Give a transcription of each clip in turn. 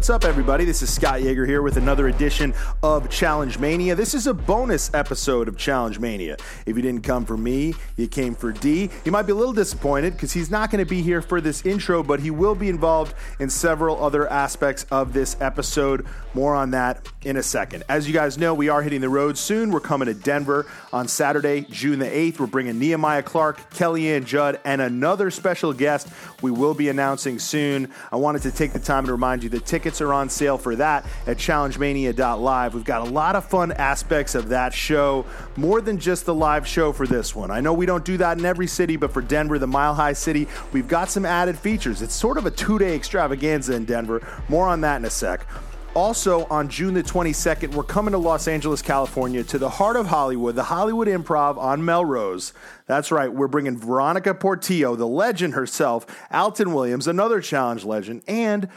What's up, everybody? This is Scott Yeager here with another edition of Challenge Mania. This is a bonus episode of Challenge Mania. If you didn't come for me, you came for D. You might be a little disappointed because he's not going to be here for this intro, but he will be involved in several other aspects of this episode. More on that in a second. As you guys know, we are hitting the road soon. We're coming to Denver on Saturday, June the 8th. We're bringing Nehemiah Clark, Kellyanne Judd, and another special guest we will be announcing soon. I wanted to take the time to remind you that tickets are on sale for that at challengemania.live. We've got a lot of fun aspects of that show, more than just the live show for this one. I know we don't do that in every city, but for Denver, the Mile High City, we've got some added features. It's sort of a two day extravaganza in Denver. More on that in a sec. Also, on June the 22nd, we're coming to Los Angeles, California, to the heart of Hollywood, the Hollywood Improv on Melrose. That's right, we're bringing Veronica Portillo, the legend herself, Alton Williams, another challenge legend, and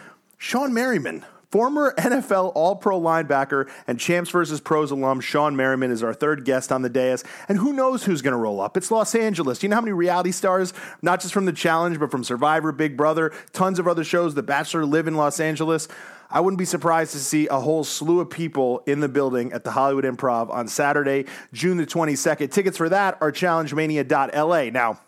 Shawne Merriman. Former NFL All Pro linebacker and Champs vs. Pros alum Shawne Merriman is our third guest on the dais. And who knows who's going to roll up? It's Los Angeles. You know how many reality stars, not just from The Challenge, but from Survivor, Big Brother, tons of other shows, The Bachelor, live in Los Angeles? I wouldn't be surprised to see a whole slew of people in the building at the Hollywood Improv on Saturday, June the 22nd. Tickets for that are challengemania.la. Now,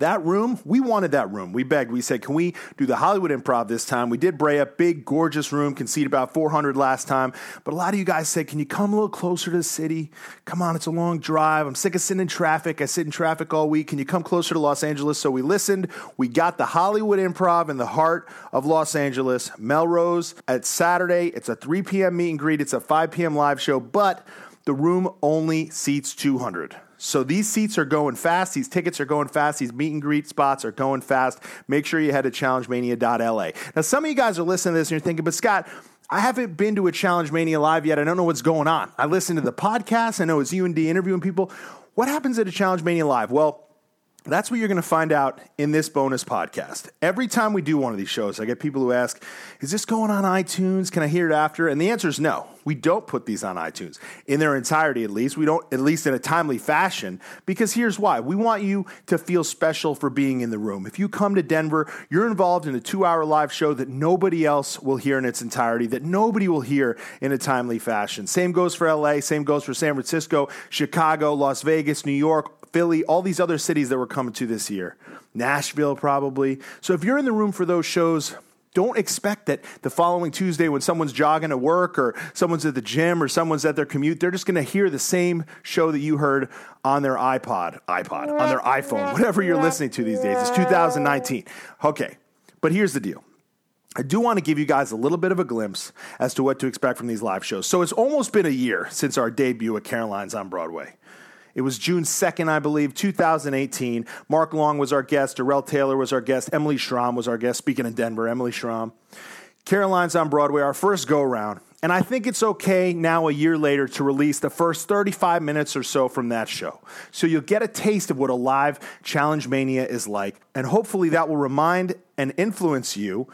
that room, we wanted that room. We begged. We said, can we do the Hollywood Improv this time? We did Brea, big, gorgeous room, can seat about 400 last time. But a lot of you guys said, can you come a little closer to the city? Come on, it's a long drive. I'm sick of sitting in traffic. I sit in traffic all week. Can you come closer to Los Angeles? So we listened. We got the Hollywood Improv in the heart of Los Angeles, Melrose. At Saturday, it's a 3 p.m. meet and greet. It's a 5 p.m. live show, but the room only seats 200. So these seats are going fast. These tickets are going fast. These meet and greet spots are going fast. Make sure you head to challengemania.la. Now, some of you guys are listening to this and you're thinking, but Scott, I haven't been to a Challenge Mania live yet. I don't know what's going on. I listen to the podcast. I know it's you and D interviewing people. What happens at a Challenge Mania live? Well, that's what you're going to find out in this bonus podcast. Every time we do one of these shows, I get people who ask, Is this going on iTunes? Can I hear it after? And the answer is no. We don't put these on iTunes in their entirety, at least. We don't, at least in a timely fashion, because here's why. We want you to feel special for being in the room. If you come to Denver, you're involved in a two hour live show that nobody else will hear in its entirety, that nobody will hear in a timely fashion. Same goes for LA, same goes for San Francisco, Chicago, Las Vegas, New York Philly, all these other cities that we're coming to this year. Nashville, probably. So if you're in the room for those shows, don't expect that the following Tuesday, when someone's jogging to work or someone's at the gym or someone's at their commute, they're just going to hear the same show that you heard on their iPod, iPod, on their iPhone, whatever you're listening to these days. It's 2019. Okay, but here's the deal. I do want to give you guys a little bit of a glimpse as to what to expect from these live shows. So it's almost been a year since our debut at Caroline's on Broadway. It was June 2nd, I believe, 2018. Mark Long was our guest. Darrell Taylor was our guest. Emily Schramm was our guest. Speaking in Denver, Emily Schramm. Caroline's on Broadway, our first go round. And I think it's okay now, a year later, to release the first 35 minutes or so from that show. So you'll get a taste of what a live Challenge Mania is like. And hopefully that will remind and influence you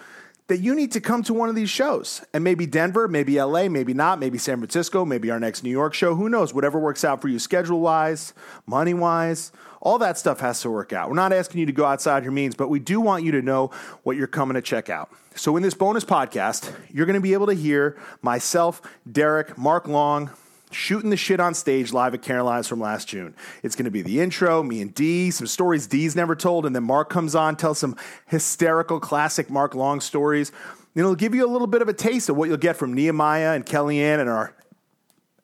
that you need to come to one of these shows. And maybe Denver, maybe LA, maybe not, maybe San Francisco, maybe our next New York show. Who knows? Whatever works out for you schedule wise, money wise, all that stuff has to work out. We're not asking you to go outside your means, but we do want you to know what you're coming to check out. So in this bonus podcast, you're going to be able to hear myself, Derrick, Mark Long, shooting the shit on stage live at Caroline's from last June. It's going to be the intro, me and D, some stories D's never told, and then Mark comes on, tells some hysterical classic Mark Long stories. And it'll give you a little bit of a taste of what you'll get from Nehemiah and Kellyanne and our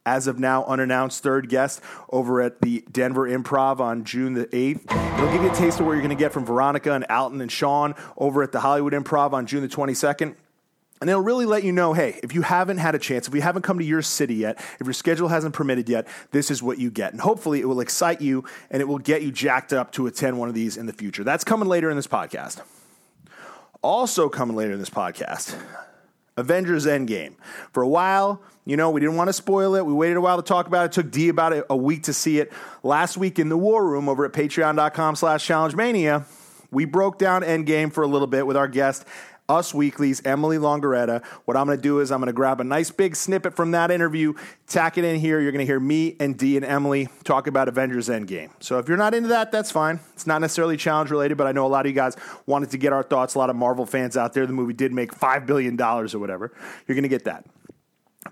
as of now unannounced third guest over at the Denver Improv on June the 8th. It'll give you a taste of what you're going to get from Veronica and Alton and Shawne over at the Hollywood Improv on June the 22nd. And it'll really let you know hey, if you haven't had a chance, if you haven't come to your city yet, if your schedule hasn't permitted yet, this is what you get. And hopefully it will excite you and it will get you jacked up to attend one of these in the future. That's coming later in this podcast. Also, coming later in this podcast, Avengers Endgame. For a while, you know, we didn't want to spoil it. We waited a while to talk about it. It took D about a week to see it. Last week in the War Room over at patreon.com slash challenge mania, we broke down Endgame for a little bit with our guest Us Weekly's Emily Longeretta. What I'm going to do is I'm going to grab a nice big snippet from that interview, tack it in here. You're going to hear me and Dee and Emily talk about Avengers Endgame. So if you're not into that, that's fine. It's not necessarily challenge related, but I know a lot of you guys wanted to get our thoughts. A lot of Marvel fans out there. The movie did make $5 billion or whatever. You're going to get that.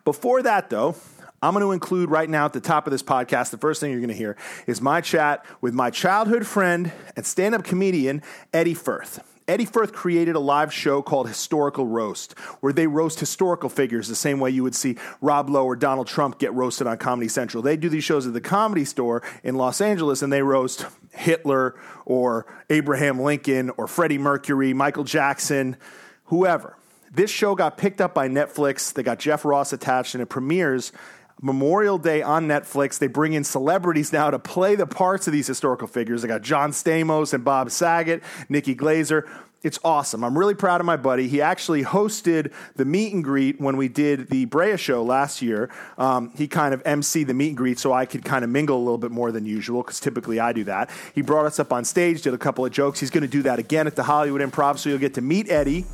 Before that, though, I'm going to include right now at the top of this podcast, the first thing you're going to hear is my chat with my childhood friend and stand up comedian, Eddie Furth. Eddie Furth created a live show called Historical Roast, where they roast historical figures the same way you would see Rob Lowe or Donald Trump get roasted on Comedy Central. They do these shows at the Comedy Store in Los Angeles, and they roast Hitler or Abraham Lincoln or Freddie Mercury, Michael Jackson, whoever. This show got picked up by Netflix. They got Jeff Ross attached, and it premieres Memorial Day on Netflix. They bring in celebrities now to play the parts of these historical figures. They got John Stamos and Bob Saget, Nikki Glazer. It's awesome. I'm really proud of my buddy. He actually hosted the meet and greet when we did the Brea show last year. Um, he kind of emceed the meet and greet so I could kind of mingle a little bit more than usual because typically I do that. He brought us up on stage, did a couple of jokes. He's going to do that again at the Hollywood Improv, so you'll get to meet Eddie.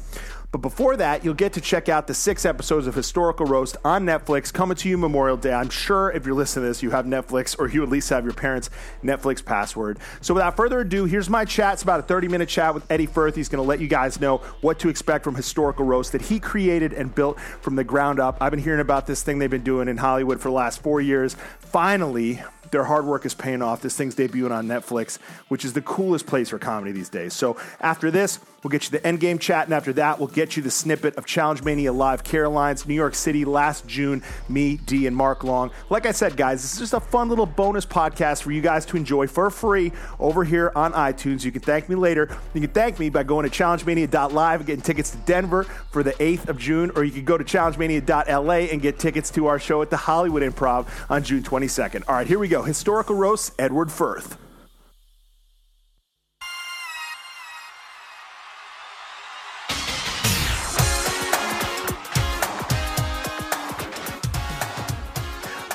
But before that, you'll get to check out the six episodes of Historical Roast on Netflix coming to you Memorial Day. I'm sure if you're listening to this, you have Netflix or you at least have your parents' Netflix password. So without further ado, here's my chat. It's about a 30 minute chat with Eddie Furth. He's going to let you guys know what to expect from Historical Roast that he created and built from the ground up. I've been hearing about this thing they've been doing in Hollywood for the last four years. Finally, their hard work is paying off. This thing's debuting on Netflix, which is the coolest place for comedy these days. So after this, we'll get you the end game chat, and after that, we'll get you the snippet of Challenge Mania Live Carolines, New York City, last June. Me, Dee, and Mark Long. Like I said, guys, this is just a fun little bonus podcast for you guys to enjoy for free over here on iTunes. You can thank me later. You can thank me by going to challengemania.live and getting tickets to Denver for the 8th of June, or you can go to challengemania.la and get tickets to our show at the Hollywood Improv on June 22nd. All right, here we go. Historical Roast, Edward Furth.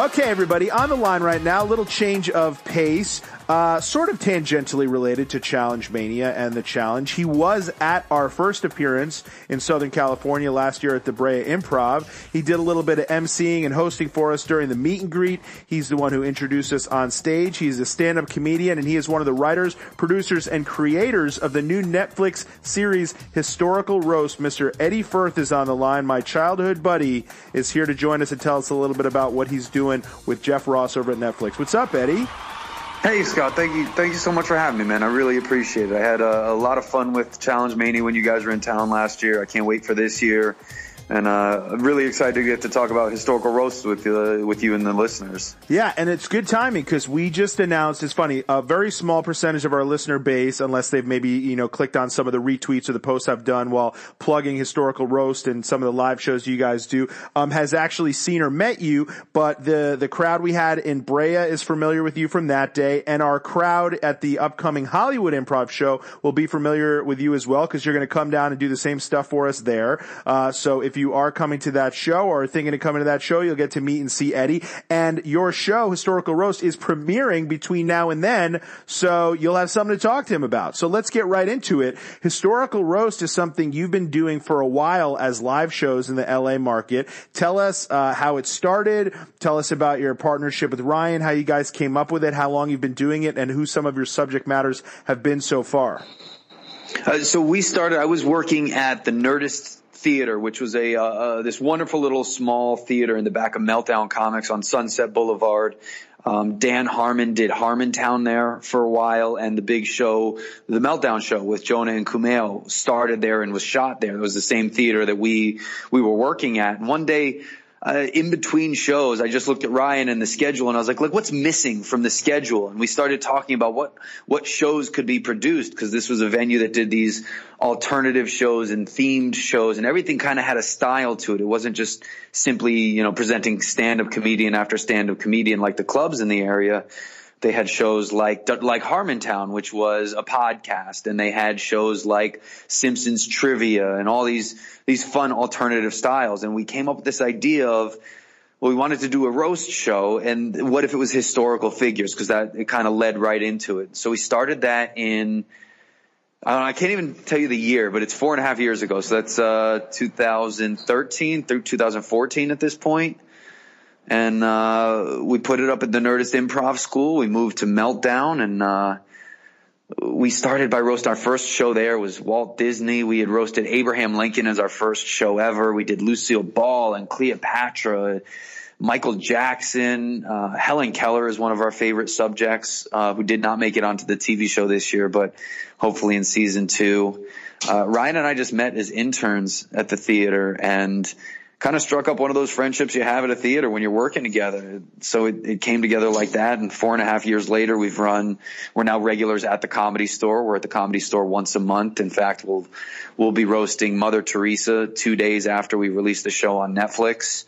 Okay, everybody, on the line right now, a little change of pace. Uh, sort of tangentially related to Challenge Mania and the challenge. He was at our first appearance in Southern California last year at the Brea Improv. He did a little bit of emceeing and hosting for us during the meet and greet. He's the one who introduced us on stage. He's a stand up comedian and he is one of the writers, producers, and creators of the new Netflix series Historical Roast. Mr. Eddie Furth is on the line. My childhood buddy is here to join us and tell us a little bit about what he's doing with Jeff Ross over at Netflix. What's up, Eddie? Hey Scott, thank you, thank you so much for having me, man. I really appreciate it. I had a, a lot of fun with Challenge Mania when you guys were in town last year. I can't wait for this year and uh, I'm really excited to get to talk about historical roasts with uh, with you and the listeners. Yeah, and it's good timing because we just announced. It's funny, a very small percentage of our listener base, unless they've maybe you know clicked on some of the retweets or the posts I've done while plugging historical roast and some of the live shows you guys do, um, has actually seen or met you. But the the crowd we had in Brea is familiar with you from that day, and our crowd at the upcoming Hollywood Improv show will be familiar with you as well because you're going to come down and do the same stuff for us there. Uh, so if you you are coming to that show or thinking of coming to that show, you'll get to meet and see Eddie. And your show, Historical Roast, is premiering between now and then, so you'll have something to talk to him about. So let's get right into it. Historical Roast is something you've been doing for a while as live shows in the LA market. Tell us uh, how it started. Tell us about your partnership with Ryan, how you guys came up with it, how long you've been doing it, and who some of your subject matters have been so far. Uh, so we started. I was working at the Nerdist Theater, which was a uh, uh, this wonderful little small theater in the back of Meltdown Comics on Sunset Boulevard. Um, Dan Harmon did Harmontown there for a while, and the big show, the Meltdown show with Jonah and Kumail, started there and was shot there. It was the same theater that we we were working at. And one day, uh, in between shows, I just looked at Ryan and the schedule and I was like, look, what's missing from the schedule? And we started talking about what, what shows could be produced because this was a venue that did these alternative shows and themed shows and everything kind of had a style to it. It wasn't just simply, you know, presenting stand-up comedian after stand-up comedian like the clubs in the area they had shows like like Harmontown, which was a podcast, and they had shows like Simpsons Trivia and all these these fun alternative styles. And we came up with this idea of well, we wanted to do a roast show, and what if it was historical figures? Because that it kind of led right into it. So we started that in I can't even tell you the year, but it's four and a half years ago. So that's uh, 2013 through 2014 at this point. And uh, we put it up at the Nerdist Improv School. We moved to Meltdown, and uh, we started by roasting. Our first show there was Walt Disney. We had roasted Abraham Lincoln as our first show ever. We did Lucille Ball and Cleopatra. Michael Jackson, uh, Helen Keller is one of our favorite subjects, uh, who did not make it onto the TV show this year, but hopefully in season two. Uh, Ryan and I just met as interns at the theater and kind of struck up one of those friendships you have at a theater when you're working together. So it, it came together like that. And four and a half years later, we've run, we're now regulars at the comedy store. We're at the comedy store once a month. In fact, we'll, we'll be roasting Mother Teresa two days after we release the show on Netflix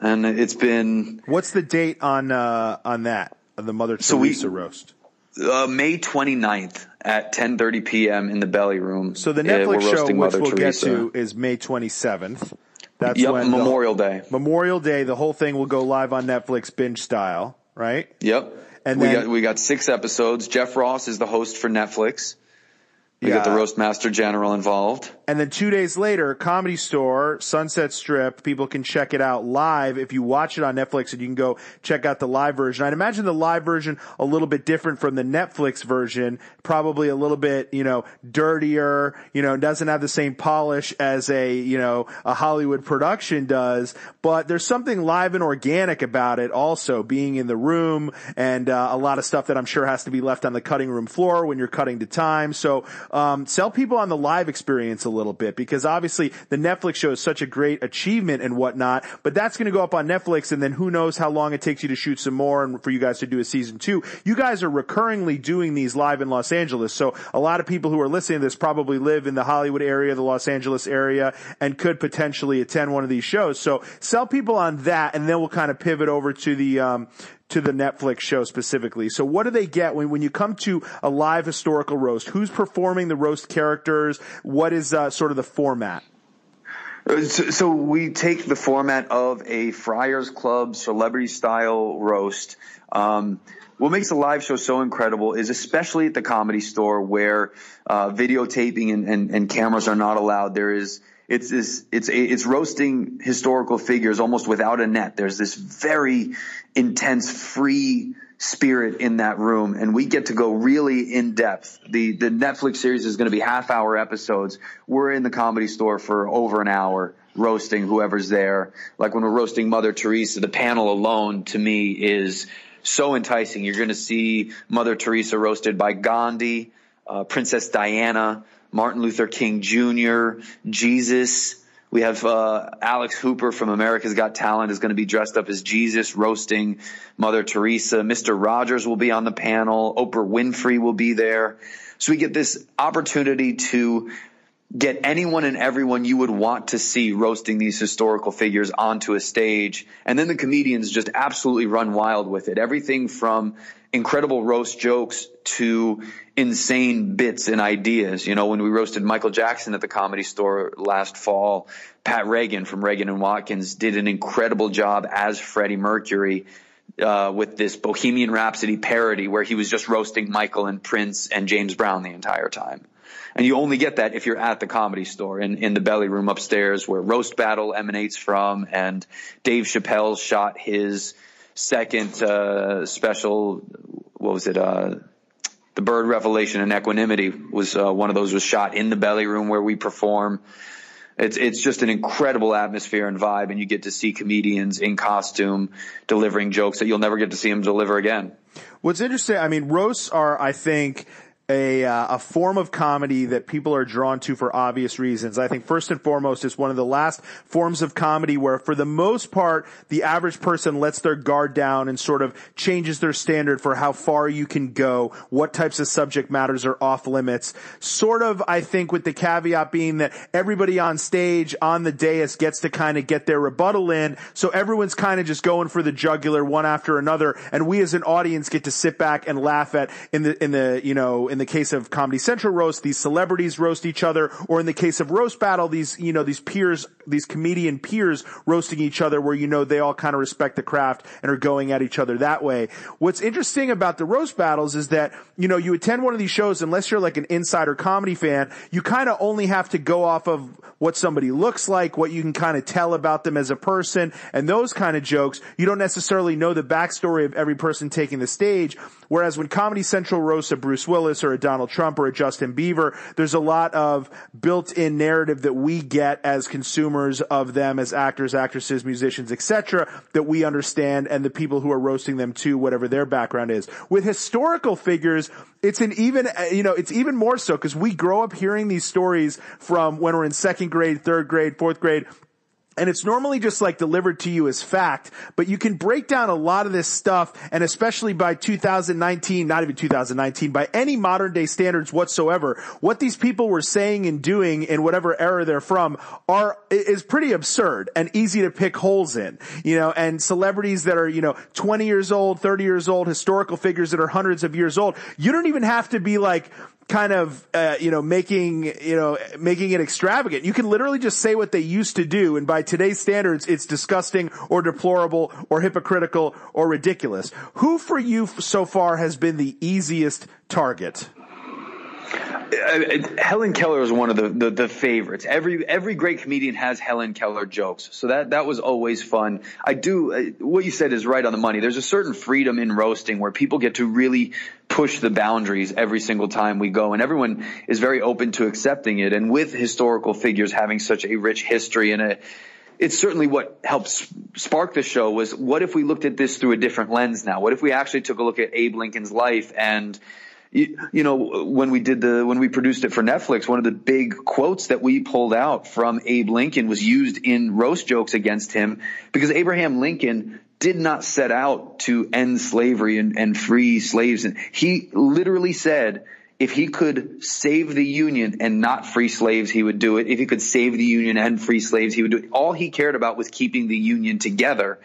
and it's been. What's the date on uh, on that the Mother Teresa we, roast? Uh, May 29th at 10:30 p.m. in the Belly Room. So the uh, Netflix show, which Mother we'll Teresa. get to, is May 27th. That's yep, when Memorial the, Day. Memorial Day. The whole thing will go live on Netflix binge style, right? Yep. And we got we got six episodes. Jeff Ross is the host for Netflix. We yeah. got the roast master general involved. And then two days later, Comedy Store, Sunset Strip, people can check it out live. If you watch it on Netflix and you can go check out the live version. I'd imagine the live version a little bit different from the Netflix version, probably a little bit, you know, dirtier, you know, doesn't have the same polish as a, you know, a Hollywood production does, but there's something live and organic about it also being in the room and uh, a lot of stuff that I'm sure has to be left on the cutting room floor when you're cutting to time. So, um, sell people on the live experience a little bit because obviously the Netflix show is such a great achievement and whatnot, but that's going to go up on Netflix and then who knows how long it takes you to shoot some more and for you guys to do a season two. You guys are recurringly doing these live in Los Angeles. So a lot of people who are listening to this probably live in the Hollywood area, the Los Angeles area and could potentially attend one of these shows. So sell people on that and then we'll kind of pivot over to the, um, to the Netflix show specifically. So what do they get when, when you come to a live historical roast? Who's performing the roast characters? What is uh, sort of the format? Uh, so, we take the format of a Friars Club celebrity style roast. Um, what makes a live show so incredible is especially at the comedy store where uh, videotaping and, and, and cameras are not allowed. There is it's this, it's, it's roasting historical figures almost without a net. There's this very intense, free spirit in that room and we get to go really in depth. The, the Netflix series is going to be half hour episodes. We're in the comedy store for over an hour roasting whoever's there. Like when we're roasting Mother Teresa, the panel alone to me is so enticing. You're going to see Mother Teresa roasted by Gandhi, uh, Princess Diana, Martin Luther King Jr., Jesus. We have uh, Alex Hooper from America's Got Talent is going to be dressed up as Jesus, roasting Mother Teresa. Mr. Rogers will be on the panel. Oprah Winfrey will be there. So we get this opportunity to get anyone and everyone you would want to see roasting these historical figures onto a stage. And then the comedians just absolutely run wild with it. Everything from incredible roast jokes to insane bits and ideas. You know, when we roasted Michael Jackson at the comedy store last fall, Pat Reagan from Reagan and Watkins did an incredible job as Freddie Mercury. Uh, with this Bohemian Rhapsody parody where he was just roasting Michael and Prince and James Brown the entire time. And you only get that if you're at the comedy store in, in the belly room upstairs where Roast Battle emanates from and Dave Chappelle shot his second uh, special. What was it? Uh, the Bird Revelation and Equanimity was uh, one of those was shot in the belly room where we perform. It's it's just an incredible atmosphere and vibe, and you get to see comedians in costume delivering jokes that you'll never get to see them deliver again. What's interesting, I mean, roasts are, I think, a uh, a form of comedy that people are drawn to for obvious reasons. I think first and foremost it's one of the last forms of comedy where for the most part the average person lets their guard down and sort of changes their standard for how far you can go, what types of subject matters are off limits. Sort of I think with the caveat being that everybody on stage on the dais gets to kind of get their rebuttal in, so everyone's kind of just going for the jugular one after another and we as an audience get to sit back and laugh at in the in the you know in the case of Comedy Central roast, these celebrities roast each other, or in the case of roast battle, these, you know, these peers, these comedian peers roasting each other where, you know, they all kind of respect the craft and are going at each other that way. What's interesting about the roast battles is that, you know, you attend one of these shows, unless you're like an insider comedy fan, you kind of only have to go off of what somebody looks like, what you can kind of tell about them as a person, and those kind of jokes. You don't necessarily know the backstory of every person taking the stage. Whereas when Comedy Central roasts a Bruce Willis or a Donald Trump or a Justin Bieber, there's a lot of built-in narrative that we get as consumers of them as actors, actresses, musicians, etc., that we understand, and the people who are roasting them too, whatever their background is. With historical figures, it's an even, you know, it's even more so because we grow up hearing these stories from when we're in second grade, third grade, fourth grade, and it's normally just like delivered to you as fact, but you can break down a lot of this stuff, and especially by 2019, not even 2019, by any modern day standards whatsoever, what these people were saying and doing in whatever era they're from are, is pretty absurd and easy to pick holes in, you know, and celebrities that are, you know, 20 years old, 30 years old, historical figures that are hundreds of years old, you don't even have to be like, kind of uh, you know making you know making it extravagant. You can literally just say what they used to do, and by today's standards, it's disgusting or deplorable or hypocritical or ridiculous. Who for you so far has been the easiest target? Helen Keller is one of the, the, the, favorites. Every every great comedian has Helen Keller jokes, so that that was always fun. I do uh, what you said is right on the money. There's a certain freedom in roasting where people get to really push the boundaries every single time we go, and everyone is very open to accepting it. And with historical figures having such a rich history and a it's certainly what helped spark the show was what if we looked at this through a different lens now? What if we actually took a look at Abe Lincoln's life and you, you, know, when we did the, when we produced it for Netflix, one of the big quotes that we pulled out from Abe Lincoln was used in roast jokes against him because Abraham Lincoln did not set out to end slavery and, and free slaves. And he literally said, if he could save the Union and not free slaves, he would do it. If he could save the Union and free slaves, he would do it. All he cared about was keeping the Union together.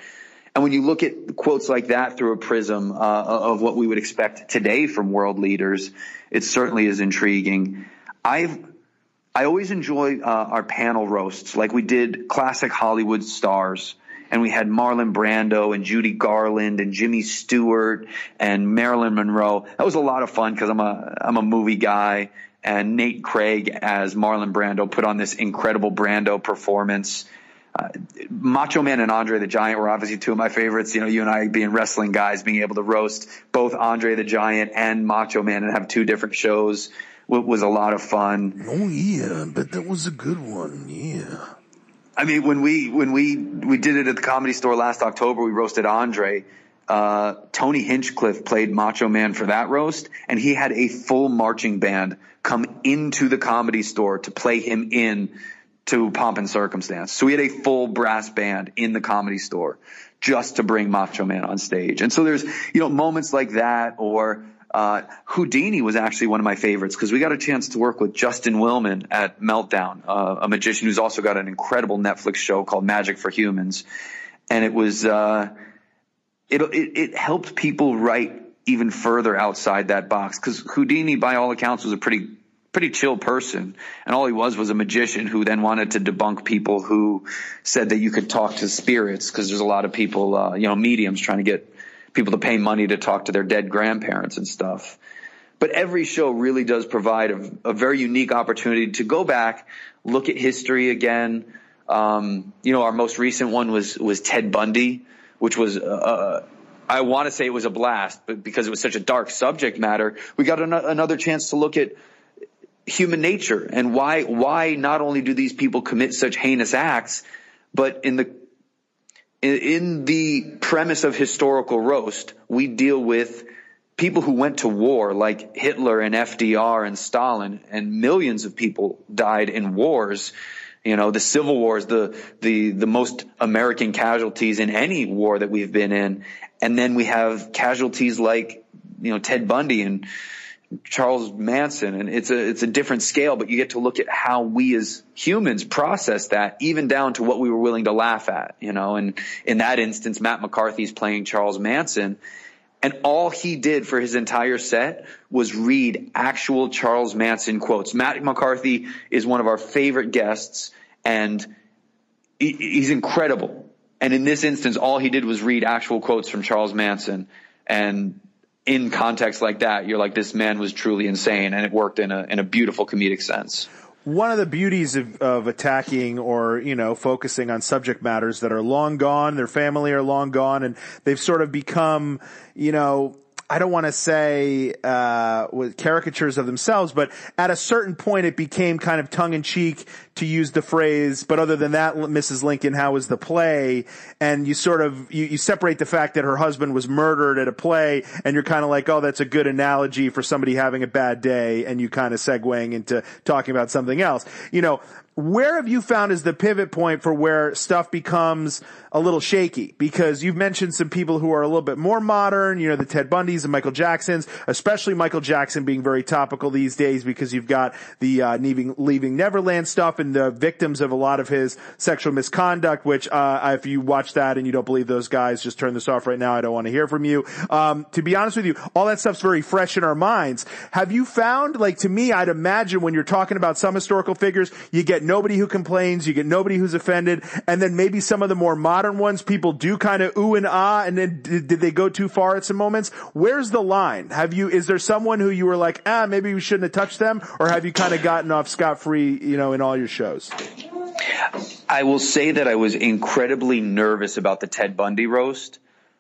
And when you look at quotes like that through a prism uh, of what we would expect today from world leaders, it certainly is intriguing. I've I always enjoy uh, our panel roasts, like we did classic Hollywood stars, and we had Marlon Brando and Judy Garland and Jimmy Stewart and Marilyn Monroe. That was a lot of fun because I'm a I'm a movie guy, and Nate Craig as Marlon Brando put on this incredible Brando performance uh, Macho Man and Andre the Giant were obviously two of my favorites. You know, you and I being wrestling guys, being able to roast both Andre the Giant and Macho Man and have two different shows was a lot of fun. Oh yeah, but that was a good one. Yeah. I mean, when we when we we did it at the comedy store last October, we roasted Andre. Uh, Tony Hinchcliffe played Macho Man for that roast, and he had a full marching band come into the comedy store to play him in to Pomp and Circumstance. So we had a full brass band in the comedy store just to bring Macho Man on stage. And so there's, you know, moments like that or, uh, Houdini was actually one of my favorites because we got a chance to work with Justin Willman at Meltdown, uh, a magician who's also got an incredible Netflix show called Magic for Humans. And it was, uh, it, it, it helped people write even further outside that box because Houdini, by all accounts, was a pretty pretty chill person. And all he was was a magician who then wanted to debunk people who said that you could talk to spirits because there's a lot of people, uh, you know, mediums trying to get people to pay money to talk to their dead grandparents and stuff. But every show really does provide a, a very unique opportunity to go back, look at history again. Um, you know, our most recent one was was Ted Bundy, which was uh, uh I want to say it was a blast, but because it was such a dark subject matter, we got an- another chance to look at human nature and why why not only do these people commit such heinous acts, but in the in the premise of historical roast, we deal with people who went to war like Hitler and FDR and Stalin and millions of people died in wars. You know, the civil wars, the, the, the most American casualties in any war that we've been in. And then we have casualties like, you know, Ted Bundy and, Charles Manson, and it's a it's a different scale, but you get to look at how we as humans process that, even down to what we were willing to laugh at, you know. And in that instance, Matt McCarthy's playing Charles Manson, And all he did for his entire set was read actual Charles Manson quotes. Matt McCarthy is one of our favorite guests and he's incredible. And in this instance, all he did was read actual quotes from Charles Manson. And in context like that, you're like, this man was truly insane. And it worked in a, in a beautiful comedic sense one of the beauties of, of attacking or you know focusing on subject matters that are long gone, their family are long gone, and they've sort of become you know I don't want to say uh, with caricatures of themselves, but at a certain point, it became kind of tongue in cheek to use the phrase. But other than that, Mrs. Lincoln, how was the play? And you sort of you, you separate the fact that her husband was murdered at a play, and you're kind of like, oh, that's a good analogy for somebody having a bad day, and you kind of segueing into talking about something else. You know, where have you found is the pivot point for where stuff becomes a little shaky? Because you've mentioned some people who are a little bit more modern, you know, the Ted Bundys and Michael Jacksons, especially Michael Jackson being very topical these days because you've got the uh, leaving, leaving Neverland stuff and the victims of a lot of his sexual misconduct, which uh, if you watch that and you don't believe those guys, just turn this off right now. I don't want to hear from you. Um, to be honest with you, all that stuff's very fresh in our minds. Have you found, like to me, I'd imagine when you're talking about some historical figures, you get nobody who complains, you get nobody who's offended, and then maybe some of the more modern ones, people do kind of ooh and ah, and then did, did they go too far at some moments? Where's the line? Have you, is there someone who you were like, ah, maybe we shouldn't have touched them, or have you kind of gotten off scot free, you know, in all your shows? I will say that I was incredibly nervous about the Ted Bundy roast.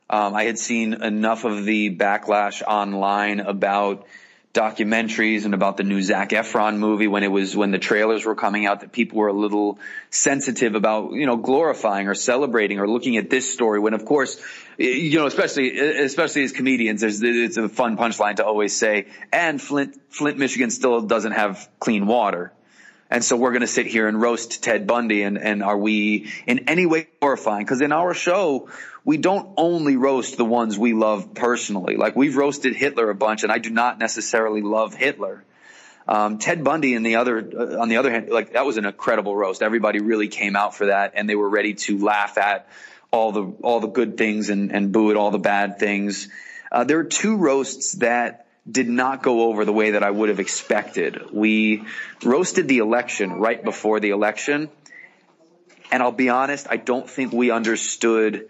Um, I had seen enough of the backlash online about documentaries and about the new Zac Efron movie when it was when the trailers were coming out that people were a little sensitive about you know glorifying or celebrating or looking at this story when of course you know especially especially as comedians there's it's a fun punchline to always say and Flint Flint Michigan still doesn't have clean water and so we're going to sit here and roast Ted Bundy and and are we in any way glorifying because in our show we don't only roast the ones we love personally. Like we've roasted Hitler a bunch, and I do not necessarily love Hitler. Um, Ted Bundy and the other, uh, on the other hand, like that was an incredible roast. Everybody really came out for that, and they were ready to laugh at all the all the good things and, and boo at all the bad things. Uh, there are two roasts that did not go over the way that I would have expected. We roasted the election right before the election, and I'll be honest, I don't think we understood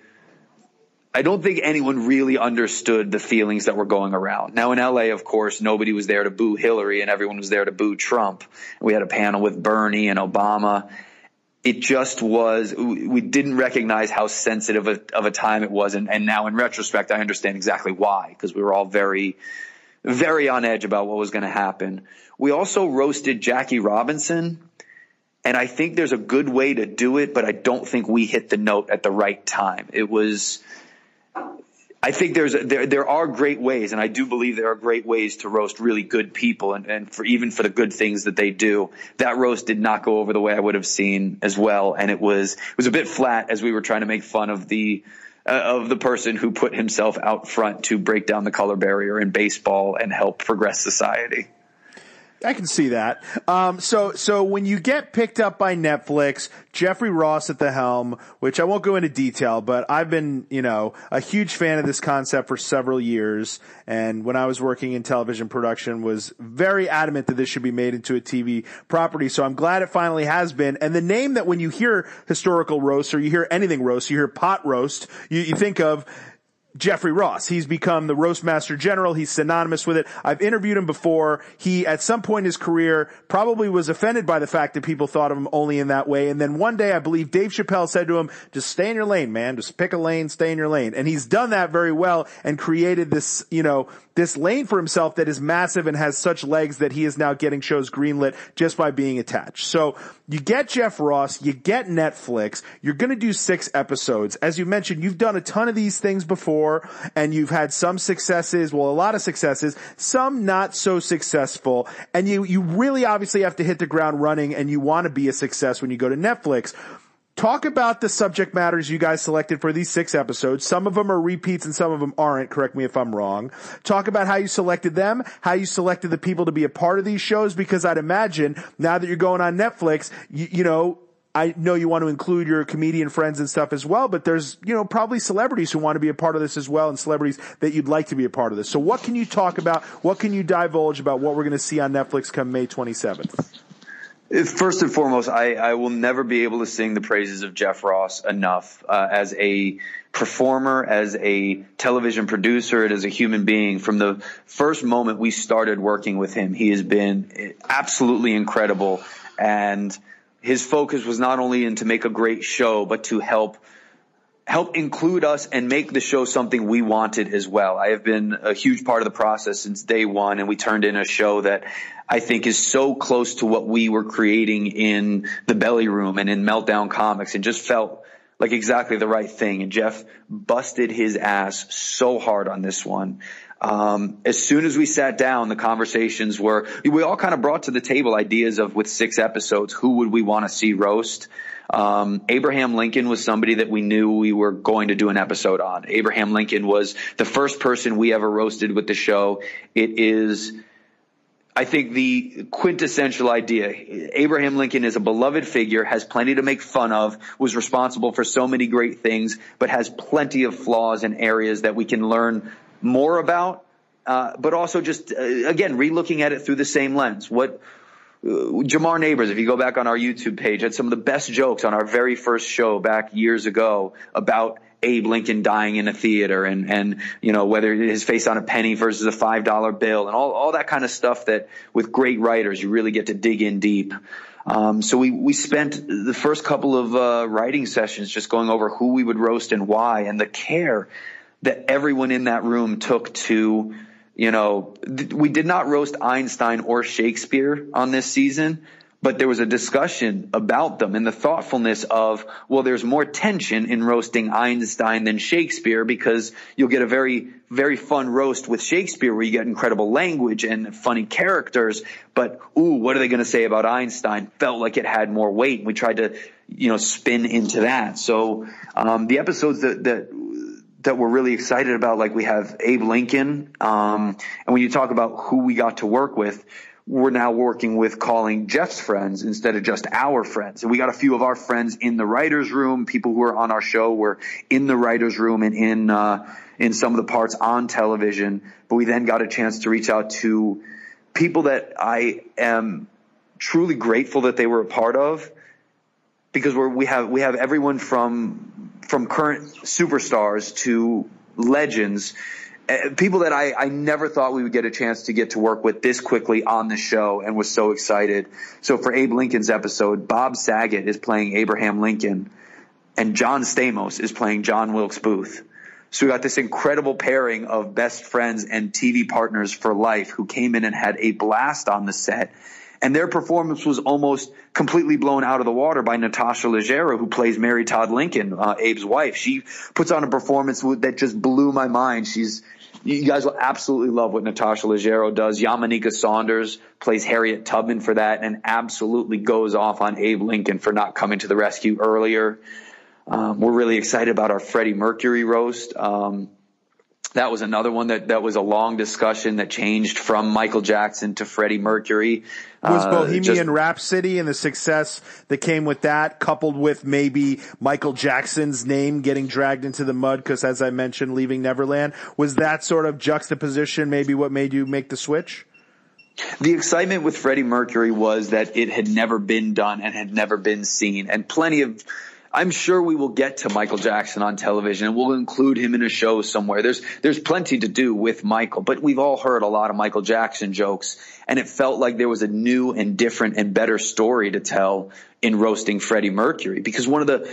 I don't think anyone really understood the feelings that were going around. Now in LA, of course, nobody was there to boo Hillary and everyone was there to boo Trump. We had a panel with Bernie and Obama. It just was, we didn't recognize how sensitive of a time it was. And, and now in retrospect, I understand exactly why, because we were all very, very on edge about what was going to happen. We also roasted Jackie Robinson. And I think there's a good way to do it, but I don't think we hit the note at the right time. It was, I think there's there there are great ways, and I do believe there are great ways to roast really good people, and, and for even for the good things that they do. That roast did not go over the way I would have seen as well, and it was it was a bit flat as we were trying to make fun of the Uh, of the person who put himself out front to break down the color barrier in baseball and help progress society. I can see that. Um, so, so when you get picked up by Netflix, Jeffrey Ross at the helm, which I won't go into detail, but I've been, you know, a huge fan of this concept for several years. And when I was working in television production was very adamant that this should be made into a TV property. So I'm glad it finally has been. And the name that when you hear historical roast or you hear anything roast, you hear pot roast, you, you think of Jeffrey Ross. He's become the roast master general. He's synonymous with it. I've interviewed him before. He, at some point in his career, probably was offended by the fact that people thought of him only in that way. And then one day, I believe Dave Chappelle said to him, just stay in your lane, man. Just pick a lane, stay in your lane. And he's done that very well and created this, you know, this lane for himself that is massive and has such legs that he is now getting shows greenlit just by being attached. So you get Jeff Ross, you get Netflix, you're going to do six episodes. As you mentioned, you've done a ton of these things before and you've had some successes, well, a lot of successes, some not so successful. And you, you really obviously have to hit the ground running and you want to be a success when you go to Netflix. Talk about the subject matters you guys selected for these six episodes. Some of them are repeats and some of them aren't. Correct me if I'm wrong. Talk about how you selected them, how you selected the people to be a part of these shows, because I'd imagine now that you're going on Netflix, you, you know, I know you want to include your comedian friends and stuff as well, but there's, you know, probably celebrities who want to be a part of this as well and celebrities that you'd like to be a part of this. So what can you talk about? What can you divulge about what we're going to see on Netflix come May 27th? First and foremost, I, I, will never be able to sing the praises of Jeff Ross enough uh, as a performer, as a television producer, and as a human being. From the first moment we started working with him, he has been absolutely incredible. And his focus was not only in to make a great show, but to help help include us and make the show something we wanted as well. I have been a huge part of the process since day one, and we turned in a show that I think is so close to what we were creating in the belly room and in meltdown comics and just felt like exactly the right thing. And Jeff busted his ass so hard on this one. Um, as soon as we sat down, the conversations were, we all kind of brought to the table ideas of with six episodes, who would we want to see roast? Um, Abraham Lincoln was somebody that we knew we were going to do an episode on. Abraham Lincoln was the first person we ever roasted with the show. It is, I think the quintessential idea. Abraham Lincoln is a beloved figure, has plenty to make fun of, was responsible for so many great things, but has plenty of flaws and areas that we can learn more about. Uh, but also just uh, again, relooking at it through the same lens. What uh, Jamar Neighbors, if you go back on our YouTube page, had some of the best jokes on our very first show back years ago about Abe Lincoln dying in a theater and, and, you know, whether his face on a penny versus a $5 bill and all, all that kind of stuff that with great writers, you really get to dig in deep. Um, so we, we spent the first couple of, uh, writing sessions just going over who we would roast and why and the care that everyone in that room took to, you know, th- we did not roast Einstein or Shakespeare on this season but there was a discussion about them and the thoughtfulness of, well, there's more tension in roasting Einstein than Shakespeare because you'll get a very, very fun roast with Shakespeare where you get incredible language and funny characters. But, ooh, what are they going to say about Einstein? Felt like it had more weight. We tried to, you know, spin into that. So, um, the episodes that, that, that we're really excited about, like we have Abe Lincoln, um, and when you talk about who we got to work with, we're now working with calling Jeff's friends instead of just our friends. And we got a few of our friends in the writers' room. People who are on our show were in the writers' room and in uh, in some of the parts on television. But we then got a chance to reach out to people that I am truly grateful that they were a part of, because we we have we have everyone from from current superstars to legends people that I, I never thought we would get a chance to get to work with this quickly on the show and was so excited. So for Abe Lincoln's episode, Bob Saget is playing Abraham Lincoln and John Stamos is playing John Wilkes Booth. So we got this incredible pairing of best friends and TV partners for life who came in and had a blast on the set. And their performance was almost completely blown out of the water by Natasha Leggero, who plays Mary Todd Lincoln, uh, Abe's wife. She puts on a performance that just blew my mind. She's you guys will absolutely love what Natasha Leggero does. Yamaneika Saunders plays Harriet Tubman for that and absolutely goes off on Abe Lincoln for not coming to the rescue earlier. Um, we're really excited about our Freddie Mercury roast. Um, that was another one that, that was a long discussion that changed from Michael Jackson to Freddie Mercury. Was uh, Bohemian just, Rhapsody and the success that came with that, coupled with maybe Michael Jackson's name getting dragged into the mud because, as I mentioned, leaving Neverland, was that sort of juxtaposition maybe what made you make the switch? The excitement with Freddie Mercury was that it had never been done and had never been seen, and plenty of I'm sure we will get to Michael Jackson on television and we'll include him in a show somewhere. There's, there's plenty to do with Michael, but we've all heard a lot of Michael Jackson jokes and it felt like there was a new and different and better story to tell in roasting Freddie Mercury because one of the,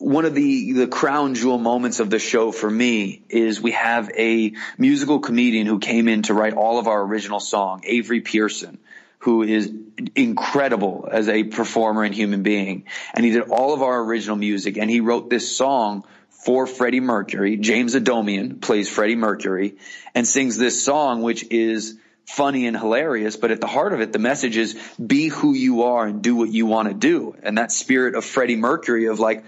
one of the, the crown jewel moments of the show for me is we have a musical comedian who came in to write all of our original song, Avery Pearson who is incredible as a performer and human being. And he did all of our original music and he wrote this song for Freddie Mercury. James Adomian plays Freddie Mercury and sings this song, which is funny and hilarious, but at the heart of it, the message is be who you are and do what you want to do. And that spirit of Freddie Mercury of like,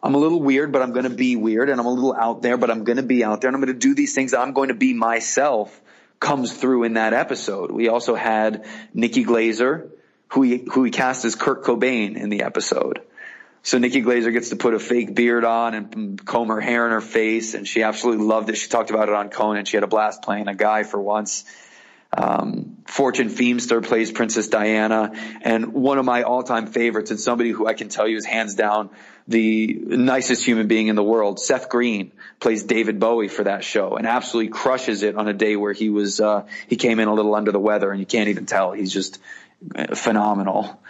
I'm a little weird, but I'm going to be weird and I'm a little out there, but I'm going to be out there and I'm going to do these things. I'm going to be myself comes through in that episode. We also had Nikki Glazer, who he, who he cast as Kurt Cobain in the episode. So Nikki Glazer gets to put a fake beard on and comb her hair in her face, and she absolutely loved it. She talked about it on Conan. She had a blast playing a guy for once. Um, Fortune Feimster plays Princess Diana, and one of my all-time favorites, and somebody who I can tell you is hands down the nicest human being in the world. Seth Green plays David Bowie for that show, and absolutely crushes it on a day where he was uh, he came in a little under the weather, and you can't even tell. He's just phenomenal.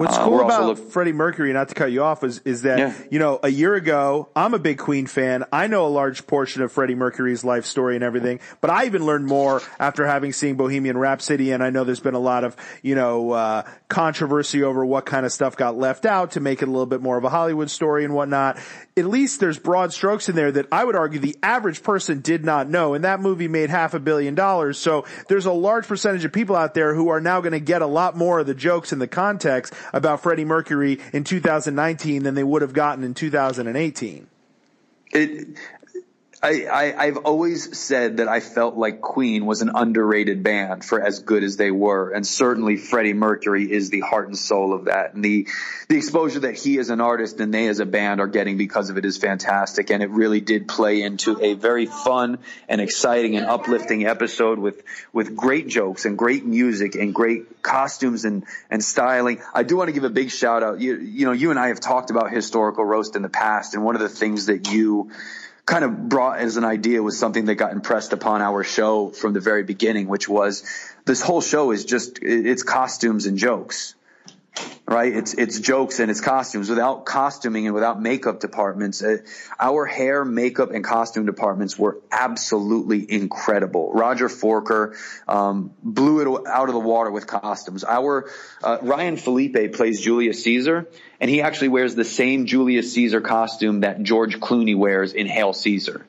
What's uh, cool about look- Freddie Mercury, not to cut you off, is, is that, yeah. you know, a year ago, I'm a big Queen fan. I know a large portion of Freddie Mercury's life story and everything, but I even learned more after having seen Bohemian Rhapsody. And I know there's been a lot of, you know, uh, controversy over what kind of stuff got left out to make it a little bit more of a Hollywood story and whatnot. At least there's broad strokes in there that I would argue the average person did not know. And that movie made half a billion dollars. So there's a large percentage of people out there who are now going to get a lot more of the jokes and the context about Freddie Mercury in 2019 than they would have gotten in 2018. It, I, I, have always said that I felt like Queen was an underrated band for as good as they were, and certainly Freddie Mercury is the heart and soul of that. And the the exposure that he as an artist and they as a band are getting because of it is fantastic, and it really did play into a very fun and exciting and uplifting episode with with great jokes and great music and great costumes and and styling. I do want to give a big shout out. You you know you and I have talked about historical roast in the past, and one of the things that you kind of brought as an idea was something that got impressed upon our show from the very beginning, which was this whole show is just it's costumes and jokes right? It's it's jokes and it's costumes. Without costuming and without makeup departments, uh, our hair, makeup, and costume departments were absolutely incredible. Roger Forker um, blew it out of the water with costumes. Our uh, Ryan Felipe plays Julius Caesar, and he actually wears the same Julius Caesar costume that George Clooney wears in Hail Caesar.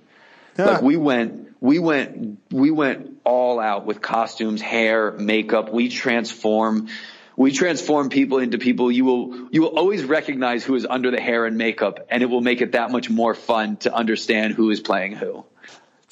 Yeah. Like we went, we went, we went all out with costumes, hair, makeup. We transform we transform people into people. You will you will always recognize who is under the hair and makeup and it will make it that much more fun to understand who is playing who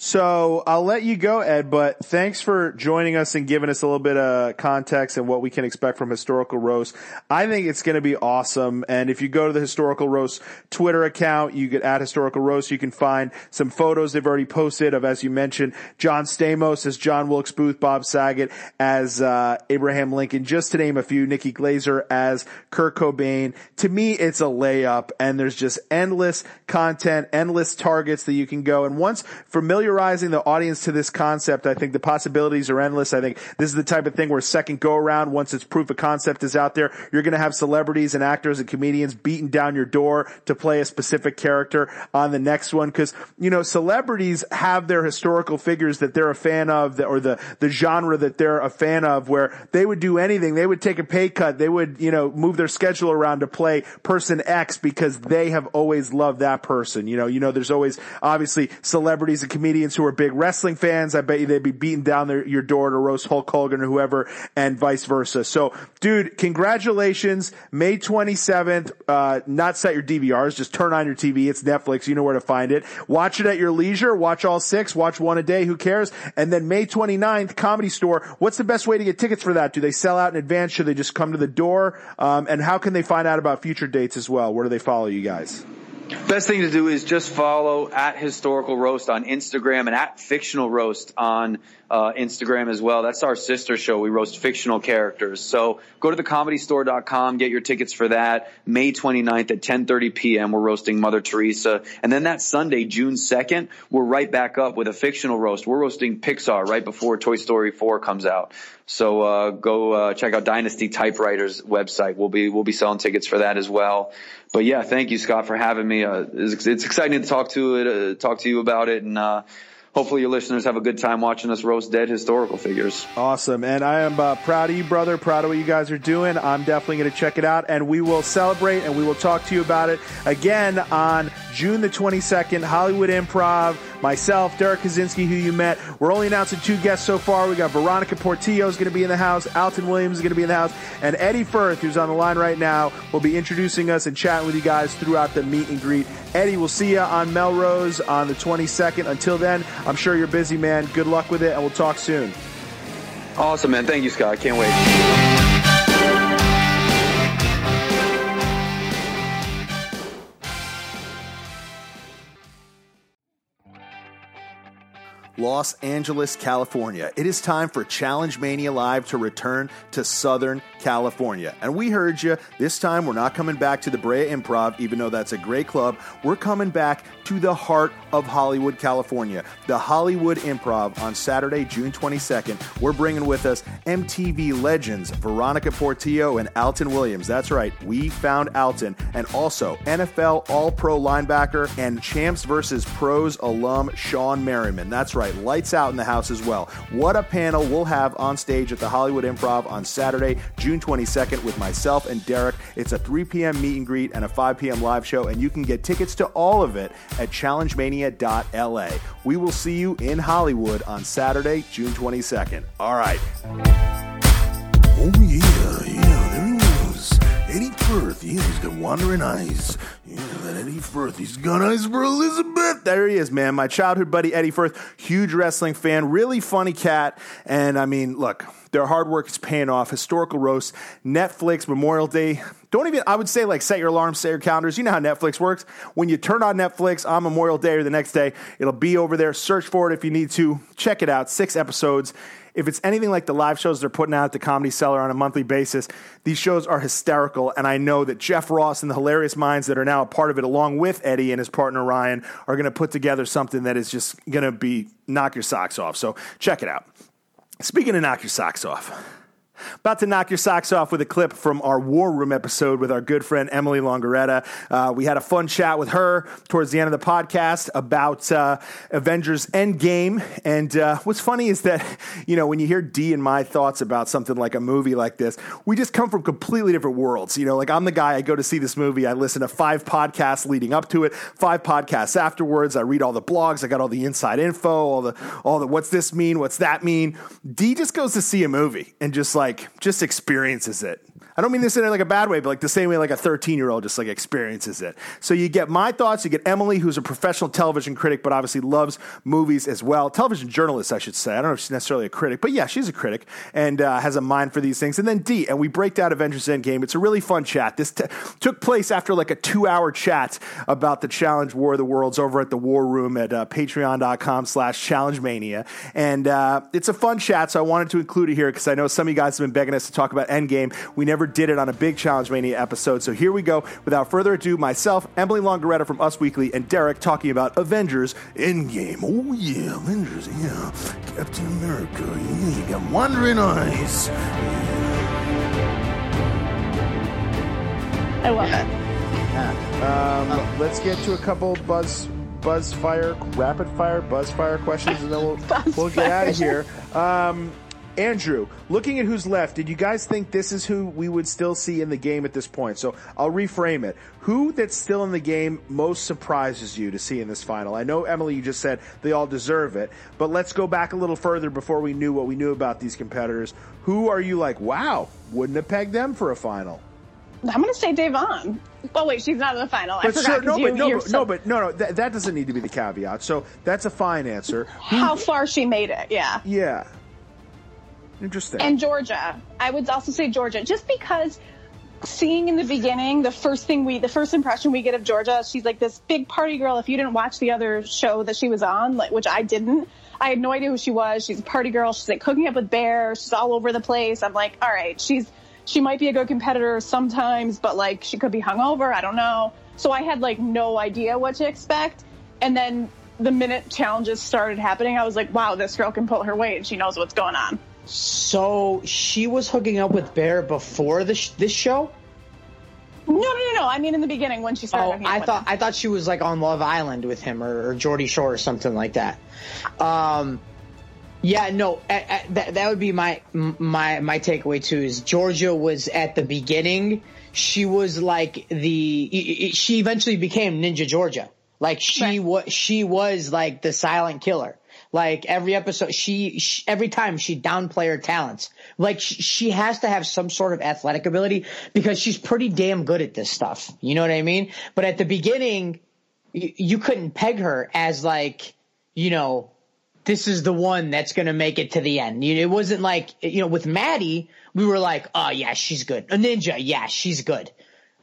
so I'll let you go, Ed, but thanks for joining us and giving us a little bit of context and what we can expect from Historical Roast. I think it's going to be awesome. And if you go to the Historical Roast Twitter account, you get at Historical Roast, you can find some photos they've already posted of, as you mentioned, John Stamos as John Wilkes Booth, Bob Saget as uh, Abraham Lincoln, just to name a few, Nikki Glazer as Kurt Cobain. To me, it's a layup and there's just endless content, endless targets that you can go. And once familiar familiarizing the audience to this concept, I think the possibilities are endless. I think this is the type of thing where second go around, once its proof of concept is out there, you're going to have celebrities and actors and comedians beating down your door to play a specific character on the next one. Cause, you know, celebrities have their historical figures that they're a fan of or the, the genre that they're a fan of where they would do anything. They would take a pay cut. They would, you know, move their schedule around to play person X because they have always loved that person. You know, you know, there's always obviously celebrities and comedians comedians who are big wrestling fans. I bet you they'd be beating down their, your door to roast Hulk Hogan or whoever and vice versa. So, dude, congratulations. May 27th. Uh, not set your DVRs. Just turn on your TV. It's Netflix. You know where to find it. Watch it at your leisure. Watch all six. Watch one a day. Who cares? And then May 29th, Comedy Store. What's the best way to get tickets for that? Do they sell out in advance? Should they just come to the door? Um, and how can they find out about future dates as well? Where do they follow you guys? Best thing to do is just follow at Historical Roast on Instagram and at Fictional Roast on uh, Instagram as well. That's our sister show. We roast fictional characters. So go to thecomedystore.com, get your tickets for that. May 29th at 10:30 p.m. We're roasting Mother Teresa, and then that Sunday, June 2nd, we're right back up with a fictional roast. We're roasting Pixar right before Toy Story 4 comes out. So uh, go uh, check out Dynasty Typewriters website. We'll be we'll be selling tickets for that as well. But yeah, thank you, Scott, for having me. Uh, it's, it's, exciting to talk to it, uh, talk to you about it, and uh, hopefully your listeners have a good time watching us roast dead historical figures. Awesome. And I am uh, proud of you, brother. Proud of what you guys are doing. I'm definitely going to check it out and we will celebrate and we will talk to you about it again on June the 22nd, Hollywood Improv. Myself, Derrick Kosinski, who you met. We're only announcing two guests so far. We got Veronica Portillo is going to be in the house. Alton Williams is going to be in the house. And Eddie Furth, who's on the line right now, will be introducing us and chatting with you guys throughout the meet and greet. Eddie, we'll see you on Melrose on the 22nd. Until then, I'm sure you're busy, man. Good luck with it, and we'll talk soon. Awesome, man. Thank you, Scott. I can't wait. Los Angeles, California. It is time for Challenge Mania Live to return to Southern California. And we heard you. This time, we're not coming back to the Brea Improv, even though that's a great club. We're coming back to the heart of Hollywood, California, the Hollywood Improv on Saturday, June 22nd. We're bringing with us MTV legends Veronica Portillo and Alton Williams. That's right, we found Alton, and also NFL All Pro linebacker and Champs versus Pros alum Shawne Merriman. That's right, lights out in the house as well. What a panel we'll have on stage at the Hollywood Improv on Saturday, June 22nd, with myself and Derrick. It's a 3 p.m. meet and greet and a 5 p.m. live show, and you can get tickets to all of it at challengemania.la. We will see you in Hollywood on Saturday, June 22nd. All right. Oh yeah, yeah, there he was. Eddie Furth, yeah, he's got wandering eyes. Yeah, that Eddie Furth, he's got eyes for Elizabeth. There he is, man. My childhood buddy Eddie Furth, huge wrestling fan, really funny cat. And I mean, look, their hard work is paying off. Historical roast, Netflix, Memorial Day. Don't even, I would say, like, set your alarms, set your calendars. You know how Netflix works. When you turn on Netflix on Memorial Day or the next day, it'll be over there. Search for it if you need to. Check it out. Six episodes. If it's anything like the live shows they're putting out at the Comedy Cellar on a monthly basis, these shows are hysterical. And I know that Jeff Ross and the hilarious minds that are now a part of it, along with Eddie and his partner Ryan, are going to put together something that is just going to be knock your socks off. So check it out. Speaking of knock your socks off. About to knock your socks off with a clip from our War Room episode with our good friend Emily Longeretta. Uh, we had a fun chat with her towards the end of the podcast about uh, Avengers Endgame. And uh, what's funny is that, you know, when you hear D and my thoughts about something like a movie like this, we just come from completely different worlds. You know, like I'm the guy, I go to see this movie, I listen to five podcasts leading up to it, five podcasts afterwards, I read all the blogs, I got all the inside info, all the, all the what's this mean, what's that mean. D just goes to see a movie and just like, just experiences it. I don't mean this in like a bad way, but like the same way like a 13 year old just like experiences it. So you get my thoughts, you get Emily, who's a professional television critic, but obviously loves movies as well. Television journalist, I should say. I don't know if she's necessarily a critic, but yeah, she's a critic and uh, has a mind for these things. And then D, and we break down Avengers Endgame. It's a really fun chat. This t- took place after like a two hour chat about the Challenge War of the Worlds over at the War Room at uh, patreon.com slash challenge mania. And uh, it's a fun chat, so I wanted to include it here because I know some of you guys have been begging us to talk about Endgame. We never did it on a big Challenge Mania episode. So here we go. Without further ado, myself, Emily Longeretta from Us Weekly, and Derrick talking about Avengers Endgame. Oh yeah, Avengers, yeah. Captain America, yeah, you got wandering eyes. I love it. Um, let's get to a couple buzz buzz fire rapid fire buzz fire questions and then we'll we'll get out of here. Um, Andrew, looking at who's left, did you guys think this is who we would still see in the game at this point? So I'll reframe it. Who that's still in the game most surprises you to see in this final? I know, Emily, you just said they all deserve it, but let's go back a little further before we knew what we knew about these competitors. Who are you like, wow, wouldn't have pegged them for a final? I'm going to say Devon. Oh wait, she's not in the final. I But forgot. sure, no, you, but no, so- no, but no, no, that, that doesn't need to be the caveat. So that's a fine answer. how far she made it. Yeah. Yeah. Interesting. And Georgia. I would also say Georgia, just because seeing in the beginning, the first thing we, the first impression we get of Georgia, she's like this big party girl. If you didn't watch the other show that she was on, like, which I didn't, I had no idea who she was. She's a party girl. She's like cooking up with Bear. She's all over the place. I'm like, all right, she's, she might be a good competitor sometimes, but like she could be hungover. I don't know. So I had like no idea what to expect. And then the minute challenges started happening, I was like, wow, this girl can pull her weight and she knows what's going on. So she was hooking up with Bear before this this show. No, no, no, no. I mean, in the beginning when she started. Oh, I thought him. I thought she was like on Love Island with him or, or Geordie Shore or something like that. Um, yeah, no, a- a- that that would be my my my takeaway too. Is Georgia was at the beginning. She was like the she eventually became Ninja Georgia. Like she Right. was she was like the silent killer. Like every episode, she, she every time she downplay her talents. Like she, she has to have some sort of athletic ability because she's pretty damn good at this stuff. You know what I mean? But at the beginning, you, you couldn't peg her as like, you know, this is the one that's going to make it to the end. It wasn't like, you know, with Maddie, we were like, oh yeah, she's good. A ninja, yeah, she's good.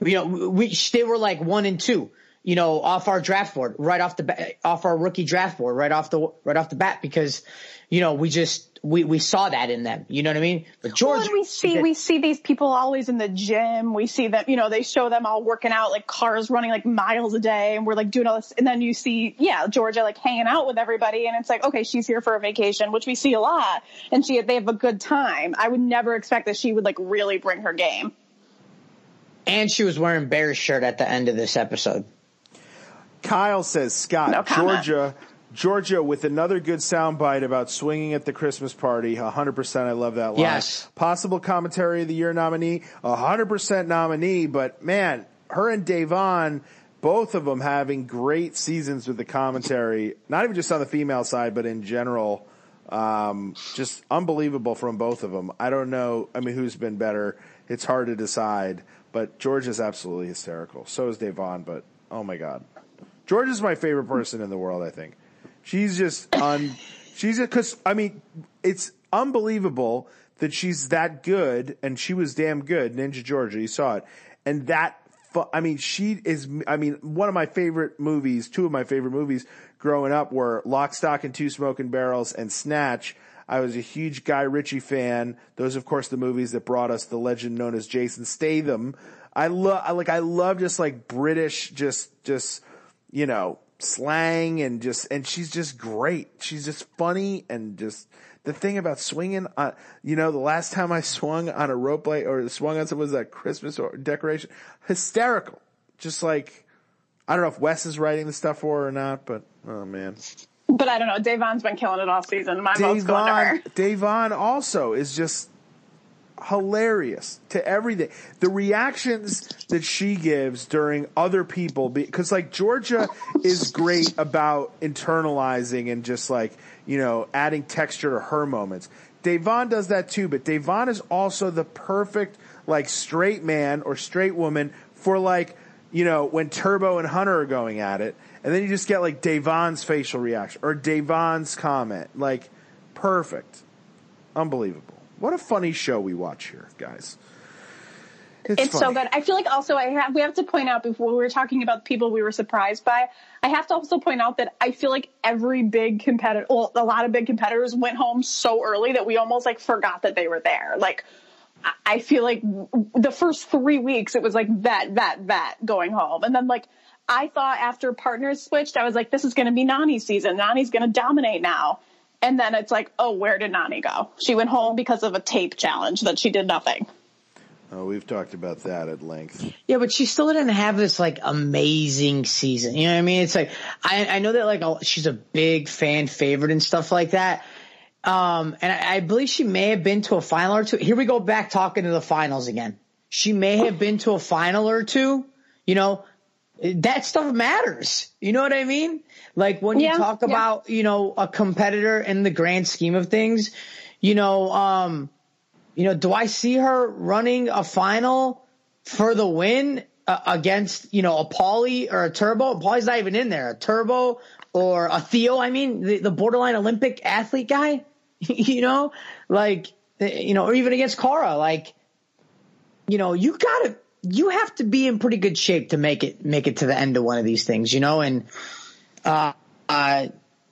You know, we, they were like one and two. You know, off our draft board, right off the ba- off our rookie draft board, right off the right off the bat, because you know we just we we saw that in them. You know what I mean? But Georgia, Well, we see we see these people always in the gym. We see them, you know, they show them all working out, like cars running like miles a day, and we're like doing all this. And then you see, yeah, Georgia like hanging out with everybody, and it's like, okay, she's here for a vacation, which we see a lot, and she they have a good time. I would never expect that she would like really bring her game. and she was wearing Bears shirt at the end of this episode. Kyle says, Scott, No. Georgia, Georgia with another good soundbite about swinging at the Christmas party. 100%. I love that line. Yes. Possible commentary of the year nominee. 100% nominee, but man, her and Da'Vonne, both of them having great seasons with the commentary, not even just on the female side, but in general. Um, just unbelievable from both of them. I don't know. I mean, who's been better? It's hard to decide, but George is absolutely hysterical. So is Da'Vonne, but oh my God. George is my favorite person in the world. I think she's just un. She's because I mean it's unbelievable that she's that good, and she was damn good. Ninja Georgia, you saw it, and that. I mean, she is. I mean, one of my favorite movies, two of my favorite movies growing up were Lock, Stock, and Two Smoking Barrels and Snatch. I was a huge Guy Ritchie fan. Those, of course, the movies that brought us the legend known as Jason Statham. I love, like, I love just like British, just, just, you know, slang and just, and she's just great. She's just funny and just the thing about swinging on, you know, the last time I swung on a rope light or swung on something was a Christmas or decoration, hysterical. Just like, I don't know if Wes is writing the stuff for her or not, but oh man. But I don't know. Da'Vonne's been killing it all season. My vote's going to her. Da'Vonne, Da'Vonne also is just hilarious to everything. The reactions that she gives during other people, because like Georgia is great about internalizing and just like, you know, adding texture to her moments. Da'Vonne does that too, but Da'Vonne is also the perfect like straight man or straight woman for like, you know, when Turbo and Hunter are going at it. And then you just get like Da'Vonne's facial reaction or Da'Vonne's comment. Like, perfect. Unbelievable. What a funny show we watch here, guys. It's so good. I feel like also I have we have to point out before we were talking about the people we were surprised by. I have to also point out that I feel like every big competitor, well, a lot of big competitors went home so early that we almost like forgot that they were there. Like I- I feel like the first three weeks it was like that, that, that going home, and then like I thought after partners switched, I was like, this is going to be Nany's season. Nany's going to dominate now. And then it's like, oh, where did Nany go? She went home because of a tape challenge that she did nothing. Oh, we've talked about that at length. Yeah, but she still didn't have this like amazing season. You know what I mean? It's like I, I know that like a- she's a big fan favorite and stuff like that. Um, and I, I believe she may have been to a final or two. Here we go back talking to the finals again. She may have been to a final or two. You know, that stuff matters. You know what I mean? Like when you Yeah, talk yeah. about you know a competitor in the grand scheme of things. You know, um, you know, do I see her running a final for the win uh, against, you know, a Paulie or a Turbo? Paulie's not even in there. A Turbo or a Theo, I mean, the, the borderline Olympic athlete guy, you know, like, you know, or even against Cara, like, you know, you gotta, you have to be in pretty good shape to make it, make it to the end of one of these things, you know, and, uh, uh,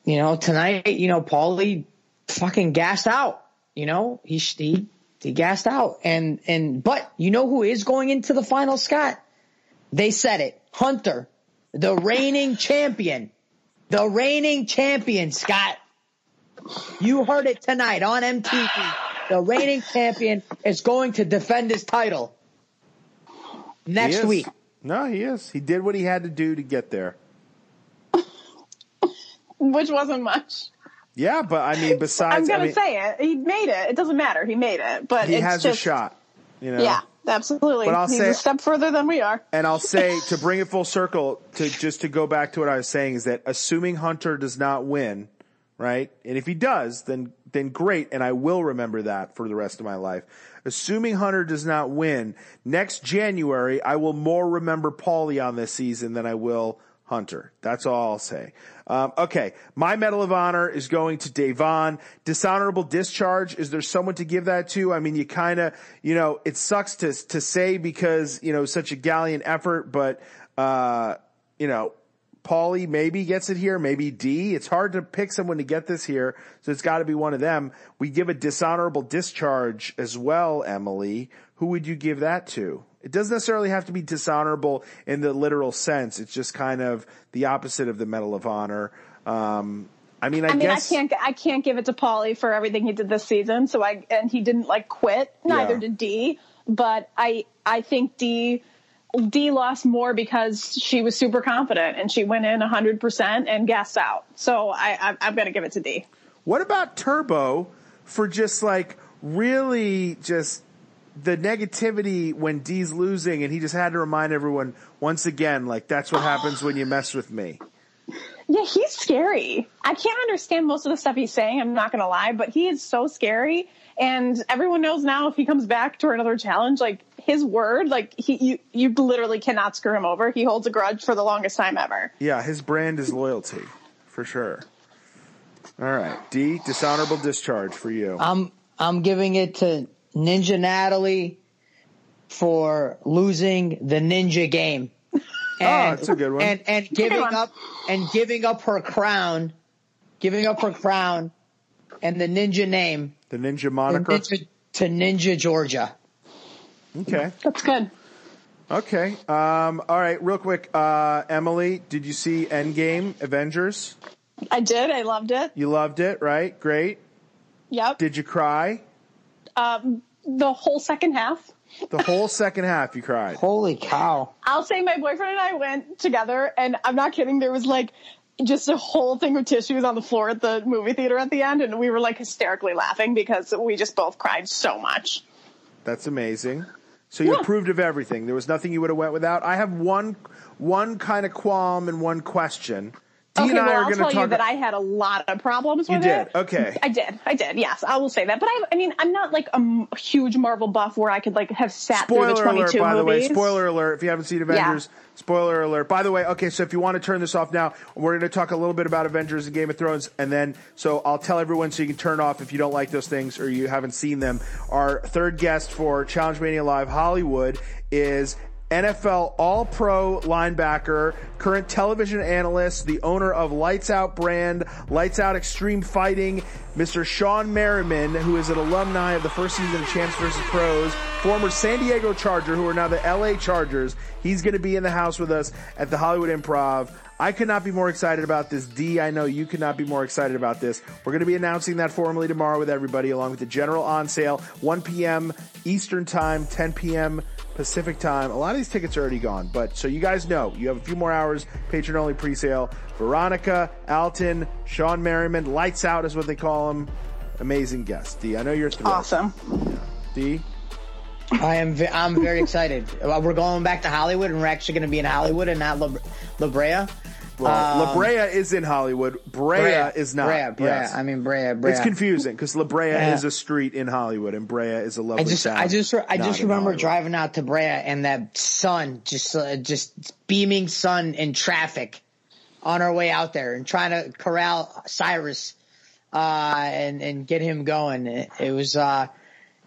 you know, tonight, you know, Paulie fucking gassed out, you know, he, he, he gassed out and, and, but you know who is going into the final, Scott? They said it. Hunter, the reigning champion, the reigning champion, Scott. You heard it tonight on MTV. The reigning champion is going to defend his title next week. No, he is. He did what he had to do to get there. which wasn't much. Yeah, but I mean, besides, I'm gonna say it. He made it. It doesn't matter. He made it, but he it's has just, a shot. You know. Yeah, absolutely. But I'll He's say- a step further than we are. And I'll say to bring it full circle, to just to go back to what I was saying is that assuming Hunter does not win, right? And if he does, then then great, and I will remember that for the rest of my life. Assuming Hunter does not win next January, I will more remember Paulie on this season than I will Hunter. That's all I'll say. Um, okay, my Medal of Honor is going to Da'Vonne. Dishonorable discharge. Is there someone to give that to? I mean, you kind of, you know, it sucks to to say because you know such a gallant effort, but uh, you know, Paulie maybe gets it here, maybe D. It's hard to pick someone to get this here, so it's got to be one of them. We give a dishonorable discharge as well, Emily. Who would you give that to? It doesn't necessarily have to be dishonorable in the literal sense. It's just kind of the opposite of the Medal of Honor. Um, I mean, I, I mean, guess I can't. I can't give it to Paulie for everything he did this season. So I and he didn't like quit. Neither Yeah. did D. But I I think D D lost more because she was super confident and she went in hundred percent and gassed out. So I, I I'm gonna give it to D. What about Turbo for just like really just the negativity when D's losing and he just had to remind everyone once again, like that's what happens when you mess with me. Yeah, he's scary. I can't understand most of the stuff he's saying. I'm not gonna lie, but he is so scary. And everyone knows now if he comes back to another challenge, like his word, like he you you literally cannot screw him over. He holds a grudge for the longest time ever. Yeah, his brand is loyalty for sure. All right, D, dishonorable discharge for you. I'm I'm giving it to Ninja Natalie for losing the ninja game. Oh, and, Oh, that's a good one. And and giving one. up and giving up her crown, giving up her crown and the ninja name the ninja to moniker. ninja, to Ninja Georgia. Okay. That's good. Okay. Um, all right, real quick. Uh, Emily, did you see Endgame Avengers? I did. I loved it. You loved it, right? Great. Yep. Did you cry? Um, the whole second half. The whole second half you cried. Holy cow. I'll say my boyfriend and I went together, and I'm not kidding. There was like just a whole thing of tissues on the floor at the movie theater at the end, and we were like hysterically laughing because we just both cried so much. That's amazing. So you Yeah. approved of everything. There was nothing you would have went without. I have one one kind of qualm and one question. Dee Okay, and I well, are I'll going tell to talk. you that I had a lot of problems with it. You did? it. Okay. I did. I did. Yes, I will say that. But I, I mean, I'm not like a m- huge Marvel buff where I could like have sat through the Spoiler 22 alert, by the way. movies. Spoiler alert. If you haven't seen Avengers, spoiler alert. By the way, okay, so if you want to turn this off now, we're going to talk a little bit about Avengers and Game of Thrones, and then, so I'll tell everyone so you can turn off if you don't like those things or you haven't seen them. Our third guest for Challenge Mania Live Hollywood is NFL All Pro linebacker, current television analyst, the owner of Lights Out brand, Lights Out Extreme Fighting, Mr. Shawne Merriman, who is an alumni of the first season of Champs vs. Pros, former San Diego Charger, who are now the LA Chargers. He's going to be in the house with us at the Hollywood Improv. I could not be more excited about this. D, I know you could not be more excited about this. We're going to be announcing that formally tomorrow with everybody, along with the general on sale, 1 p.m. Eastern Time, 10 p.m. Pacific Time. A lot of these tickets are already gone, but so you guys know, you have a few more hours, patron only pre sale. Veronica, Alton, Shawne Merriman, Lights Out is what they call him. Amazing guest. D, I know you're thrilled. Awesome. D, I am. I'm very excited. Uh, We're going back to Hollywood, and we're actually going to be in Hollywood and not La, La Brea. Well, La Um, Brea is in Hollywood. Brea, is not. Brea, Brea. Yes. I mean Brea, Brea. It's confusing because La Brea Yeah. is a street in Hollywood, and Brea is a lovely I just, town. I just, I just remember driving out to Brea and that sun, just, uh, just beaming sun in traffic on our way out there and trying to corral Cyrus, uh, and, and get him going. It, it was, uh,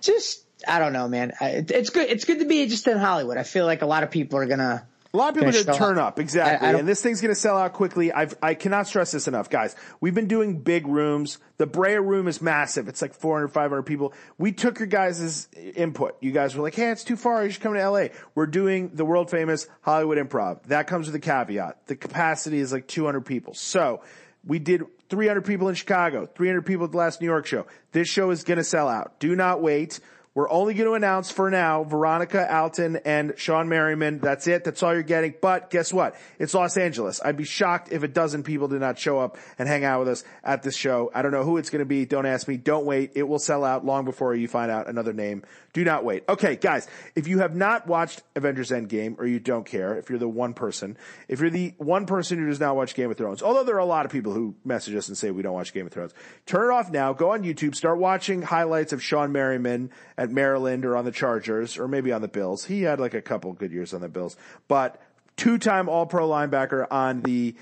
just, I don't know, man. It, it's good. It's good to be just in Hollywood. I feel like a lot of people are gonna, A lot of people are going to turn up. up, exactly, I- I and this thing's going to sell out quickly. I've, I cannot stress this enough, guys. We've been doing big rooms. The Brea room is massive. It's like 400, 500 people. We took your guys' input. You guys were like, "Hey, it's too far. You should come to LA." We're doing the world famous Hollywood Improv. That comes with a caveat. The capacity is like 200 people. So we did 300 people in Chicago, 300 people at the last New York show. This show is going to sell out. Do not wait. We're only going to announce for now Veronica Alton and Shawne Merriman. That's it. That's all you're getting. But guess what? It's Los Angeles. I'd be shocked if a dozen people did not show up and hang out with us at this show. I don't know who it's going to be. Don't ask me. Don't wait. It will sell out long before you find out another name. Do not wait. Okay, guys, if you have not watched Avengers Endgame or you don't care, if you're the one person, if you're the one person who does not watch Game of Thrones, although there are a lot of people who message us and say we don't watch Game of Thrones, turn it off now. Go on YouTube. Start watching highlights of Shawne Merriman at Maryland or on the Chargers or maybe on the Bills. He had like a couple good years on the Bills, but two-time All-Pro linebacker on the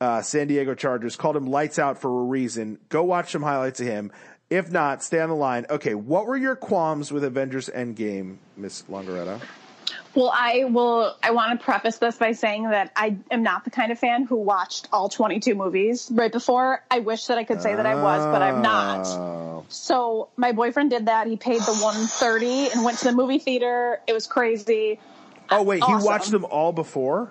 uh, San Diego Chargers called him lights out for a reason. Go watch some highlights of him. If not, stay on the line. Okay, what were your qualms with Avengers Endgame, Miss Longeretta? Well, I will. I want to preface this by saying that I am not the kind of fan who watched all 22 movies right before. I wish that I could say that I was, but I'm not. Oh. So my boyfriend did that. He paid the 130 and went to the movie theater. It was crazy. Oh wait, he watched them all before.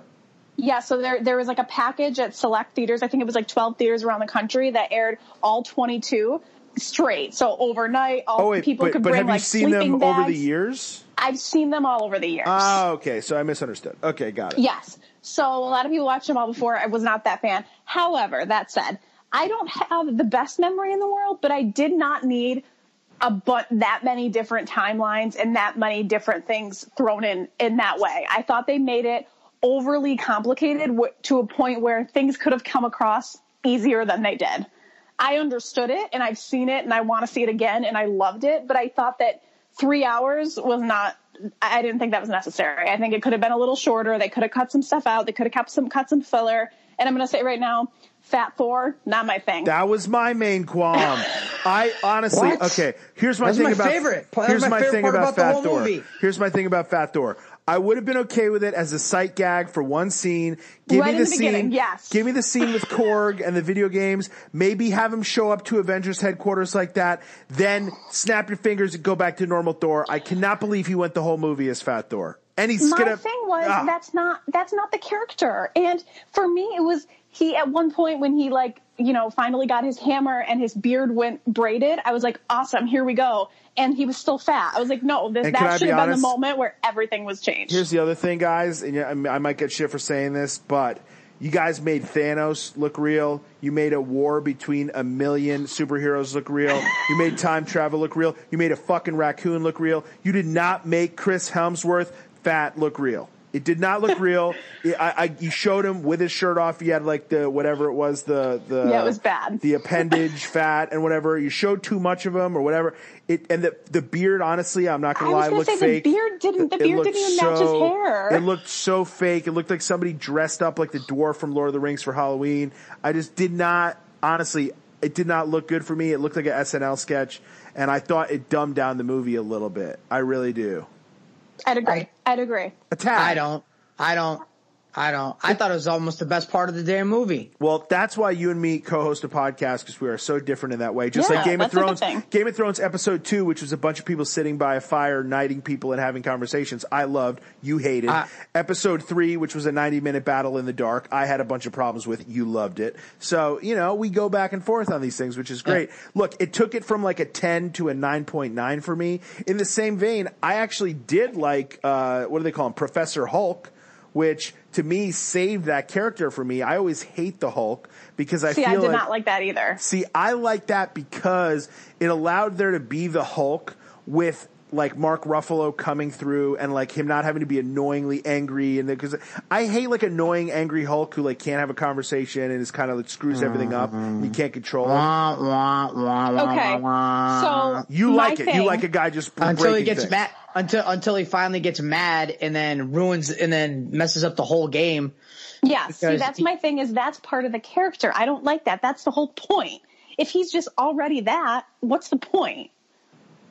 Yeah, so there there was like a package at select theaters. I think it was like 12 theaters around the country that aired all 22 straight. So overnight, all Oh wait, people but, could but bring have you like seen sleeping them over the years? I've seen them all over the years. Oh, okay. So I misunderstood. Okay, got it. Yes. So a lot of people watched them all before. I was not that fan. However, that said, I don't have the best memory in the world, but I did not need a but that many different timelines and that many different things thrown in in that way. I thought they made it overly complicated w- to a point where things could have come across easier than they did. I understood it and I've seen it and I want to see it again and I loved it, but I thought that three hours was not. I didn't think that was necessary. I think it could have been a little shorter. They could have cut some stuff out. They could have kept some cut some filler. And I'm going to say right now, Fat Thor, not my thing. That was my main qualm. I honestly, What? okay. Here's my That's thing my about favorite. That Here's my my, favorite thing about, about Fat whole Thor. movie. Here's my thing about Fat Thor. I would have been okay with it as a sight gag for one scene. Give Right me in the, the scene. yes. Give me the scene with Korg and the video games. Maybe have him show up to Avengers headquarters like that. Then snap your fingers and go back to normal Thor. I cannot believe he went the whole movie as Fat Thor. And he's my gonna. thing was Ah. that's not that's not the character and for me it was he at one point when he like you know finally got his hammer and his beard went braided i was like awesome here we go and he was still fat i was like no this that should be have been honest? the moment where everything was changed Here's the other thing, guys, and I I might get shit for saying this, but you guys made Thanos look real. You made a war between a million superheroes look real. You made time travel look real. You made a fucking raccoon look real. You did not make Chris Hemsworth fat look real. It did not look real. It- I, I, you showed him with his shirt off. He had like the whatever it was, the the Yeah, it was bad. The appendage fat and whatever. You showed too much of him or whatever. It and the the beard. Honestly, I'm not gonna I was lie, gonna looked say the fake. beard didn't- the It beard didn't even match his hair. It looked so fake. It looked like somebody dressed up like the dwarf from Lord of the Rings for Halloween. I just did not, honestly, it did not look good for me. It looked like an SNL sketch, and I thought it dumbed down the movie a little bit. I really do. I'd agree I- i'd agree A tad. I don't. I don't. I don't. I thought it was almost the best part of the damn movie. Well, that's why you and me co-host a podcast because we are so different in that way. Just Yeah, like Game of that's a good Thrones. Game of Thrones episode two, which was a bunch of people sitting by a fire, knighting people and having conversations. I loved. You hated. Uh, episode three, which was a ninety-minute battle in the dark, I had a bunch of problems with. You loved it. So you know we go back and forth on these things, which is great. Look, it took it from like a ten to a nine point nine for me. In the same vein, I actually did like uh, what do they call him, Professor Hulk which to me saved that character for me. I always hate the Hulk because I see feel i did like, not like that either See, I like that because it allowed there to be the Hulk with like Mark Ruffalo coming through and like him not having to be annoyingly angry and because I hate like annoying angry Hulk who like can't have a conversation and is kind of like screws everything up. And you can't control him. Wah, wah, wah, wah, okay wah, wah. so You like it. You like a guy just until he breaking gets things. mad. Until until he finally gets mad and then ruins and then messes up the whole game. Yeah, see, that's he- my thing. Is that's part of the character. I don't like that. That's the whole point. If he's just already that, what's the point?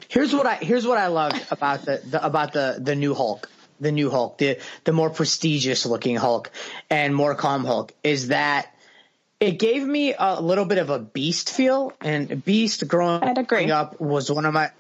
Here's what I here's what I loved about the, the about the the new Hulk, the new Hulk, the the more prestigious looking Hulk and more calm Hulk is that it gave me a little bit of a Beast feel, and Beast growing I'd up was one of my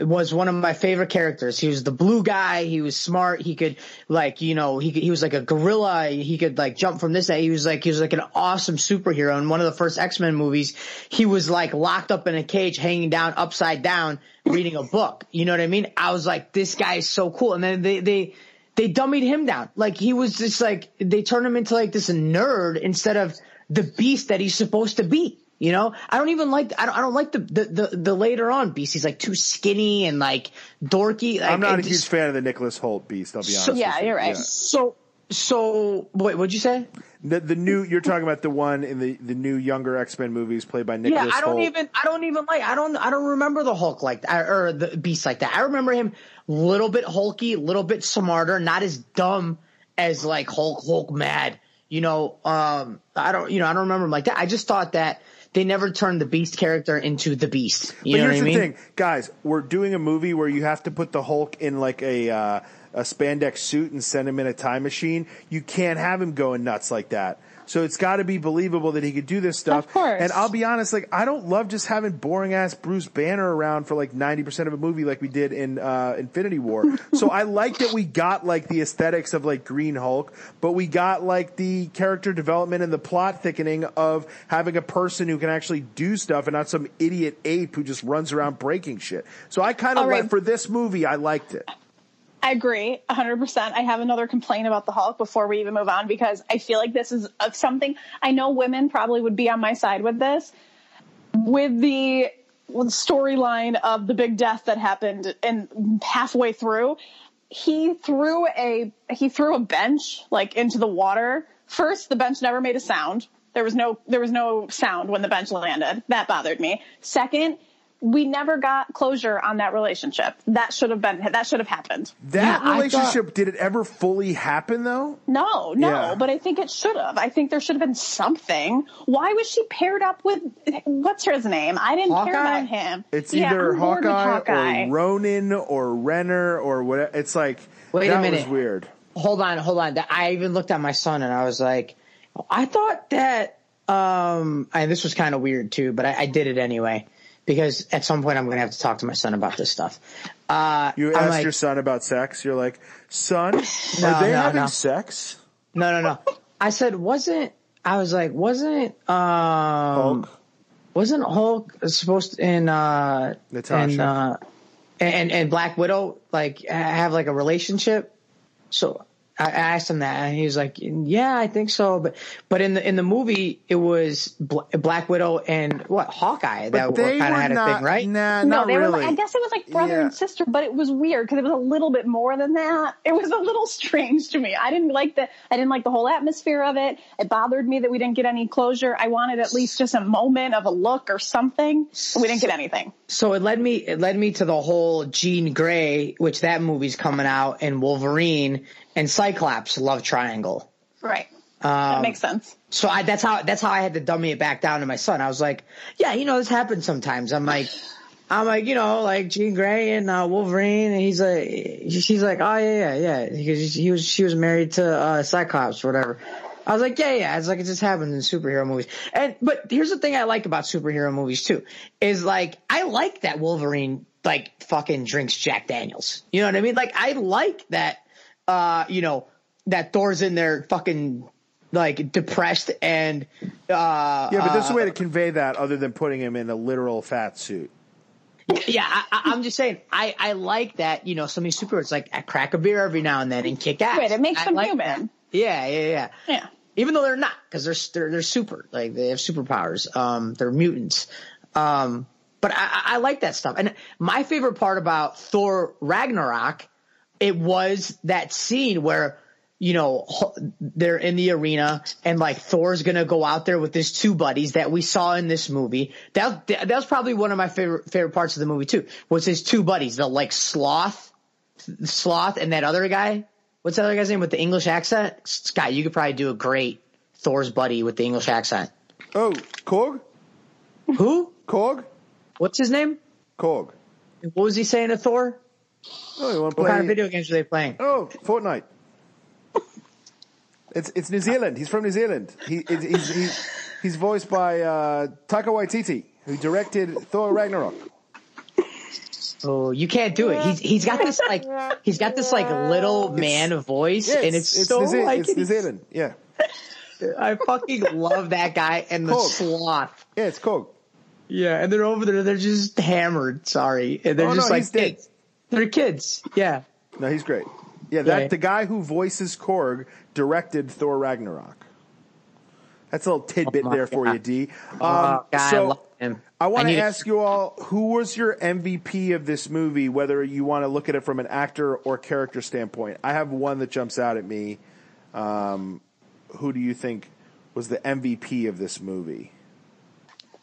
was one of my favorite characters. He was the blue guy. He was smart. He could like, you know, he he was like a gorilla. He could like jump from this. That he was like, he was like an awesome superhero. In one of the first X-Men movies, he was like locked up in a cage, hanging down upside down, reading a book. You know what I mean? I was like, this guy is so cool. And then they, they, they dummied him down. Like he was just like, they turned him into like this nerd instead of the beast that he's supposed to be. You know, I don't even like, I don't, I don't like the, the, the, the later on beast. He's like too skinny and like dorky. Like, I'm not a huge just- fan of the Nicholas Hoult beast. I'll be honest. So- Yeah, you. you're right. So, so, wait, what'd you say? The, the new you're talking about the one in the the new younger X Men movies played by Nicholas Yeah, I don't Hoult. even, I don't even like, I don't, I don't remember the Hulk like that, or the beast like that. I remember him little bit hulky, little bit smarter, not as dumb as like Hulk, Hulk mad. You know, um, I don't, you know, I don't remember him like that. I just thought that they never turned the beast character into the beast. You But know what here's I the mean? thing, guys. We're doing a movie where you have to put the Hulk in like a uh, a spandex suit and send him in a time machine, you can't have him going nuts like that. So it's got to be believable that he could do this stuff. Of course. And I'll be honest, like I don't love just having boring ass Bruce Banner around for like ninety percent of a movie, like we did in uh, Infinity War. so I like that we got like the aesthetics of like Green Hulk, but we got like the character development and the plot thickening of having a person who can actually do stuff and not some idiot ape who just runs around breaking shit. So I kind of right. like for this movie, I liked it. I agree 100%. I have another complaint about the Hulk before we even move on because I feel like this is of something I know women probably would be on my side with this. With the storyline of the big death that happened and halfway through, he threw a he threw a bench like into the water. First, the bench never made a sound. There was no there was no sound when the bench landed. That bothered me. Second, we never got closure on that relationship. That should have been that should have happened. That Yeah, I relationship, did it ever fully happen though? No, no, Yeah. but I think it should have. I think there should have been something. Why was she paired up with what's his name? I didn't care about him. It's Yeah, either I'm bored with Hawkeye, Hawkeye. or Ronin or Renner or whatever. It's like Wait a minute. was weird. hold on, hold on. I even looked at my son and I was like, I thought that, um, and this was kind of weird too, but I, I did it anyway because at some point I'm going to have to talk to my son about this stuff. Uh, You asked like, your son about sex. You're like, son, No, are they no, having no. sex? no, no, no. I said, wasn't, I was like, wasn't, um, Hulk. wasn't Hulk supposed to, in, uh, Natasha. in, uh, and, and Black Widow, like, have like a relationship? So I I asked him that, and he was like, "Yeah, I think so." But but in the in the movie, it was Bla- Black Widow and what Hawkeye that But they kind of were had a thing, right? Nah, no, not they really. were. Like, I guess it was like brother Yeah. and sister, but it was weird because it was a little bit more than that. It was a little strange to me. I didn't like the. I didn't like the whole atmosphere of it. It bothered me that we didn't get any closure. I wanted at least just a moment of a look or something. We didn't get anything. So it led me it led me to the whole Jean Grey, which that movie's coming out, and Wolverine and Cyclops love triangle. Right. Um, that makes sense. So I, that's how that's how I had to dummy it back down to my son. I was like, yeah, you know, this happens sometimes. I'm like, I'm like, you know, like Jean Grey and uh, Wolverine, and he's like, she's like, oh yeah, yeah, yeah, because he was she was married to uh, Cyclops or whatever. I was like, yeah, yeah, it's like it just happens in superhero movies. And but here's the thing I like about superhero movies too is like I like that Wolverine like fucking drinks Jack Daniels. You know what I mean? Like I like that. Uh, you know that Thor's in there fucking like depressed and uh yeah, but there's a uh, way to convey that other than putting him in a literal fat suit. yeah I, I- I'm just saying I I like that you know some of these superheroes like I crack a beer every now and then and kick ass Right, it makes I them like human. that. yeah yeah yeah Yeah. even though they're not because they're, they're they're super like they have superpowers um they're mutants um but I, I I like that stuff and my favorite part about Thor Ragnarok it was that scene where you know they're in the arena and like Thor's gonna go out there with his two buddies that we saw in this movie. That that was probably one of my favorite favorite parts of the movie too was his two buddies the like sloth sloth and that other guy. What's that other guy's name with the English accent? Scott you could probably do a great Thor's buddy with the English accent. Oh, Korg? who? Korg? what's his name? Korg. what was he saying to Thor Oh, you want to what kind of video games are they playing Oh, Fortnite. It's it's New Zealand. He's from New Zealand. He he's he's, he's voiced by uh, Taika Waititi, who directed Thor Ragnarok. Oh, you can't do it. He's he's got this like he's got this like little man voice, Yeah, and it's, so New, like it's New Zealand. Yeah, I fucking love that guy and the Cool. sloth. yeah, it's Korg. Yeah, and they're over there. They're just hammered. Sorry, and they're Oh, just no, like he's dead. kids. They're kids. Yeah. No, he's great. Yeah, that Yeah. the guy who voices Korg directed Thor Ragnarok. That's a little tidbit Oh my there for God. you, D. Um, Oh, God, I so love him. I want I to need- ask you all who was your MVP of this movie, whether you want to look at it from an actor or character standpoint. I have one that jumps out at me. Um, who do you think was the MVP of this movie?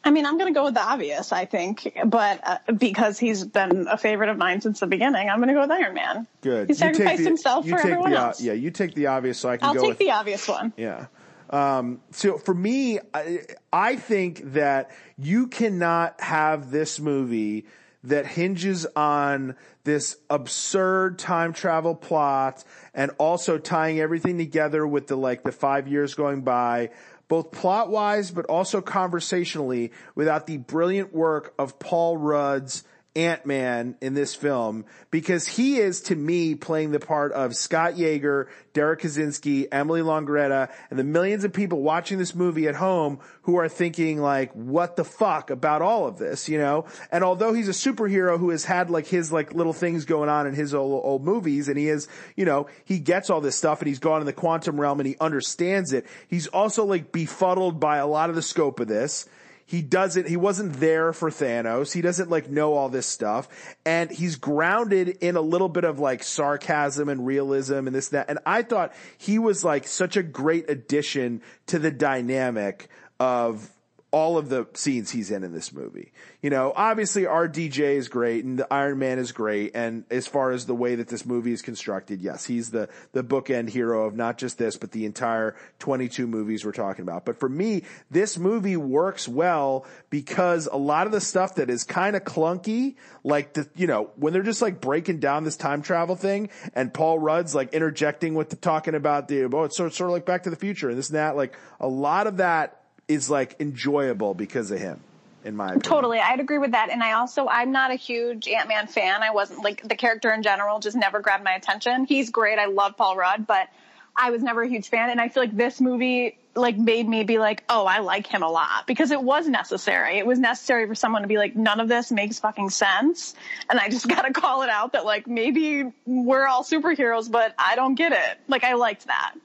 I mean, I'm going to go with the obvious, I think, but uh, because he's been a favorite of mine since the beginning, I'm going to go with Iron Man. Good. He You sacrificed the- himself for everyone the, else. Yeah, you take the obvious, so I can I'll go take with the obvious one. Yeah. Um, so for me, I, I think that you cannot have this movie that hinges on this absurd time travel plot and also tying everything together with the like the five years going by both plot wise but also conversationally without the brilliant work of paul rudd's Ant-Man in this film because he is to me playing the part of Scott Yeager, Derrick Kosinski, Emily Longeretta, and the millions of people watching this movie at home who are thinking like, what the fuck about all of this, you know? And although he's a superhero who has had like his like little things going on in his old, old movies and he is, you know, he gets all this stuff and he's gone in the quantum realm and he understands it. He's also like befuddled by a lot of the scope of this he doesn't, he wasn't there for Thanos. He doesn't like know all this stuff. And he's grounded in a little bit of like sarcasm and realism and this, and that. And I thought he was like such a great addition to the dynamic of all of the scenes he's in in this movie. You know, obviously RDJ is great and the Iron Man is great. And as far as the way that this movie is constructed, yes, he's the, the bookend hero of not just this, but the entire 22 movies we're talking about. But for me, this movie works well because a lot of the stuff that is kind of clunky, like the, you know, when they're just like breaking down this time travel thing and Paul Rudd's like interjecting with the talking about the, oh, it's sort, sort of like back to the future and this and that, like a lot of that is like enjoyable because of him in my opinion. Totally. I'd agree with that. And I also, I'm not a huge Ant Man fan. I wasn't like the character in general just never grabbed my attention. He's great. I love Paul Rudd, but I was never a huge fan. And I feel like this movie like made me be like, oh, I like him a lot because it was necessary. It was necessary for someone to be like, none of this makes fucking sense. And I just got to call it out that like maybe we're all superheroes, but I don't get it. Like I liked that.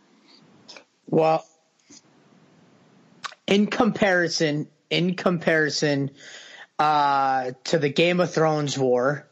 Well, in comparison, in comparison uh, to the Game of Thrones war,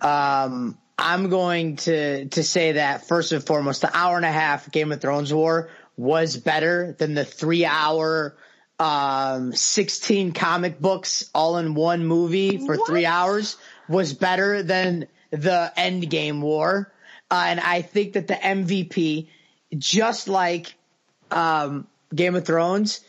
um, I'm going to to say that first and foremost, the hour and a half Game of Thrones war was better than the three hour, um, 16 comic books all in one movie for What? three hours was better than the Endgame war. Uh, and I think that the MVP, just like um, Game of Thrones,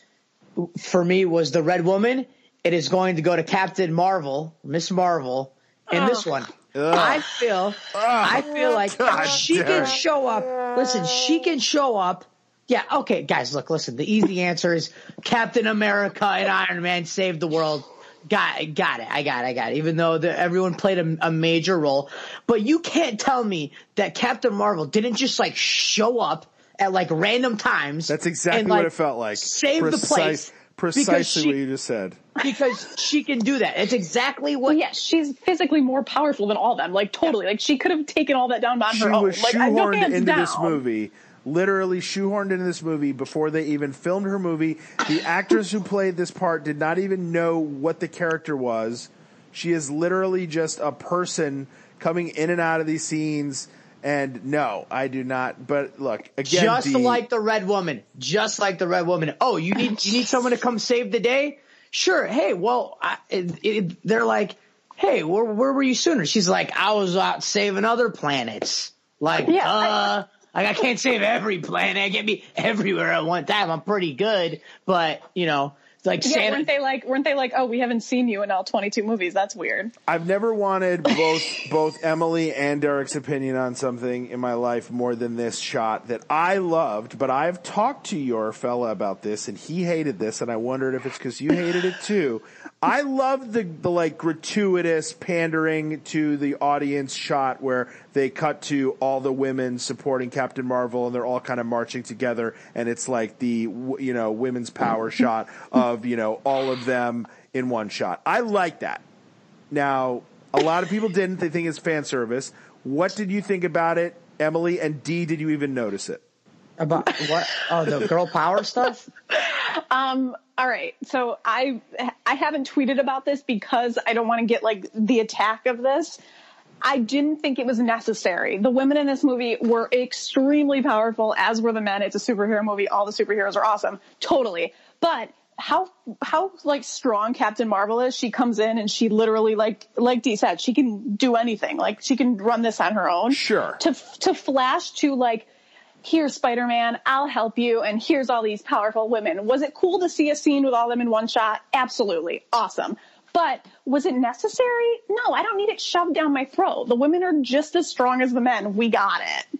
for me was the Red Woman. It is going to go to Captain Marvel, Miss Marvel, in this one. I feel, I feel like God she damn can it. show up. Listen, she can show up. Yeah, okay, guys, look, listen. The easy answer is Captain America and Iron Man saved the world. Got, got it. I got it. I got it. Even though the, everyone played a, a major role, but you can't tell me that Captain Marvel didn't just like show up at like random times. That's exactly and, what it felt like. Save the place. Precisely she- what you just said. because she can do that. It's exactly what. Yeah, she's physically more powerful than all of them. Like totally. Like she could have taken all that down on She her own. was Like I no shoehorned hands into down. this movie. Literally shoehorned into this movie before they even filmed her movie. The actress who played this part did not even know what the character was. She is literally just a person coming in and out of these scenes. And no, I do not. But look, again, just Dee, like the Red Woman, just like the Red Woman. Oh, you need you need someone to come save the day? Sure. Hey, well, I, it, it, they're like, hey, where, where were you sooner? She's like, I was out saving other planets. Like, Yeah, uh, like I can't save every planet. I can't be everywhere at one time. I'm pretty good, but you know, it's like Yeah, Santa. weren't they like? Weren't they like? Oh, we haven't seen you in all twenty-two movies. That's weird. I've never wanted both both Emily and Derrick's opinion on something in my life more than this shot that I loved. But I've talked to your fella about this, and he hated this, and I wondered if it's because you hated it too. I love the the like gratuitous pandering to the audience shot where they cut to all the women supporting Captain Marvel, and they're all kind of marching together, and it's like the you know women's power shot of you know all of them in one shot. I like that. Now, a lot of people didn't. They think it's fan service. What did you think about it, Emily? And D, did you even notice it? About what? Oh, the girl power stuff. Um, all right. So I I haven't tweeted about this because I don't want to get like the attack of this. I didn't think it was necessary. The women in this movie were extremely powerful, as were the men. It's a superhero movie. All the superheroes are awesome. Totally. But how how like strong Captain Marvel is. She comes in and she literally like like Dee said, she can do anything. Like she can run this on her own. Sure. To to flash to like here's Spider-Man, I'll help you, and here's all these powerful women. Was it cool to see a scene with all them in one shot? Absolutely. Awesome. But was it necessary? No, I don't need it shoved down my throat. The women are just as strong as the men. We got it.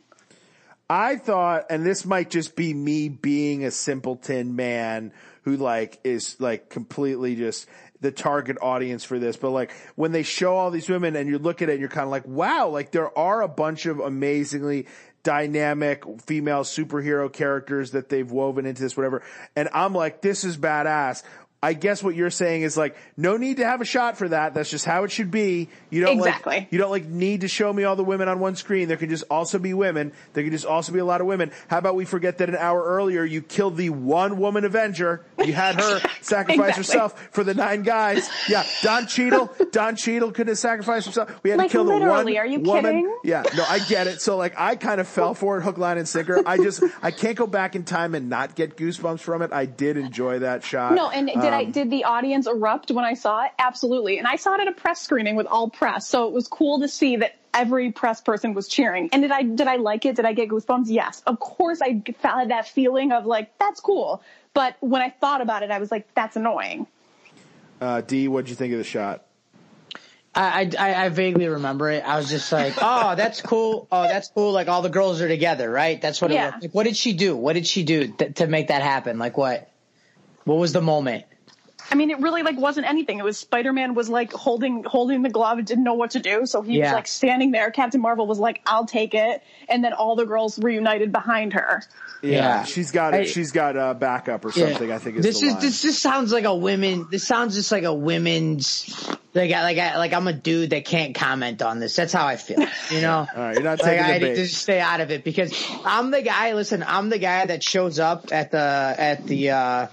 I thought, and this might just be me being a simpleton man who like is like completely just the target audience for this, but like when they show all these women and you look at it and you're kind of like, wow, like there are a bunch of amazingly dynamic female superhero characters that they've woven into this, whatever. And I'm like, this is badass. I guess what you're saying is like, no need to have a shot for that. That's just how it should be. You don't Exactly. like, you don't like need to show me all the women on one screen. There can just also be women. There can just also be a lot of women. How about we forget that an hour earlier you killed the one woman Avenger? You had her sacrifice Exactly. herself for the nine guys. Yeah, Don Cheadle. Don Cheadle couldn't have sacrificed himself. We had Like, to kill the one literally, are you woman. kidding? Yeah, no, I get it. So like, I kind of fell for it, hook, line, and sinker. I just, I can't go back in time and not get goosebumps from it. I did enjoy that shot. No, and uh, did I Um, did the audience erupt when I saw it? Absolutely. And I saw it at a press screening with all press, so it was cool to see that every press person was cheering. And did I did I like it? Did I get goosebumps? Yes. Of course I had that feeling of like that's cool. But when I thought about it, I was like that's annoying. Uh, D, what'd you think of the shot? I, I I vaguely remember it. I was just like, oh, that's cool. Oh, that's cool. Like all the girls are together, right? That's what it Yeah. was. Like, what did she do? What did she do th- to make that happen? Like what? What was the moment? I mean, it really like wasn't anything. It was Spider-Man was like holding holding the glove and didn't know what to do, so he was like standing there. Captain Marvel was like, "I'll take it," and then all the girls reunited behind her. Yeah, Yeah. she's got it. She's got a backup or Yeah. something. I think is this the is line. this just sounds like a women. This sounds just like a women's. Like I, like I, like I'm a dude that can't comment on this. That's how I feel. You know. All right, you're not Like taking I the to bait. just stay out of it because I'm the guy. Listen, I'm the guy that shows up at the at the uh,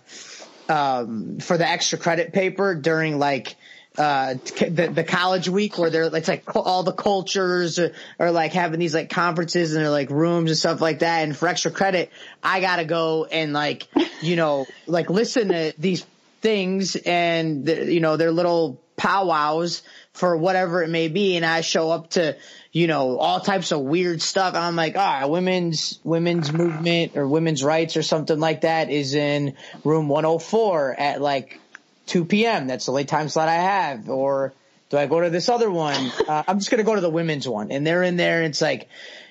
um, for the extra credit paper during like uh, the, the college week where they're it's like all the cultures are, are like having these like conferences and they're like rooms and stuff like that. And for extra credit, I gotta go and like you know like listen to these things and the, you know their little powwows for whatever it may be. And I show up to you know all types of weird stuff. And I'm like, ah, women's women's movement or women's rights or something like that is in room 104 at like 2 p.m. That's the late time slot I have. Or do I go to this other one? Uh, I'm just going to go to the women's one. And they're in there. And it's like,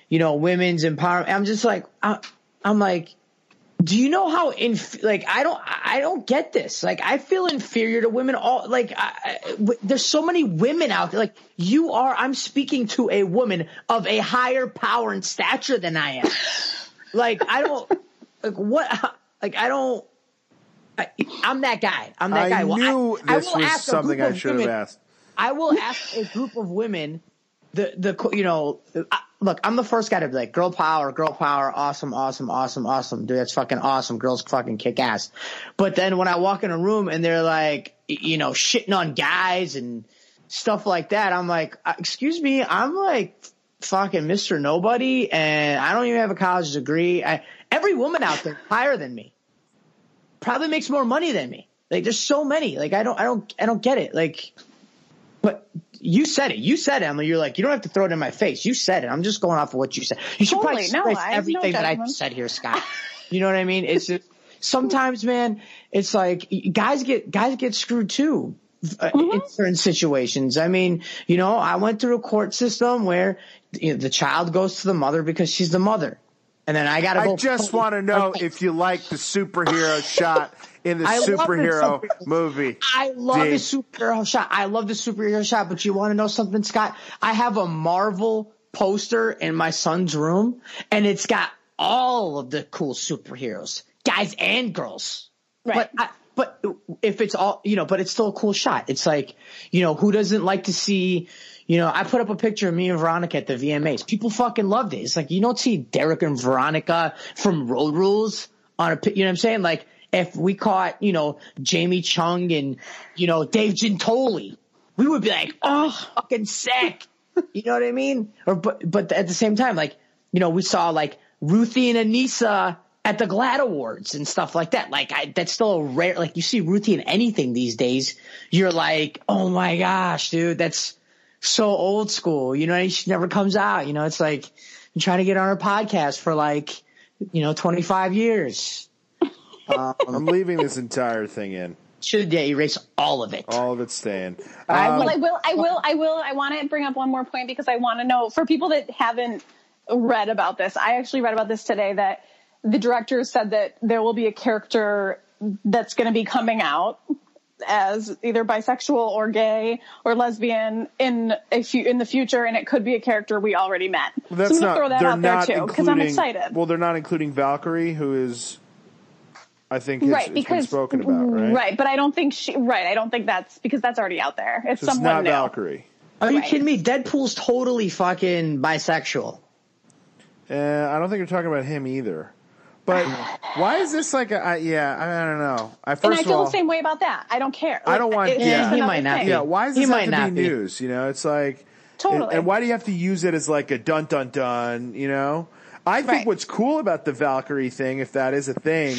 you know, women's empowerment. I'm just like, I, I'm like, do you know how in like I don't I don't get this. Like I feel inferior to women all like I, I- w- there's so many women out there. Like you are I'm speaking to a woman of a higher power and stature than I am. Like I don't like what like I don't I, I'm that guy. I'm that I guy. Well, knew I, I this will was ask something I of should have asked. I will ask a group of women the the you know I, look I'm the first guy to be like girl power girl power awesome awesome awesome awesome. Dude that's fucking awesome. Girls fucking kick ass. But then when I walk in a room and they're like you know shitting on guys and stuff like that I'm like uh, excuse me I'm like fucking Mr. Nobody and I don't even have a college degree. I, every woman out there higher than me. Probably makes more money than me. Like there's so many. Like I don't I don't I don't get it. Like you said it. You said it, Emily. You're like, you don't have to throw it in my face. You said it. I'm just going off of what you said. You should Totally. probably No, have no everything that I said here, Scott. You know what I mean? It's just, sometimes, man, it's like guys get guys get screwed too. uh, Mm-hmm. In certain situations, I mean, you know, I went through a court system where you know, the child goes to the mother because she's the mother, and then I gotta I go. just want to know if you like the superhero shot in the I love the superhero superhero- movie. I love D. the superhero shot. I love the superhero shot, but you want to know something, Scott? I have a Marvel poster in my son's room, and it's got all of the cool superheroes, guys and girls. Right. But I, but if it's all you know, but it's still a cool shot. It's like you know, who doesn't like to see? You know, I put up a picture of me and Veronica at the VMAs. People fucking loved it. It's like you don't see Derrick and Veronica from Road Rules on a. You know what I'm saying? Like if we caught you know Jamie Chung and you know Dave Giuntoli, we would be like, oh, fucking sick. You know what I mean? Or but but at the same time, like you know, we saw like Ruthie and Anissa at the GLAAD Awards and stuff like that. Like I, that's still a rare. Like you see Ruthie in anything these days, you're like, oh my gosh, dude, that's so old school. You know, she never comes out. You know, it's like you try to get on her podcast for like you know 25 years. I'm leaving this entire thing in. Should yeah, erase all of it. All of it's staying. I Um, well, I will, I will, I will, I want to bring up one more point because I want to know for people that haven't read about this. I actually read about this today that the director said that there will be a character that's going to be coming out as either bisexual or gay or lesbian in a few in the future, and it could be a character we already met. that's so I'm gonna not. throw that they're out there not too because I'm including- excited. Well, they're not including Valkyrie, who is, I think, it's, right, it's because been spoken about, right? Right, but I don't think she. Right, I don't think that's because that's already out there. It's So it's someone not new. Valkyrie. Are you Right. kidding me? Deadpool's totally fucking bisexual. Uh, I don't think you're talking about him either. But why is this like a? I, yeah, I, I don't know. I first And I feel all, the same way about that. I don't care. I don't want- It's yeah. He might not thing. be. Yeah, why does He this might have to not be be. news? You know, it's like Totally. And, why do you have to use it as like a dun dun dun? You know, I think Right. what's cool about the Valkyrie thing, if that is a thing,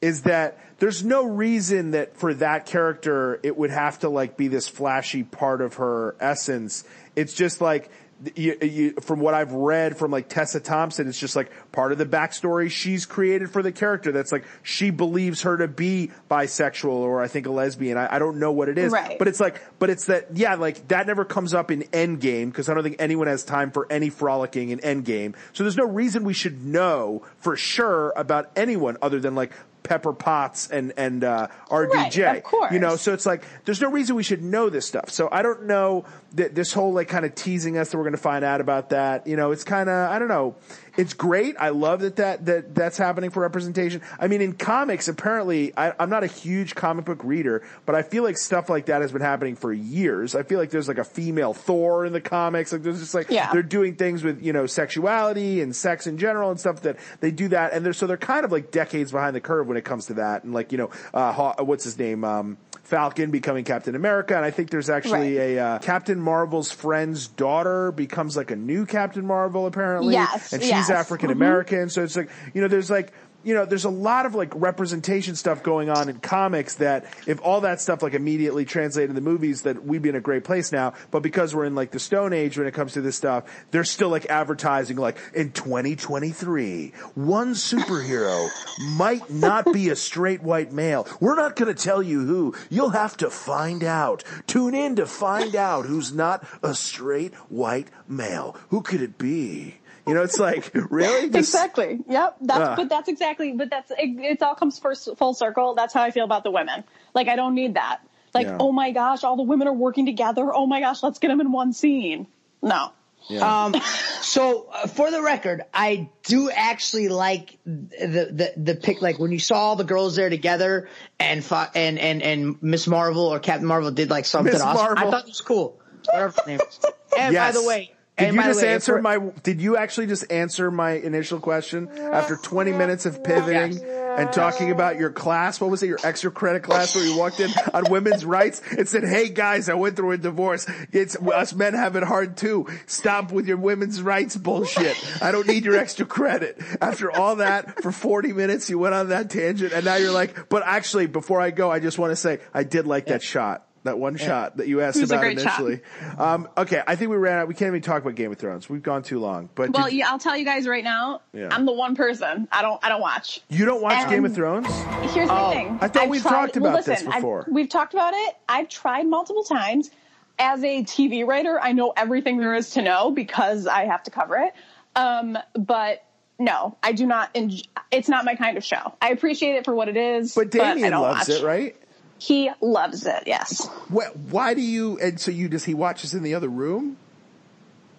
is that there's no reason that for that character it would have to like be this flashy part of her essence. It's just like. You, you, from what I've read from like Tessa Thompson, it's just like part of the backstory she's created for the character. That's like she believes her to be bisexual or I think a lesbian. I, I don't know what it is, Right. but it's like, but it's that, yeah, like that never comes up in Endgame because I don't think anyone has time for any frolicking in Endgame. So there's no reason we should know for sure about anyone other than like Pepper Potts and and uh, RDJ. Right, of course. You know, so it's like there's no reason we should know this stuff. So I don't know that this whole like kind of teasing us that we're going to find out about that. You know, it's kind of I don't know. It's great. I love that that that that's happening for representation. I mean, in comics, apparently, I, I'm not a huge comic book reader, but I feel like stuff like that has been happening for years. I feel like there's like a female Thor in the comics. Like there's just like Yeah. they're doing things with you know sexuality and sex in general and stuff that they do that, and they're so they're kind of like decades behind the curve when it comes to that. And like you know, uh, Haw- what's his name? Um, Falcon becoming Captain America, and I think there's actually Right. a uh, Captain Marvel's friend's daughter becomes like a new Captain Marvel apparently, Yes, and she's yes. African American. So it's like you know, there's like you know, there's a lot of like representation stuff going on in comics that if all that stuff like immediately translated in the movies, that we'd be in a great place now. But because we're in like the Stone Age when it comes to this stuff, they're still like advertising like in 2023, one superhero might not be a straight white male. We're not going to tell you who. You'll have to find out. Tune in to find out who's not a straight white male. Who could it be? You know, it's like really Just- Exactly. Yep. That's Ah. but that's exactly but that's it, it all comes first full circle. That's how I feel about the women. Like I don't need that. Like Yeah. oh my gosh, all the women are working together. Oh my gosh, let's get them in one scene. No. Um, so uh, for the record, I do actually like the the the pick. Like when you saw all the girls there together, and fu- and and and Miss Marvel or Captain Marvel did like something Miss awesome. Marvel. I thought it was cool. Whatever her name is. And Yes. by the way, Did and you just way, answer my? Did you actually just answer my initial question after 20 minutes of pivoting Yes. and talking about your class? What was it? Your extra credit class where you walked in on women's rights and said, "Hey guys, I went through a divorce. It's us men have it hard too. Stop with your women's rights bullshit. I don't need your extra credit." After all that, for 40 minutes, you went on that tangent, and now you're like, "But actually, before I go, I just want to say I did like that shot." That one shot that you asked It was a about initially. Um, okay, I think we ran out. We can't even talk about Game of Thrones. We've gone too long. But Well, yeah, I'll tell you guys right now. Yeah. I'm the one person. I don't I don't watch. you don't watch and- Game of Thrones? Here's the thing. I thought I've we've tried- talked well, about this listen, I've- before. we've talked about it. I've tried multiple times. As a TV writer, I know everything there is to know because I have to cover it. Um, but no, I do not. Enj- it's not my kind of show. I appreciate it for what it is, But I Damien don't loves watch. it, right? He loves it. Yes. Why, why do you? And so you does he watches in the other room?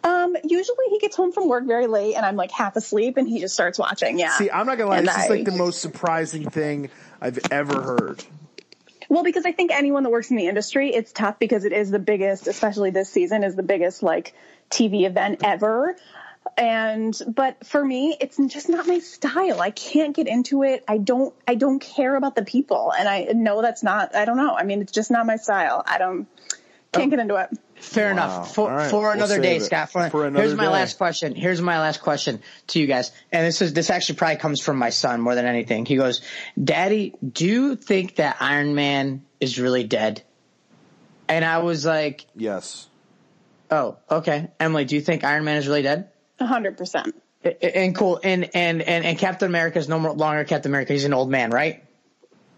Um, usually he gets home from work very late, and I'm like half asleep, and he just starts watching. Yeah. See, I'm not gonna lie. And this is like the most surprising thing I've ever heard. Well, because I think anyone that works in the industry, it's tough because it is the biggest, especially this season, is the biggest like TV event ever. And but for me, it's just not my style. I can't get into it. I don't. I don't care about the people, and I know that's not. I don't know. I mean, it's just not my style. I don't. Can't get into it. Fair enough. For, All right, for we'll another day. Scott. For, For another here's my day. last question. Here's my last question to you guys. And this is this actually probably comes from my son more than anything. He goes, "Daddy, do you think that Iron Man is really dead?" And I was like, Yes. "Oh, okay." Emily, do you think Iron Man is really dead? A hundred percent. I- I- And cool. And and and and Captain America is no more longer Captain America. He's an old man, right?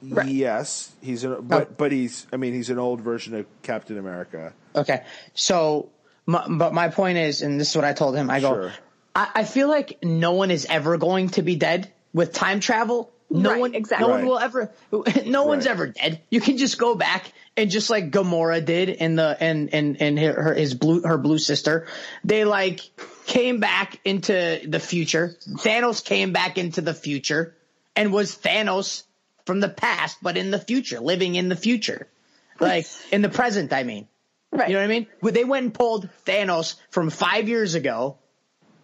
Right. Yes, he's an, but oh. but he's I mean he's an old version of Captain America. Okay. So, my, but my point is, and this is what I told him. I go, Sure. I, I feel like no one is ever going to be dead with time travel. No Right, one, exactly. no one will ever. No one's ever dead. You can just go back and just like Gamora did in the and and and her, his blue her blue sister. They like came back into the future. Thanos came back into the future and was Thanos from the past, but in the future, living in the future, like in the present. I mean. Right. You know what I mean? Well, They went and pulled Thanos from five years ago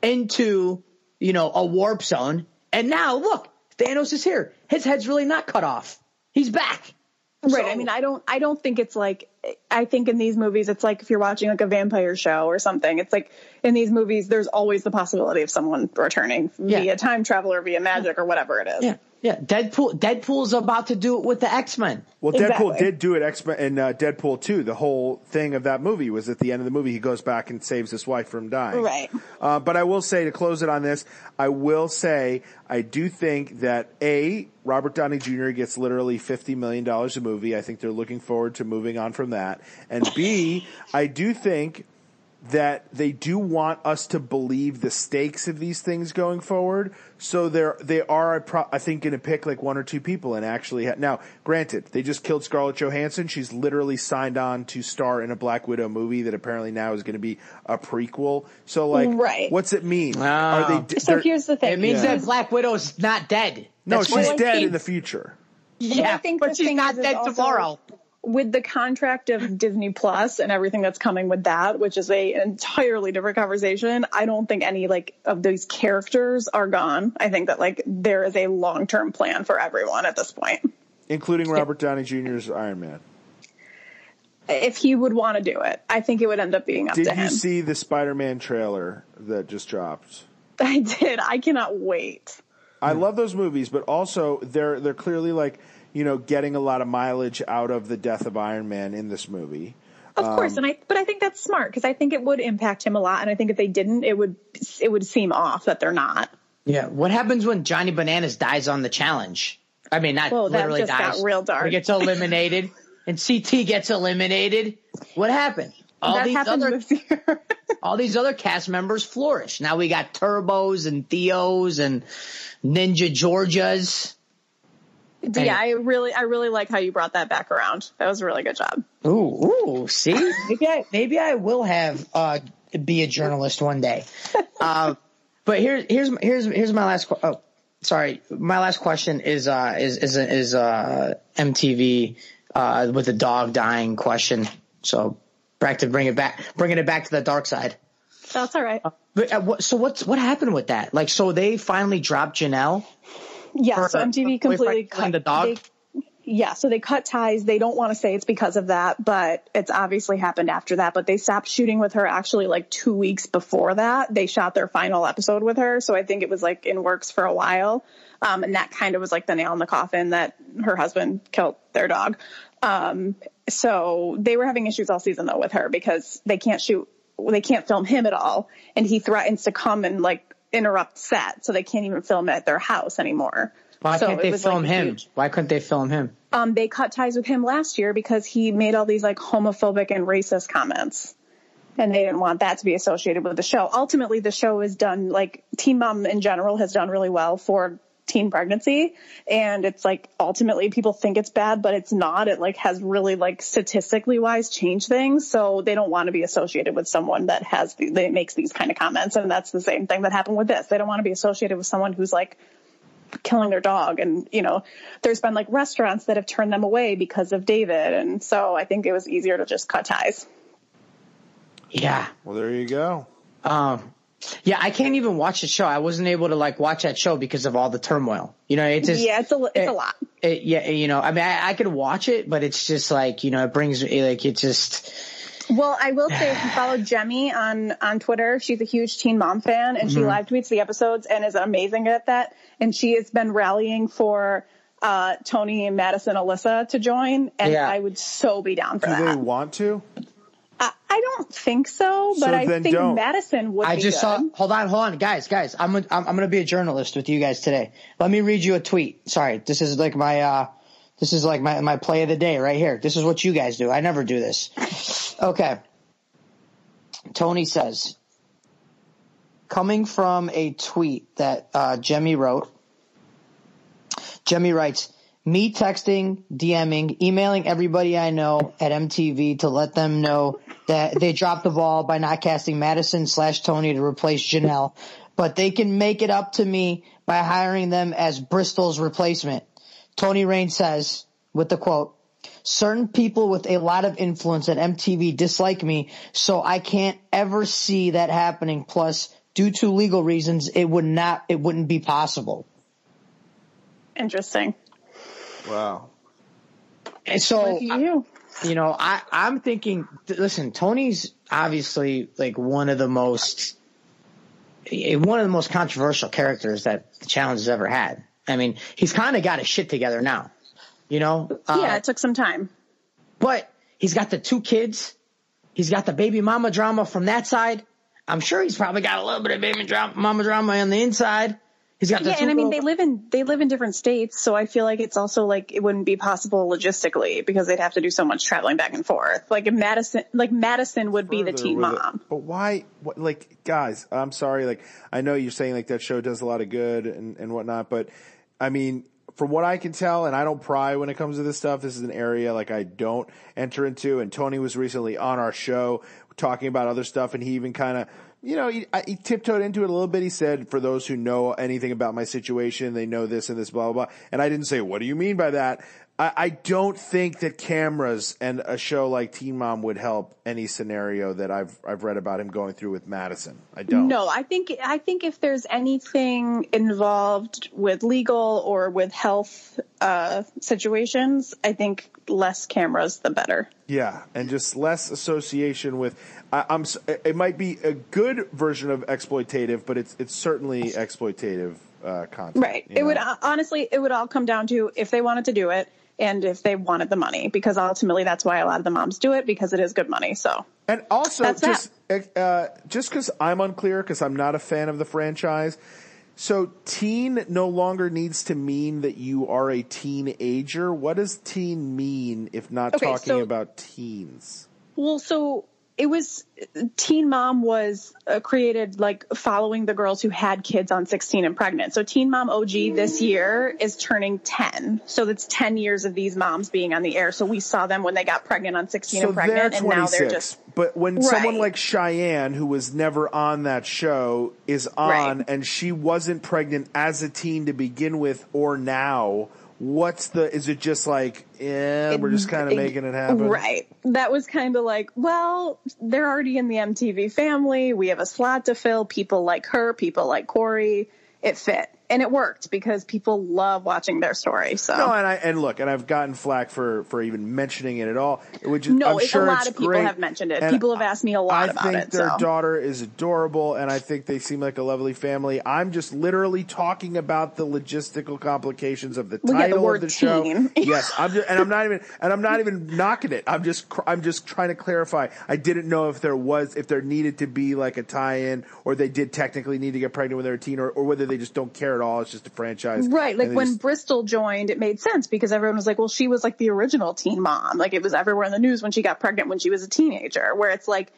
into, you know, a warp zone. And now look, Thanos is here. His head's really not cut off. He's back. Right. So- I mean, I don't, I don't think it's like, I think in these movies, it's like if you're watching like a vampire show or something, it's like in these movies, there's always the possibility of someone returning Yeah. via time travel or via magic or whatever it is. Yeah. Yeah. Deadpool, Deadpool's about to do it with the X-Men. Well, Exactly. Deadpool did do it X Men in uh, Deadpool 2. The whole thing of that movie was at the end of the movie, he goes back and saves his wife from dying. Right. Uh, but I will say, to close it on this, I will say, I do think that A, Robert Downey Jr. gets literally $50 million a movie. I think they're looking forward to moving on from that. And B, I do think that they do want us to believe the stakes of these things going forward. So they're they are, pro- I think, going to pick like one or two people and actually. Ha- now, granted, they just killed Scarlett Johansson. She's literally signed on to star in a Black Widow movie that apparently now is going to be a prequel. So, like, Right. what's it mean? Oh. Are they? So here's the thing. It means Yeah. that Black Widow's not dead. no, That's she's what- Well, I dead think- in the future. yeah, I think but she's not is, is dead also- tomorrow. With the contract of Disney Plus and everything that's coming with that, which is a an entirely different conversation, I don't think any like of these characters are gone. I think that like there is a long term plan for everyone at this point. Including Robert Downey Jr.'s Iron Man. If he would want to do it, I think it would end up being up Did to you see the Spider-Man trailer that just dropped? I did. I cannot wait. I love those movies, but also they're they're clearly like you know getting a lot of mileage out of the death of Iron Man in this movie. Of Um, course, and I but I think that's smart because I think it would impact him a lot, and I think if they didn't, it would it would seem off that they're not. Yeah. What happens when Johnny Bananas dies on the challenge? I mean, not Whoa, that literally just got dies. real dark. He gets eliminated, and CT gets eliminated. What happened? All that these other this year. all these other cast members flourish. Now we got Turbos and Theos and Ninja Georgias. Yeah, I really I really like how you brought that back around. That was a really good job. Ooh, ooh, see, maybe I maybe I will have uh be a journalist one day. Uh, but here's here's here's here's my last. que- Oh, sorry, my last question is uh is is is uh MTV uh with the dog dying question. So back to bring it back, bringing it back to the dark side. That's all right. But uh, what, so what's what happened with that? Like, so they finally dropped Jenelle. Yeah, for so MTV completely cut the dog? They, yeah, so they cut ties. They don't want to say it's because of that, but it's obviously happened after that. But they stopped shooting with her actually like two weeks before that. They shot their final episode with her, so I think it was like in works for a while. Um, and that kind of was like the nail in the coffin that her husband killed their dog. Um, so they were having issues all season though with her because they can't shoot, they can't film him at all, and he threatens to come and like interrupt set, so they can't even film at their house anymore. Why So can't they film like, him? huge. Why couldn't they film him? Um, they cut ties with him last year because he made all these like homophobic and racist comments. And they didn't want that to be associated with the show. Ultimately, the show is done like Teen Mom in general has done really well for teen pregnancy. And it's like ultimately people think it's bad, but it's not. It like has really like statistically wise changed things. So they don't want to be associated with someone that has, the, that makes these kind of comments. And that's the same thing that happened with this. They don't want to be associated with someone who's like killing their dog and you know there's been like restaurants that have turned them away because of david and so i think it was easier to just cut ties Yeah. Well, there you go. Um, yeah, I can't even watch the show. I wasn't able to like watch that show because of all the turmoil. You know, it's just yeah it's a li- it's it- a lot it- yeah, you know, I mean, I, I could watch it, but it's just like you know, it brings me like it just well i will say if you follow jemmy on on twitter she's a huge teen mom fan and she Mm-hmm. live tweets the episodes and is amazing at that and she has been rallying for uh tony and madison alyssa to join and Yeah. i would so be down for that. Do they want to? I, I don't think so but So i think don't. madison would I be just good. saw. Hold on, hold on, guys, guys. I'm i I'm, I'm going to be a journalist with you guys today. Let me read you a tweet. Sorry, this is like my uh This is like my, my play of the day right here. This is what you guys do. I never do this. Okay. Tony says, coming from a tweet that uh, Jemmy wrote, Jemmy writes, me texting, DMing, emailing everybody I know at MTV to let them know that they dropped the ball by not casting Madison slash Tony to replace Jenelle, but they can make it up to me by hiring them as Bristol's replacement. Tony Raines says, with the quote, certain people with a lot of influence at MTV dislike me, so I can't ever see that happening. Plus, due to legal reasons, it would not, it wouldn't be possible. Interesting. Wow. And so, Look at you. you know, I, I'm thinking, listen, Tony's obviously like one of the most, eh, one of the most controversial characters that the challenge has ever had. I mean, he's kind of got his shit together now, you know? Uh, yeah, it took some time. But he's got the two kids. He's got the baby mama drama from that side. I'm sure he's probably got a little bit of baby drama, mama drama on the inside. He's got Yeah, and I mean they live in they live in different states, so I feel like it's also like it wouldn't be possible logistically because they'd have to do so much traveling back and forth. Like if Madison, like Madison would be the further teen with it. mom. But why? What, like, guys, I'm sorry. Like, I know you're saying like that show does a lot of good and, and whatnot, but I mean, from what I can tell, and I don't pry when it comes to this stuff. This is an area like I don't enter into. And Tony was recently on our show talking about other stuff, and he even kind of. You know, he, I- he tiptoed into it a little bit. He said, for those who know anything about my situation, they know this and this, blah, blah, blah. And I didn't say, what do you mean by that? I, I don't think that cameras and a show like Teen Mom would help any scenario that I've I've read about him going through with Madison. I don't. No, I think I think if there's anything involved with legal or with health uh, situations, I think less cameras the better. Yeah, and just less association with. I, I'm. It might be a good version of exploitative, but it's it's certainly exploitative uh, content. Right. It would know? uh, honestly, it would all come down to if they wanted to do it and if they wanted the money, because ultimately that's why a lot of the moms do it because it is good money. So And also, That's just uh, just because I'm unclear, because I'm not a fan of the franchise. So, teen no longer needs to mean that you are a teenager. What does teen mean if not Okay, talking so- about teens? Well, so it was Teen Mom was uh, created like following the girls who had kids on 16 and pregnant. So Teen Mom OG this year is turning 10. So that's 10 years of these moms being on the air. So we saw them when they got pregnant on 16 So and pregnant, and now they're just but when someone like Cheyenne, who was never on that show, is on Right. and she wasn't pregnant as a teen to begin with or now, what's the, is it just like, yeah, we're just kind of making it happen? Right. That was kind of like, well, they're already in the MTV family. We have a slot to fill. People like her, people like Cory. It fit. And it worked because people love watching their story. So No, and I and look, and I've gotten flack for for even mentioning it at all. Which is, No, I'm it's- a sure lot it's of people great. have mentioned it. And People have asked me a lot I about it. I think their so. daughter is adorable, and I think they seem like a lovely family. I'm just literally talking about the logistical complications of the Well, yeah, the title of the show. teen. yes, I'm just, and I'm not even and I'm not even knocking it. I'm just I'm just trying to clarify. I didn't know if there was if there needed to be like a tie-in, or they did technically need to get pregnant when they're a teen, or, or whether they just don't care at all. It's just a franchise, Right, like when just- Bristol joined, it made sense because everyone was like, "Well, she was like the original teen mom. Like it was everywhere in the news when she got pregnant when she was a teenager." Where it's like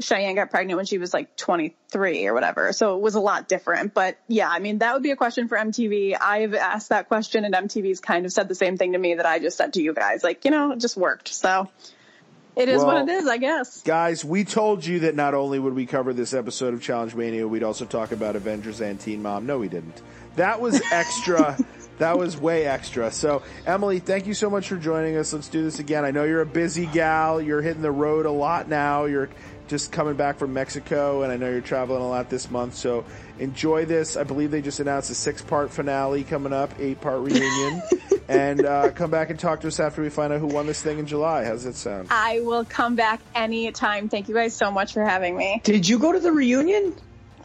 Cheyenne got pregnant when she was like 23 or whatever, so it was a lot different. But yeah, I mean, that would be a question for MTV. I've asked that question, and MTV's kind of said the same thing to me that I just said to you guys. Like, you know, it just worked. So it is Well, what it is, I guess. Guys, we told you that not only would we cover this episode of Challenge Mania, we'd also talk about Avengers and Teen Mom. No, we didn't. That was extra. that was way extra. So, Emily, thank you so much for joining us. Let's do this again. I know you're a busy gal. You're hitting the road a lot now. You're just coming back from Mexico, and I know you're traveling a lot this month. So, enjoy this. I believe they just announced a six part finale coming up, eight part reunion. and uh, come back and talk to us after we find out who won this thing in July. How's that sound? I will come back anytime. Thank you guys so much for having me. Did you go to the reunion?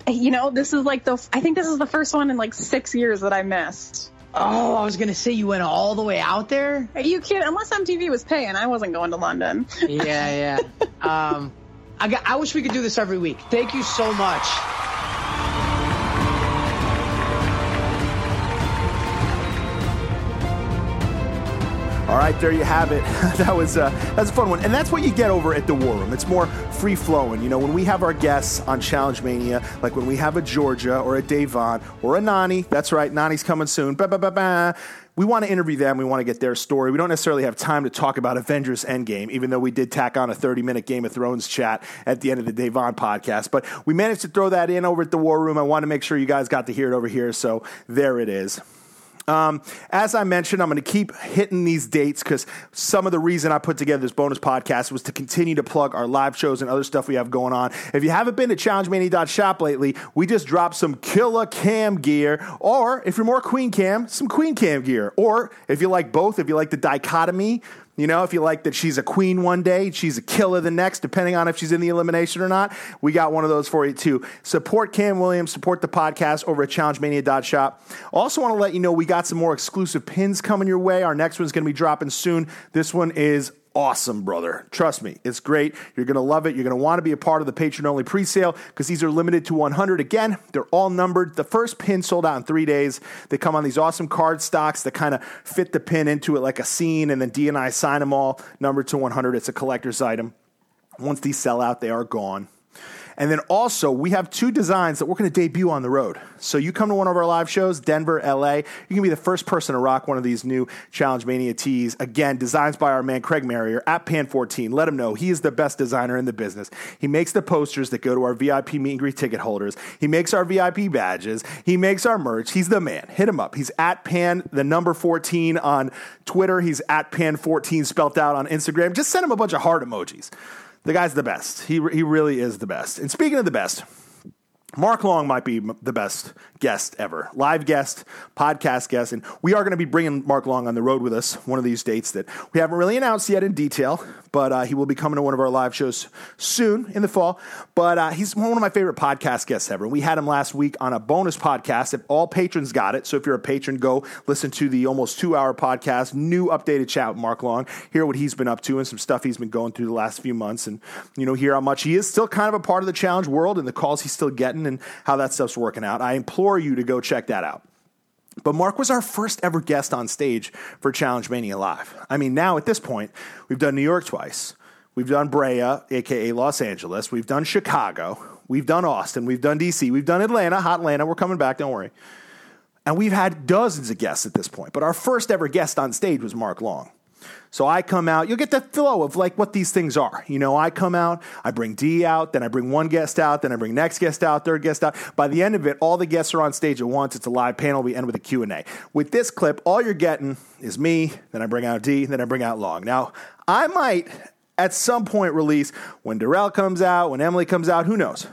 You know, this is like the, I think this is the first one in like six years that I missed. Oh, I was gonna say you went all the way out there. Are you kidding? Unless MTV was paying, I wasn't going to London. Yeah, yeah. um, I got. I wish we could do this every week. Thank you so much. All right, there you have it. that was uh, that's a fun one, and that's what you get over at the War Room. It's more free flowing. You know, when we have our guests on Challenge Mania, like when we have a Georgia or a Da'Vonne or a Nany. That's right, Nany's coming soon. Ba, ba, ba, ba. We want to interview them. We want to get their story. We don't necessarily have time to talk about Avengers Endgame, even though we did tack on a 30 minute Game of Thrones chat at the end of the Da'Vonne podcast. But we managed to throw that in over at the War Room. I want to make sure you guys got to hear it over here. So there it is. Um, as I mentioned, I'm going to keep hitting these dates because some of the reason I put together this bonus podcast was to continue to plug our live shows and other stuff we have going on. If you haven't been to challengemania.shop lately, we just dropped some killer cam gear, or if you're more queen cam, some queen cam gear, or if you like both, if you like the dichotomy you know, if you like that she's a queen one day, she's a killer the next, depending on if she's in the elimination or not, we got one of those for you too. Support Cam Williams, support the podcast over at challengemania.shop. Also, want to let you know we got some more exclusive pins coming your way. Our next one's going to be dropping soon. This one is awesome, brother. Trust me, it's great. You're going to love it. You're going to want to be a part of the patron only pre sale because these are limited to 100. Again, they're all numbered. The first pin sold out in three days. They come on these awesome card stocks that kind of fit the pin into it like a scene, and then D and I sign them all numbered to 100. It's a collector's item. Once these sell out, they are gone. And then also, we have two designs that we're going to debut on the road. So you come to one of our live shows, Denver, LA, you can be the first person to rock one of these new Challenge Mania tees. Again, designs by our man Craig Marrier at Pan14. Let him know he is the best designer in the business. He makes the posters that go to our VIP meet and greet ticket holders. He makes our VIP badges. He makes our merch. He's the man. Hit him up. He's at Pan, the number 14 on Twitter. He's at Pan14 spelt out on Instagram. Just send him a bunch of heart emojis. The guy's the best. He, he really is the best. And speaking of the best, Mark Long might be the best guest ever, live guest, podcast guest, and we are going to be bringing Mark Long on the road with us one of these dates that we haven't really announced yet in detail, but uh, he will be coming to one of our live shows soon in the fall. But uh, he's one of my favorite podcast guests ever. We had him last week on a bonus podcast. If all patrons got it, so if you're a patron, go listen to the almost two hour podcast, new updated chat with Mark Long, hear what he's been up to and some stuff he's been going through the last few months, and you know hear how much he is still kind of a part of the challenge world and the calls he's still getting and how that stuff's working out. I implore you to go check that out. But Mark was our first ever guest on stage for Challenge Mania Live. I mean, now at this point, we've done New York twice. We've done Brea, aka Los Angeles. We've done Chicago. We've done Austin. We've done DC. We've done Atlanta, hot Atlanta. We're coming back, don't worry. And we've had dozens of guests at this point. But our first ever guest on stage was Mark Long. So I come out, you'll get the flow of like what these things are. You know, I come out, I bring D out, then I bring one guest out, then I bring next guest out, third guest out. By the end of it, all the guests are on stage at once. It's a live panel. We end with a Q&A. With this clip, all you're getting is me, then I bring out D, then I bring out Long. Now, I might at some point release when Darrell comes out, when Emily comes out, who knows?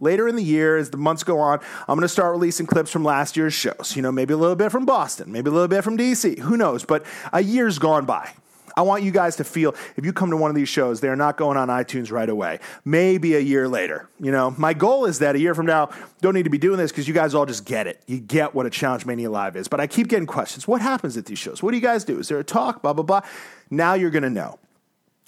Later in the year, as the months go on, I'm going to start releasing clips from last year's shows. You know, maybe a little bit from Boston, maybe a little bit from DC. Who knows? But a year's gone by. I want you guys to feel if you come to one of these shows, they're not going on iTunes right away. Maybe a year later. You know, my goal is that a year from now, don't need to be doing this because you guys all just get it. You get what a Challenge Mania Live is. But I keep getting questions. What happens at these shows? What do you guys do? Is there a talk? Blah, blah, blah. Now you're going to know.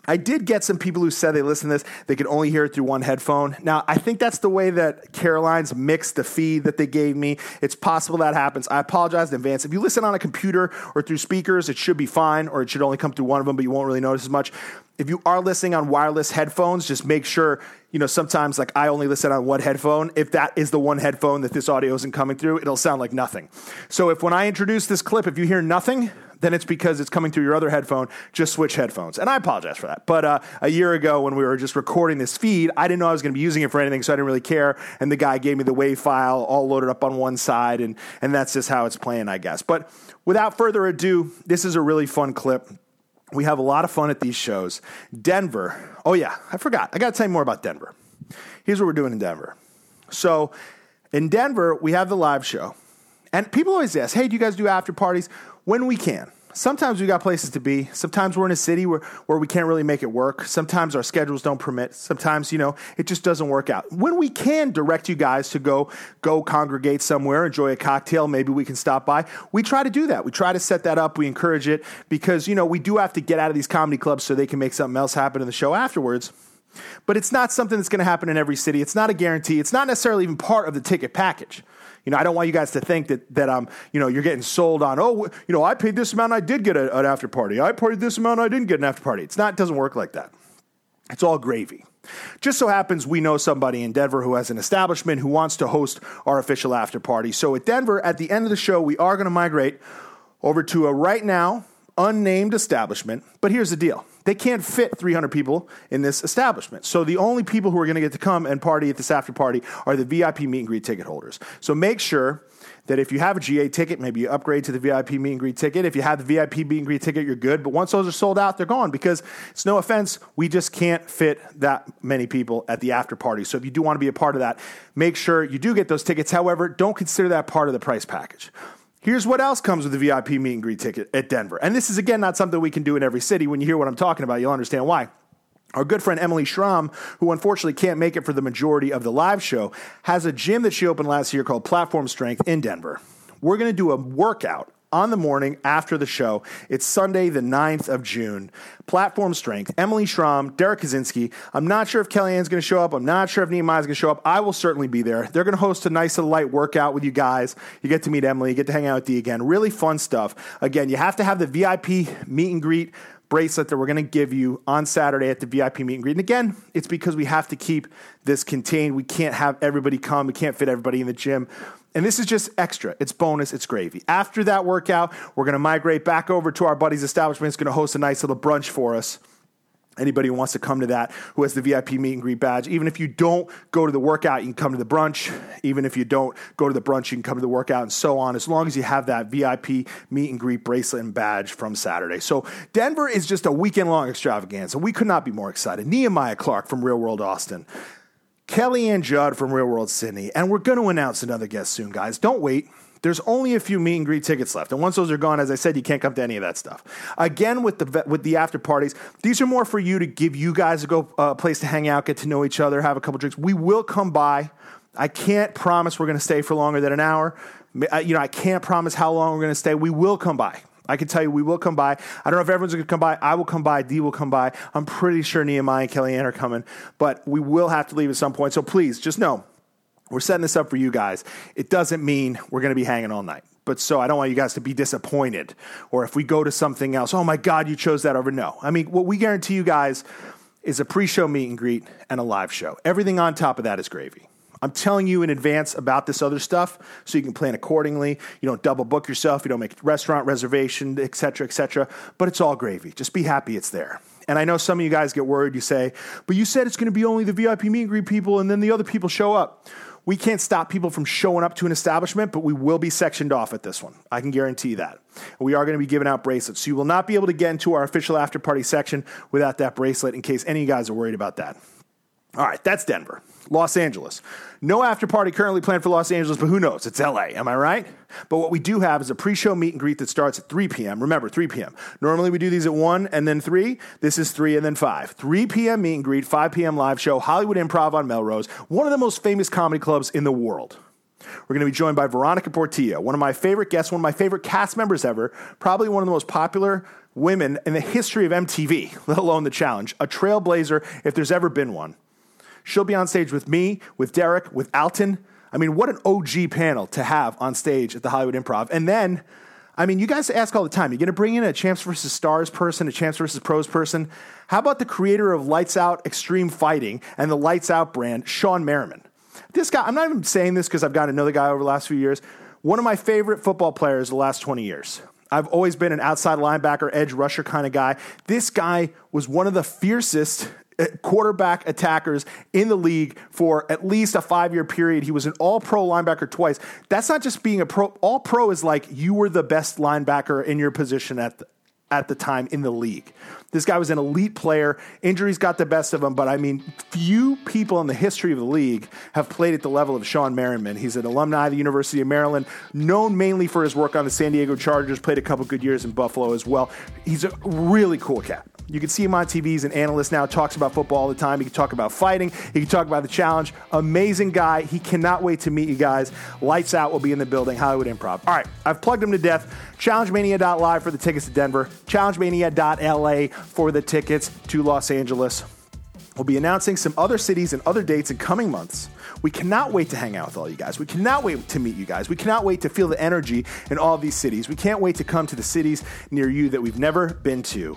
I did get some people who said they listen to this, they could only hear it through one headphone. Now, I think that's the way that Caroline's mixed the feed that they gave me. It's possible that happens. I apologize in advance. If you listen on a computer or through speakers, it should be fine, or it should only come through one of them, but you won't really notice as much. If you are listening on wireless headphones, just make sure, you know, sometimes like I only listen on one headphone. If that is the one headphone that this audio isn't coming through, it'll sound like nothing. So if when I introduce this clip, if you hear nothing, then it's because it's coming through your other headphone. Just switch headphones. And I apologize for that. But uh, a year ago, when we were just recording this feed, I didn't know I was going to be using it for anything, so I didn't really care. And the guy gave me the WAV file all loaded up on one side, and, and that's just how it's playing, I guess. But without further ado, this is a really fun clip. We have a lot of fun at these shows. Denver. Oh, yeah, I forgot. I got to tell you more about Denver. Here's what we're doing in Denver. So, in Denver, we have the live show. And people always ask, hey, do you guys do after parties? When we can. Sometimes we got places to be. Sometimes we're in a city where, where we can't really make it work. Sometimes our schedules don't permit. Sometimes, you know, it just doesn't work out. When we can direct you guys to go go congregate somewhere, enjoy a cocktail, maybe we can stop by. We try to do that. We try to set that up. We encourage it because, you know, we do have to get out of these comedy clubs so they can make something else happen in the show afterwards. But it's not something that's going to happen in every city. It's not a guarantee. It's not necessarily even part of the ticket package. You know, I don't want you guys to think that that I'm, you know, you're getting sold on. Oh, you know, I paid this amount, I did get a, an after party. I paid this amount, I didn't get an after party. It's not. It doesn't work like that. It's all gravy. Just so happens we know somebody in Denver who has an establishment who wants to host our official after party. So at Denver, at the end of the show, we are going to migrate over to a right now unnamed establishment. But here's the deal they can't fit 300 people in this establishment. So the only people who are going to get to come and party at this after party are the VIP meet and greet ticket holders. So make sure that if you have a GA ticket, maybe you upgrade to the VIP meet and greet ticket. If you have the VIP meet and greet ticket, you're good. But once those are sold out, they're gone because it's no offense, we just can't fit that many people at the after party. So if you do want to be a part of that, make sure you do get those tickets. However, don't consider that part of the price package. Here's what else comes with the VIP meet and greet ticket at Denver. And this is, again, not something we can do in every city. When you hear what I'm talking about, you'll understand why. Our good friend Emily Schramm, who unfortunately can't make it for the majority of the live show, has a gym that she opened last year called Platform Strength in Denver. We're going to do a workout on the morning after the show. It's Sunday, the 9th of June. Platform Strength, Emily Schramm, Derrick Kosinski. I'm not sure if Kellyanne's going to show up. I'm not sure if Nehemiah's going to show up. I will certainly be there. They're going to host a nice little light workout with you guys. You get to meet Emily, you get to hang out with Dee again. Really fun stuff. Again, you have to have the VIP meet and greet bracelet that we're going to give you on Saturday at the VIP meet and greet. And again, it's because we have to keep this contained. We can't have everybody come. We can't fit everybody in the gym. And this is just extra. It's bonus. It's gravy. After that workout, we're going to migrate back over to our buddy's establishment. It's going to host a nice little brunch for us. Anybody who wants to come to that who has the VIP meet and greet badge, even if you don't go to the workout, you can come to the brunch. Even if you don't go to the brunch, you can come to the workout and so on, as long as you have that VIP meet and greet bracelet and badge from Saturday. So Denver is just a weekend long extravaganza. We could not be more excited. Nehemiah Clark from Real World Austin. Kellyanne Judd from Real World Sydney. And we're going to announce another guest soon, guys. Don't wait. There's only a few meet and greet tickets left, and once those are gone, as I said, you can't come to any of that stuff. Again, with the with the after parties, these are more for you to give you guys a go uh, place to hang out, get to know each other, have a couple drinks. We will come by. I can't promise we're going to stay for longer than an hour. You know, I can't promise how long we're going to stay. We will come by. I can tell you we will come by. I don't know if everyone's going to come by. I will come by. Dee will come by. I'm pretty sure Nehemiah and Kellyanne are coming, but we will have to leave at some point. So please just know we're setting this up for you guys. It doesn't mean we're going to be hanging all night. But so I don't want you guys to be disappointed. Or if we go to something else, oh my God, you chose that over. No. I mean, what we guarantee you guys is a pre show meet and greet and a live show. Everything on top of that is gravy. I'm telling you in advance about this other stuff so you can plan accordingly. You don't double book yourself, you don't make restaurant reservation, et cetera, et cetera. But it's all gravy. Just be happy it's there. And I know some of you guys get worried. You say, but you said it's going to be only the VIP meet and greet people, and then the other people show up. We can't stop people from showing up to an establishment, but we will be sectioned off at this one. I can guarantee that. We are going to be giving out bracelets. So you will not be able to get into our official after party section without that bracelet in case any of you guys are worried about that. All right, that's Denver. Los Angeles. No after party currently planned for Los Angeles, but who knows? It's LA, am I right? But what we do have is a pre show meet and greet that starts at 3 p.m. Remember, 3 p.m. Normally we do these at 1 and then 3. This is 3 and then 5. 3 p.m. meet and greet, 5 p.m. live show, Hollywood Improv on Melrose, one of the most famous comedy clubs in the world. We're going to be joined by Veronica Portillo, one of my favorite guests, one of my favorite cast members ever, probably one of the most popular women in the history of MTV, let alone the challenge, a trailblazer if there's ever been one. She'll be on stage with me, with Derrick, with Alton. I mean, what an OG panel to have on stage at the Hollywood Improv. And then, I mean, you guys ask all the time, you're going to bring in a Champs versus Stars person, a Champs versus Pros person. How about the creator of Lights Out Extreme Fighting and the Lights Out brand, Shawne Merriman? This guy, I'm not even saying this because I've got another guy over the last few years. One of my favorite football players the last 20 years. I've always been an outside linebacker, edge rusher kind of guy. This guy was one of the fiercest Uh, quarterback attackers in the league for at least a five year period. He was an all pro linebacker twice. That's not just being a pro. All pro is like you were the best linebacker in your position at the, at the time in the league. This guy was an elite player. Injuries got the best of him, but I mean, few people in the history of the league have played at the level of Shawne Merriman. He's an alumni of the University of Maryland, known mainly for his work on the San Diego Chargers, played a couple good years in Buffalo as well. He's a really cool cat. You can see him on TV. He's an analyst now, talks about football all the time. He can talk about fighting. He can talk about the challenge. Amazing guy. He cannot wait to meet you guys. Lights Out will be in the building, Hollywood Improv. All right, I've plugged him to death. ChallengeMania.live for the tickets to Denver. ChallengeMania.la for the tickets to Los Angeles. We'll be announcing some other cities and other dates in coming months. We cannot wait to hang out with all you guys. We cannot wait to meet you guys. We cannot wait to feel the energy in all these cities. We can't wait to come to the cities near you that we've never been to.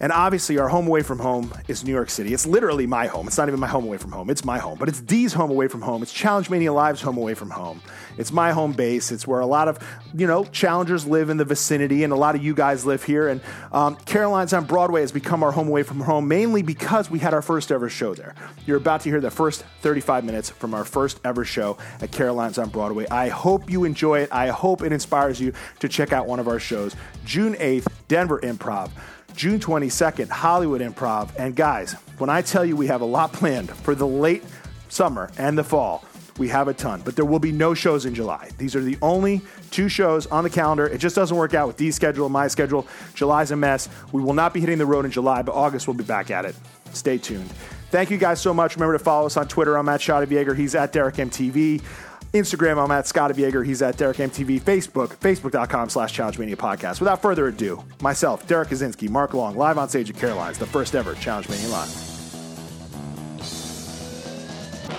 And obviously, our home away from home is New York City. It's literally my home. It's not even my home away from home. It's my home. But it's Dee's home away from home. It's Challenge Mania Live's home away from home. It's my home base. It's where a lot of, you know, challengers live in the vicinity, and a lot of you guys live here. And um, Caroline's on Broadway has become our home away from home, mainly because we had our first ever show there. You're about to hear the first 35 minutes from our first ever show at Caroline's on Broadway. I hope you enjoy it. I hope it inspires you to check out one of our shows. June 8th, Denver Improv. June 22nd, Hollywood Improv. And guys, when I tell you we have a lot planned for the late summer and the fall, we have a ton, but there will be no shows in July. These are the only two shows on the calendar. It just doesn't work out with Dee's schedule and my schedule. July's a mess. We will not be hitting the road in July, but August we'll be back at it. Stay tuned. Thank you guys so much. Remember to follow us on Twitter. I'm at Shotty Yeager. He's at Derrick MTV. Instagram, I'm at Scott Yager. He's at Derrick MTV. Facebook, facebook.com slash Challenge Mania Podcast. Without further ado, myself, Derrick Kosinski, Mark Long, live on stage at Caroline's, the first ever Challenge Mania Live.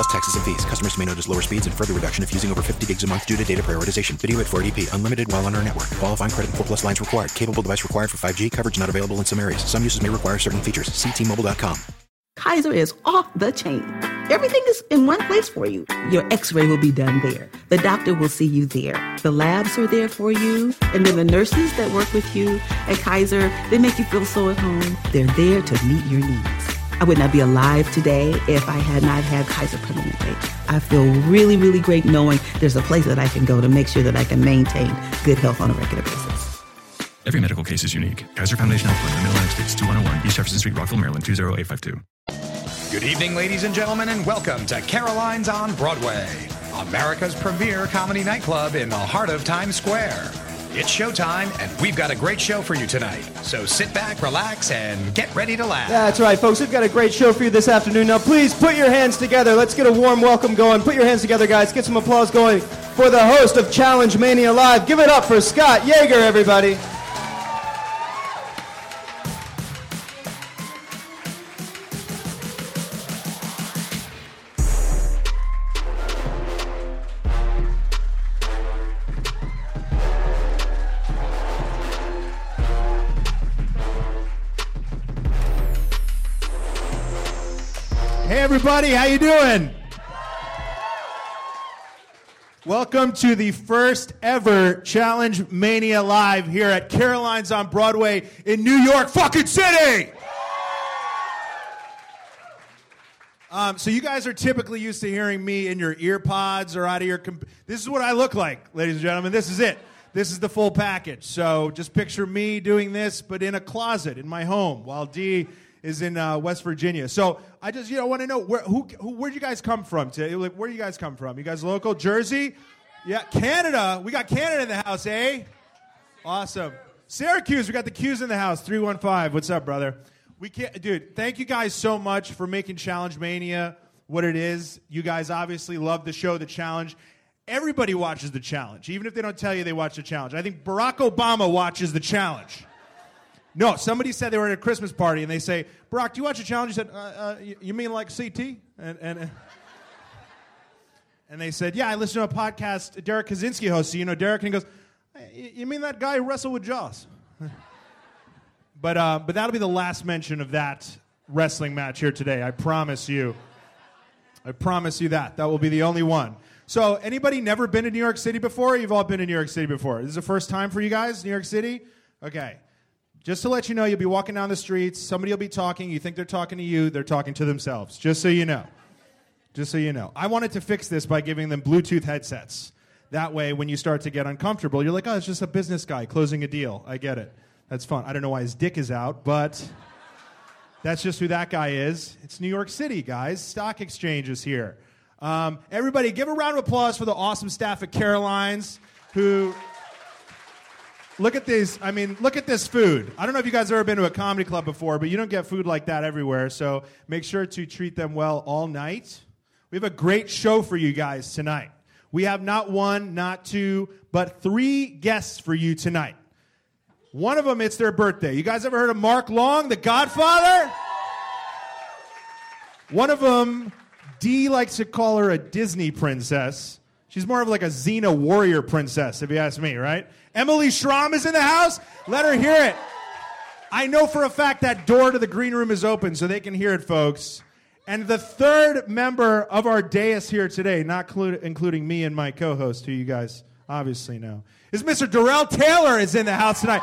Plus taxes and fees. Customers may notice lower speeds and further reduction if using over 50 gigs a month due to data prioritization. Video at 480p. Unlimited while on our network. Qualifying credit and 4 plus lines required. Capable device required for 5G. Coverage not available in some areas. Some uses may require certain features. See T-Mobile.com. Kaiser is off the chain. Everything is in one place for you. Your x ray will be done there. The doctor will see you there. The labs are there for you. And then the nurses that work with you at Kaiser, they make you feel so at home. They're there to meet your needs. I would not be alive today if I had not had Kaiser Permanente. I feel really, really great knowing there's a place that I can go to make sure that I can maintain good health on a regular basis. Every medical case is unique. Kaiser Foundation Health Plan, Mid-Atlantic States, 2101 East Jefferson Street, Rockville, Maryland, 20852. Good evening, ladies and gentlemen, and welcome to Caroline's on Broadway, America's premier comedy nightclub in the heart of Times Square. It's showtime, and we've got a great show for you tonight. So sit back, relax, and get ready to laugh. That's right, folks. We've got a great show for you this afternoon. Now, please put your hands together. Let's get a warm welcome going. Put your hands together, guys. Get some applause going for the host of Challenge Mania Live. Give it up for Scott Yager, everybody. Everybody, how you doing? Welcome to the first ever Challenge Mania Live here at Caroline's on Broadway in New York fucking City. Um, so you guys are typically used to hearing me in your ear pods or out of your. Comp- this is what I look like, ladies and gentlemen. This is it. This is the full package. So just picture me doing this, but in a closet in my home, while Dee is in uh, West Virginia. So I just you know want to know where who, who where'd you guys come from? To, like, where do you guys come from? You guys local? Jersey? Yeah, Canada. We got Canada in the house, eh? Awesome. Syracuse. We got the Q's in the house. Three one five. What's up, brother? We can't, dude. Thank you guys so much for making Challenge Mania what it is. You guys obviously love the show, the challenge. Everybody watches the challenge, even if they don't tell you they watch the challenge. I think Barack Obama watches the challenge. No, somebody said they were at a Christmas party and they say, Brock, do you watch the challenge? He said, uh, uh, you, you mean like CT? And, and, and they said, yeah, I listen to a podcast Derrick Kosinski hosts. So, you know Derrick? And he goes, you mean that guy who wrestled with Jaws? but, uh, but that'll be the last mention of that wrestling match here today. I promise you. I promise you that. That will be the only one. So, anybody never been to New York City before? You've all been to New York City before. This is the first time for you guys, New York City? Okay. Just to let you know, you'll be walking down the streets, somebody will be talking, you think they're talking to you, they're talking to themselves. Just so you know. Just so you know. I wanted to fix this by giving them Bluetooth headsets. That way, when you start to get uncomfortable, you're like, oh, it's just a business guy closing a deal. I get it. That's fun. I don't know why his dick is out, but that's just who that guy is. It's New York City, guys. Stock exchange is here. Um, everybody, give a round of applause for the awesome staff at Caroline's who Look at these. I mean, look at this food. I don't know if you guys have ever been to a comedy club before, but you don't get food like that everywhere. So make sure to treat them well all night. We have a great show for you guys tonight. We have not one, not two, but three guests for you tonight. One of them, it's their birthday. You guys ever heard of Mark Long, the Godfather? One of them, Dee likes to call her a Disney princess. She's more of like a Xena warrior princess, if you ask me, right? Emily Schramm is in the house. Let her hear it. I know for a fact that door to the green room is open, so they can hear it, folks. And the third member of our dais here today, not clu- including me and my co-host, who you guys obviously know, is Mr. Darrell Taylor is in the house tonight.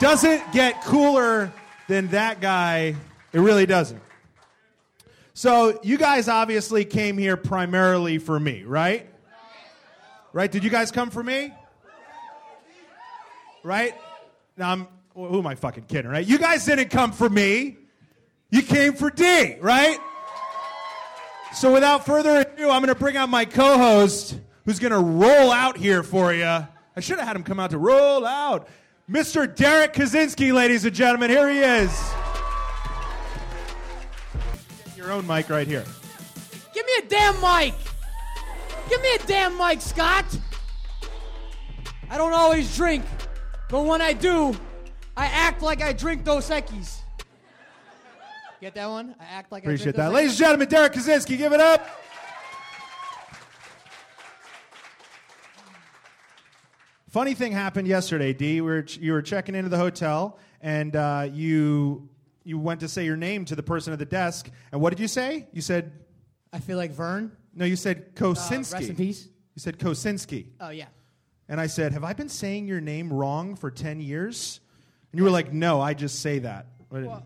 Doesn't get cooler than that guy. It really doesn't. So you guys obviously came here primarily for me, right? Right? Did you guys come for me? Right? Now I'm who am I fucking kidding, right? You guys didn't come for me. You came for D, right? So without further ado, I'm going to bring out my co-host who's going to roll out here for you. I should have had him come out to roll out. Mr. Derrick Kosinski, ladies and gentlemen, here he is. Your own mic right here. Give me a damn mic. Give me a damn mic, Scott. I don't always drink, but when I do, I act like I drink Dos Equis. Get that one? I act like Appreciate I drink that. Dos Ladies and gentlemen, Derrick Kosinski, give it up. Funny thing happened yesterday, D. We were, you were checking into the hotel, and uh, you you went to say your name to the person at the desk, and what did you say? You said, I feel like Vern. No, you said Kosinski. Uh, rest in peace. You said Kosinski. Oh yeah. And I said, Have I been saying your name wrong for 10 years? And you were like, No, I just say that. Well,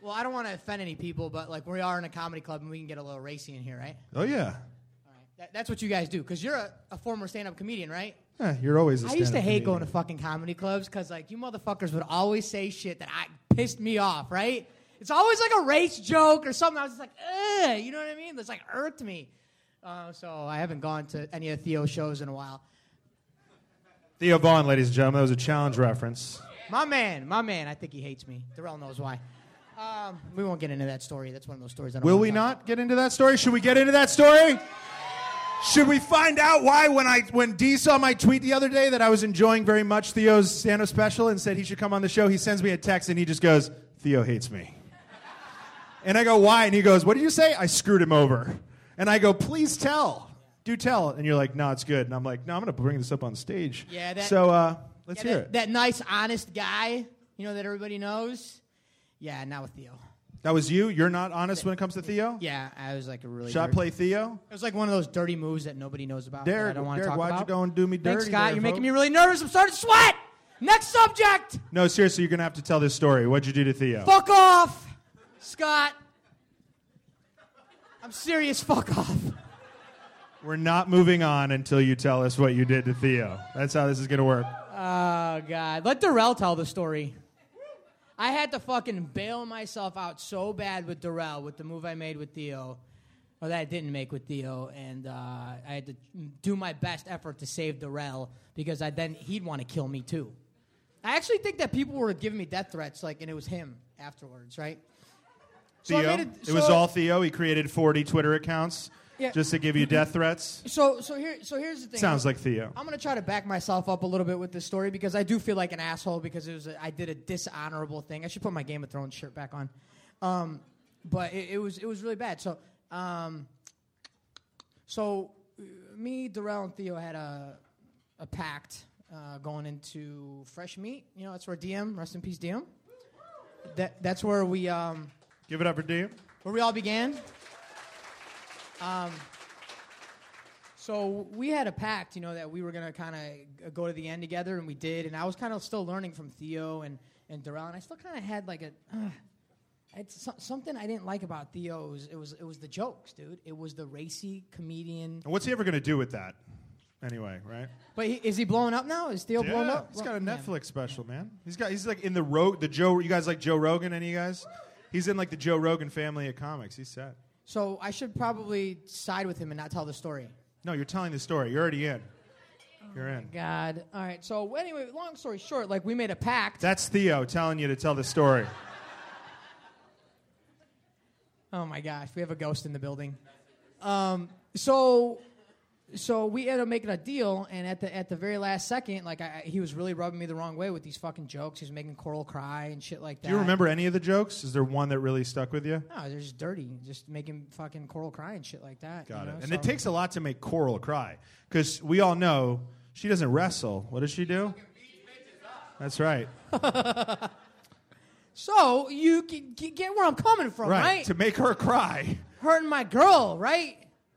well, I don't want to offend any people, but like we are in a comedy club and we can get a little racy in here, right? oh, yeah. That, that's what you guys do because you're a, a former stand-up comedian, right? Eh, you're always a I used to hate comedian. going to fucking comedy clubs because like you motherfuckers would always say shit that I pissed me off, right? It's always like a race joke or something. I was just like, ugh, you know what I mean? It's like irked me. Uh, so I haven't gone to any of Theo's shows in a while. Theo Von, ladies and gentlemen, that was a challenge reference. My man, my man, I think he hates me. Darrell knows why. Um, we won't get into that story. That's one of those stories. I don't Will we not get into that story? Should we get into that story? Should we find out why when I when D saw my tweet the other day that I was enjoying very much Theo's stand-up special and said he should come on the show, he sends me a text and he just goes, Theo hates me. And I go, why? And he goes, What did you say? I screwed him over. And I go, please tell. Do tell. And you're like, no, it's good. And I'm like, no, I'm gonna bring this up on stage. Yeah, that- so uh, let's Yeah, hear that, it. that nice, honest guy, you know, that everybody knows. Yeah, not with Theo. That was you? You're not honest when it comes to Theo? Yeah, I was like a really. Should I dirty- play Theo? It was like one of those dirty moves that nobody knows about. that I don't want to Derrick talk why'd about. you go and do me dirty? Thanks, Scott. there, You're making me really nervous. I'm starting to sweat. Next subject. No, seriously, you're gonna have to tell this story. What'd you do to Theo? Fuck off, Scott. I'm serious. Fuck off. We're not moving on until you tell us what you did to Theo. That's how this is gonna work. Oh God. Let Darrell tell the story. I had to fucking bail myself out so bad with Darrell with the move I made with Theo, or that I didn't make with Theo, and uh, I had to do my best effort to save Darrell because I then he'd want to kill me too. I actually think that people were giving me death threats, like, and it was him afterwards, right? So Theo? made it was all Theo. He created 40 Twitter accounts Yeah. just to give you death threats. So so here so here's the thing. Sounds like Theo. I'm gonna try to back myself up a little bit with this story because I do feel like an asshole because it was a, I did a dishonorable thing. I should put my Game of Thrones shirt back on, um, but it, it was it was really bad. So um, so uh, me, Darrell, and Theo had a a pact uh, going into fresh meat. You know, that's where Diem rest in peace Diem. That that's where we um, give it up for Diem. Where we all began. Um, so we had a pact, you know, that we were gonna kind of go to the end together, and we did. And I was kind of still learning from Theo and and Darrell, and I still kind of had like a. Uh, it's so- something I didn't like about Theo. It was, it was it was the jokes, dude. It was the racy comedian. And what's he ever gonna do with that? Anyway, right? But he, is he blowing up now? Is Theo blowing up? he's got a Yeah. Netflix special, man. He's got he's like in the Ro- the Joe. You guys like Joe Rogan? Any of you guys? He's in like the Joe Rogan family of comics. He's set. So I should probably side with him and not tell the story. No, you're telling the story. You're already in. You're in. God. All right. So anyway, long story short, like we made a pact. That's Theo telling you to tell the story. Oh my gosh, we have a ghost in the building. Um, so, so we ended up making a deal, and at the at the very last second, like I, he was really rubbing me the wrong way with these fucking jokes. He was making Coral cry and shit like that. Do you remember any of the jokes? Is there one that really stuck with you? No, they're just dirty, just making fucking Coral cry and shit like that. Got you it. And So- it takes a lot to make Coral cry because we all know she doesn't wrestle. What does she do? That's right. So you get where I'm coming from, right. right? To make her cry. Hurting my girl, right,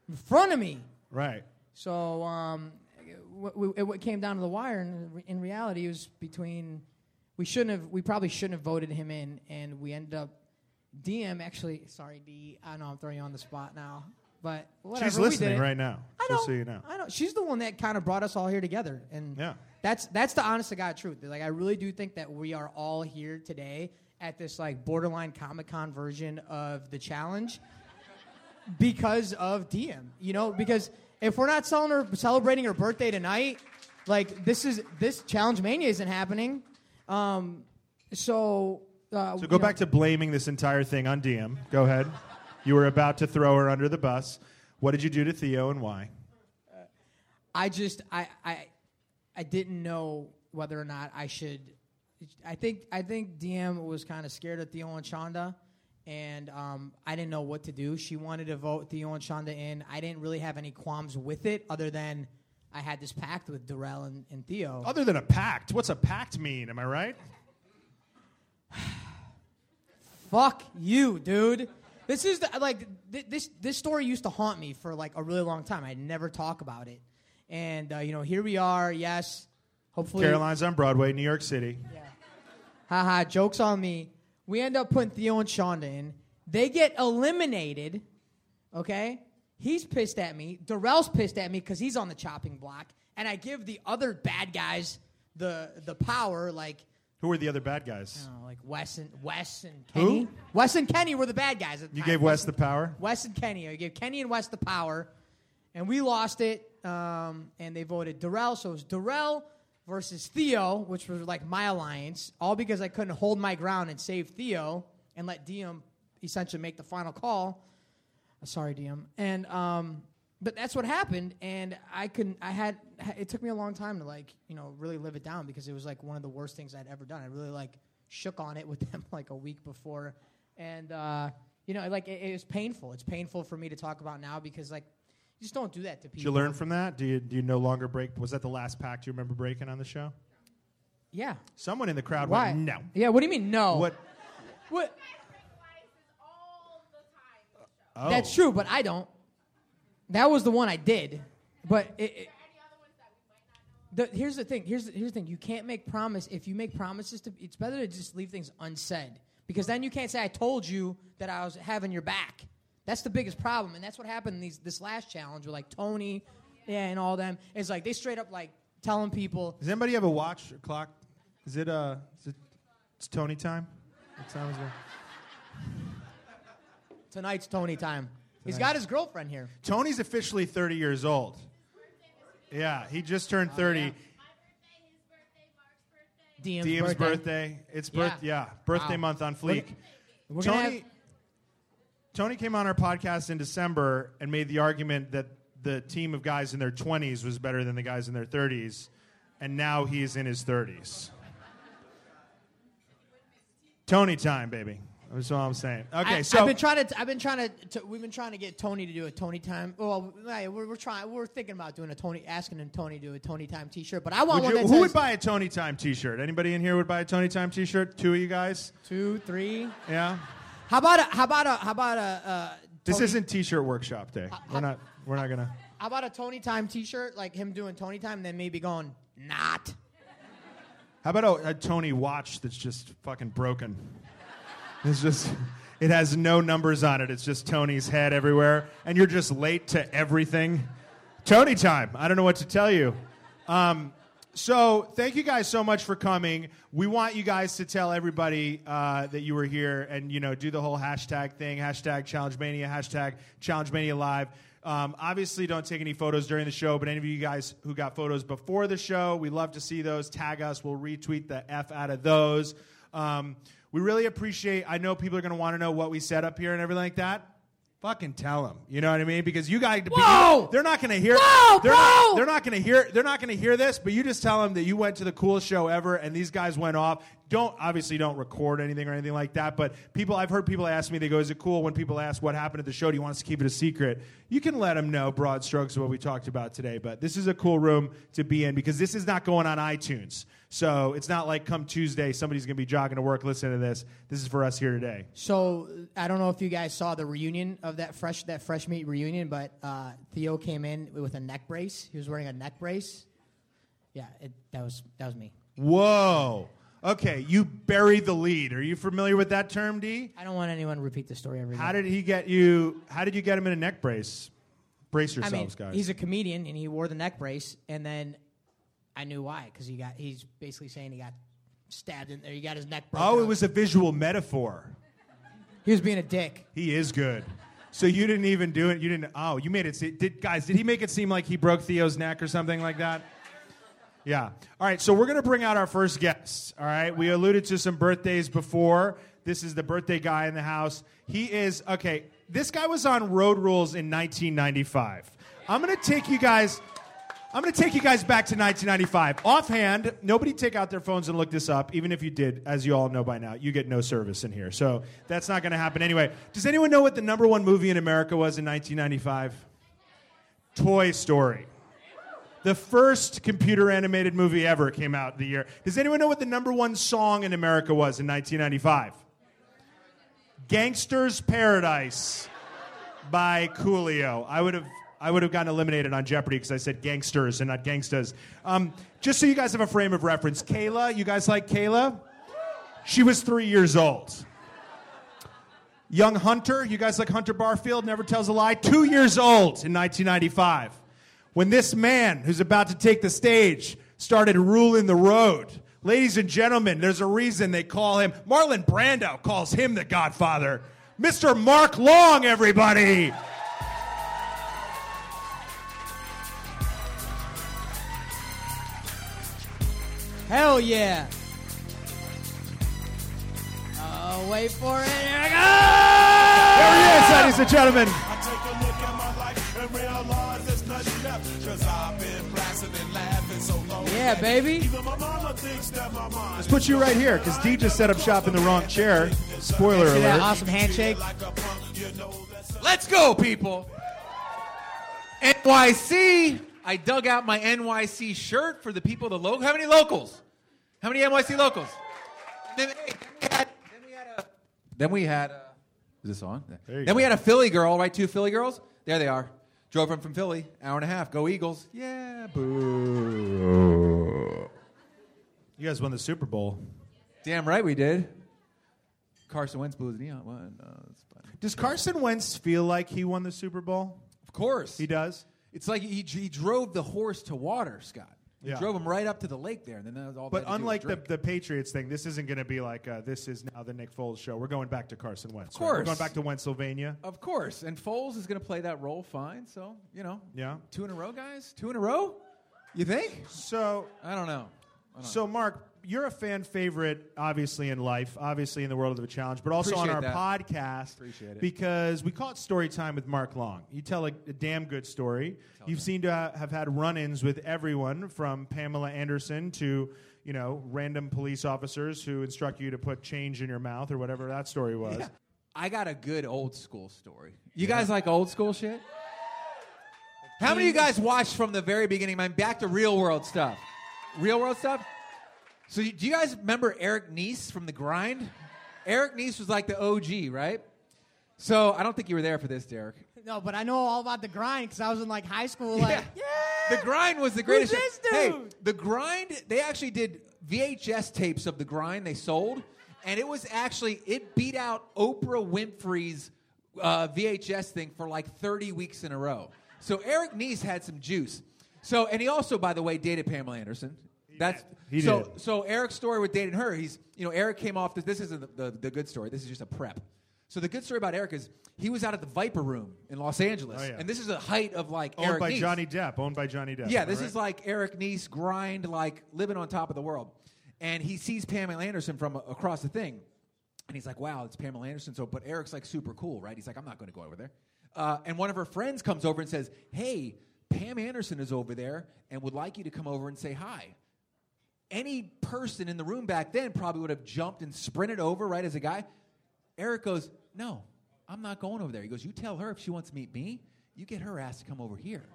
in front of me. Right. So um, it came down to the wire, and in reality, it was between. We shouldn't have. We probably shouldn't have voted him in, and we ended up. Diem actually. Sorry, D. I know I'm throwing you on the spot now, but whatever. She's we did listening right now. I know. so you know. I know. She's the one that kind of brought us all here together, and Yeah. that's that's the honest to God truth. Like I really do think that we are all here today at this like borderline Comic Con version of the challenge because of Diem. You know, because if we're not selling her, celebrating her birthday tonight, like this is this challenge mania isn't happening. Um, so uh, So go back to blaming this entire thing on Diem. Go ahead. You were about to throw her under the bus. What did you do to Theo and why? I just I I I didn't know whether or not I should. I think I think Diem was kind of scared of Theo and Shonda, and um, I didn't know what to do. She wanted to vote Theo and Shonda in. I didn't really have any qualms with it, other than I had this pact with Darrell and, and Theo. Other than a pact, what's a pact mean? Am I right? Fuck you, dude. This is the, like th- this. This story used to haunt me for like a really long time. I'd never talk about it, and uh, you know, here we are. Yes, hopefully, Caroline's on Broadway, New York City. Yeah. haha, jokes on me. We end up putting Theo and Shonda in. They get eliminated. Okay, he's pissed at me. Darrell's pissed at me because he's on the chopping block, and I give the other bad guys the the power, like Who were the other bad guys? uh, like Wes and Wes and Who? Kenny. Wes and Kenny were the bad guys. At the You time. gave Wes the power? Wes and Kenny. I gave Kenny and Wes the power, and we lost it. Um, and they voted Darrell, so it was Darrell versus Theo, which was like my alliance, all because I couldn't hold my ground and save Theo and let Diem essentially make the final call. Uh, Sorry, Diem. And um, but that's what happened, and I couldn't. I had. It took me a long time to like you know really live it down because it was like one of the worst things I'd ever done. I really like shook on it with them like a week before, and uh, you know like it, it was painful. It's painful for me to talk about now because like you just don't do that to people. Did you learn from that? Do you, do you no longer break? Was that the last pact you remember breaking on the show? Yeah. Someone in the crowd Why? went, no. Yeah. What do you mean no? What? What? Oh. That's true, but I don't. That was the one I did, but it, it, the, here's the thing. Here's the, here's the thing. You can't make promise if you make promises to. It's better to just leave things unsaid because then you can't say I told you that I was having your back. That's the biggest problem, and that's what happened in these this last challenge with like Tony, yeah, and all them. It's like they straight up like telling people. Does anybody have a watch or clock? Is it uh? Is it? It's Tony time. What time is it? Tonight's Tony time. He's got his girlfriend here. Tony's officially 30 years old. Yeah, he just turned 30. Diem's, Diem's birthday. birthday. It's birth. Yeah, birthday Wow. month on We're- fleek. we're gonna Tony. have- Tony came on our podcast in December and made the argument that the team of guys in their 20s was better than the guys in their 30s, and now he's in his 30s. Tony time, baby. That's all I'm saying. Okay, I, so I've been trying to. I've been trying to, to. We've been trying to get Tony to do a Tony time. Well, we're, we're trying. We're thinking about doing a Tony, asking him Tony to do a Tony time T-shirt. But I want would one you- who would buy a Tony time T-shirt? Anybody in here would buy a Tony time T-shirt? Two of you guys? two, three. Yeah. How about a? How about a? How about a? Uh, This Tony- isn't T-shirt workshop day. We're not. We're not gonna. How about a Tony time T-shirt, like him doing Tony time, and then maybe going not. How about a, a Tony watch that's just fucking broken? It's just. It has no numbers on it. It's just Tony's head everywhere, and you're just late to everything. Tony time. I don't know what to tell you. Um, So, thank you guys so much for coming. We want you guys to tell everybody uh, that you were here and, you know, do the whole hashtag thing hashtag Challenge Mania, hashtag Challenge Mania Live. Um, obviously, don't take any photos during the show, but any of you guys who got photos before the show, we love to see those. Tag us. We'll retweet the F out of those. Um, we really appreciate, I know people are going to want to know what we set up here and everything like that. Fucking tell them. You know what I mean? Because you guys, Whoa! they're not going to hear. Whoa, they're bro! Not, they're not going to hear. They're not going to hear this. But you just tell them that you went to the coolest show ever, and these guys went off. Don't obviously don't record anything or anything like that. But people, I've heard people ask me. They go, "Is it cool?" When people ask what happened at the show, do you want us to keep it a secret? You can let them know broad strokes of what we talked about today. But this is a cool room to be in because this is not going on iTunes. So it's not like come Tuesday somebody's going to be jogging to work listening to this. This is for us here today. So I don't know if you guys saw the reunion of that fresh that fresh meat reunion, but uh, Theo came in with a neck brace. He was wearing a neck brace. Yeah, it, that was that was me. Whoa. Okay, you buried the lead. Are you familiar with that term, D? I don't want anyone to repeat the story every. How day. did he get you? How did you get him in a neck brace? Brace I yourselves, mean, guys. he's a comedian and he wore the neck brace, and then I knew why because he got he's basically saying he got stabbed in there. He got his neck. broken oh, it up. was a visual metaphor. He was being a dick. He is good. So you didn't even do it. You didn't. Oh, you made it. se- Did guys? Did he make it seem like he broke Theo's neck or something like that? Yeah. All right. So we're gonna bring out our first guest. All right. We alluded to some birthdays before. This is the birthday guy in the house. He is okay. This guy was on Road Rules in 1995. I'm gonna take you guys. I'm going to take you guys back to 1995. Offhand, nobody take out their phones and look this up. Even if you did, as you all know by now, you get no service in here. So that's not going to happen anyway. Does anyone know what the number one movie in America was in 1995? Toy Story. The first computer animated movie ever came out the year. Does anyone know what the number one song in America was in 1995? Gangster's Paradise by Coolio. I would have I would have gotten eliminated on Jeopardy because I said gangsters and not gangstas. Um, just so you guys have a frame of reference, Kayla, you guys like Kayla? She was three years old. Young Hunter, you guys like Hunter Barfield, never tells a lie, two years old in 1995. When this man who's about to take the stage started ruling the road. Ladies and gentlemen, there's a reason they call him, Marlon Brando calls him the Godfather. Mr. Mark Long, everybody. Hell yeah! Oh, wait for it. Here I go! There he is, ladies and gentlemen. Yeah, baby. Let's put you right here because D just set up shop in the wrong chair. Spoiler See that alert. awesome handshake? Let's go, people. NYC. I dug out my NYC shirt for the people, the local. How many locals? How many NYC locals? Then, hey, then we had. Then we had a. Then we had a is this on? Then go. we had a Philly girl, right? Two Philly girls. There they are. Drove them from Philly, hour and a half. Go Eagles. Yeah, boo. You guys won the Super Bowl. Damn right we did. Carson Wentz blew the knee out. What? No, it's fine. Does Carson Wentz feel like he won the Super Bowl? Of course. He does. It's like he, he drove the horse to water, Scott. He Yeah. drove him right up to the lake there, and then that was all. But had to do was unlike the, the Patriots thing, this isn't going to be like uh, this is now the Nick Foles show. We're going back to Carson Wentz. Of right? We're course. going back to Pennsylvania. Of course. And Foles is going to play that role fine. So, you know. Yeah. Two in a row, guys? Two in a row? You think? So I don't know. I don't So, Mark, you're a fan favorite, obviously in life, obviously in the world of the challenge, but also on our that. podcast. Appreciate it. Because we call it Story Time with Mark Long. You tell a, a damn good story. You've seemed to ha- have had run-ins with everyone from Pamela Anderson to you know random police officers who instruct you to put change in your mouth or whatever that story was. Yeah. I got a good old school story. You guys like old school shit? How many of you guys watched from the very beginning? I'm back to real world stuff. Real world stuff? So, you- do you guys remember Eric Nies from The Grind? Eric Nies was like the OG, right? So, I don't think you were there for this, Derrick. No, but I know all about the grind because I was in like high school. Like, yeah. The Grind was the greatest. Who's this Hey. The Grind, they actually did VHS tapes of The Grind they sold, and it was actually, it beat out Oprah Winfrey's uh, VHS thing for like 30 weeks in a row. So Eric Nice had some juice. So, and he also, by the way, dated Pamela Anderson. That's He so. did. So Eric's story with dating her, he's you know Eric came off. This, this isn't the, the, the good story. This is just a prep. So the good story about Eric is he was out at the Viper Room in Los Angeles, Oh, yeah. and this is the height of like Owned Eric by. Johnny Depp. Owned by Johnny Depp. Yeah, am I this right? is like Eric Nies grind, like living on top of the world. And he sees Pamela Anderson from a- across the thing. And he's like, wow, it's Pamela Anderson. So, but Eric's like super cool, right? He's like, I'm not going to go over there. Uh, and one of her friends comes over and says, hey, Pam Anderson is over there and would like you to come over and say hi. Any person in the room back then probably would have jumped and sprinted over, right, as a guy. Eric goes, no, I'm not going over there. He goes, you tell her if she wants to meet me, you get her ass to come over here.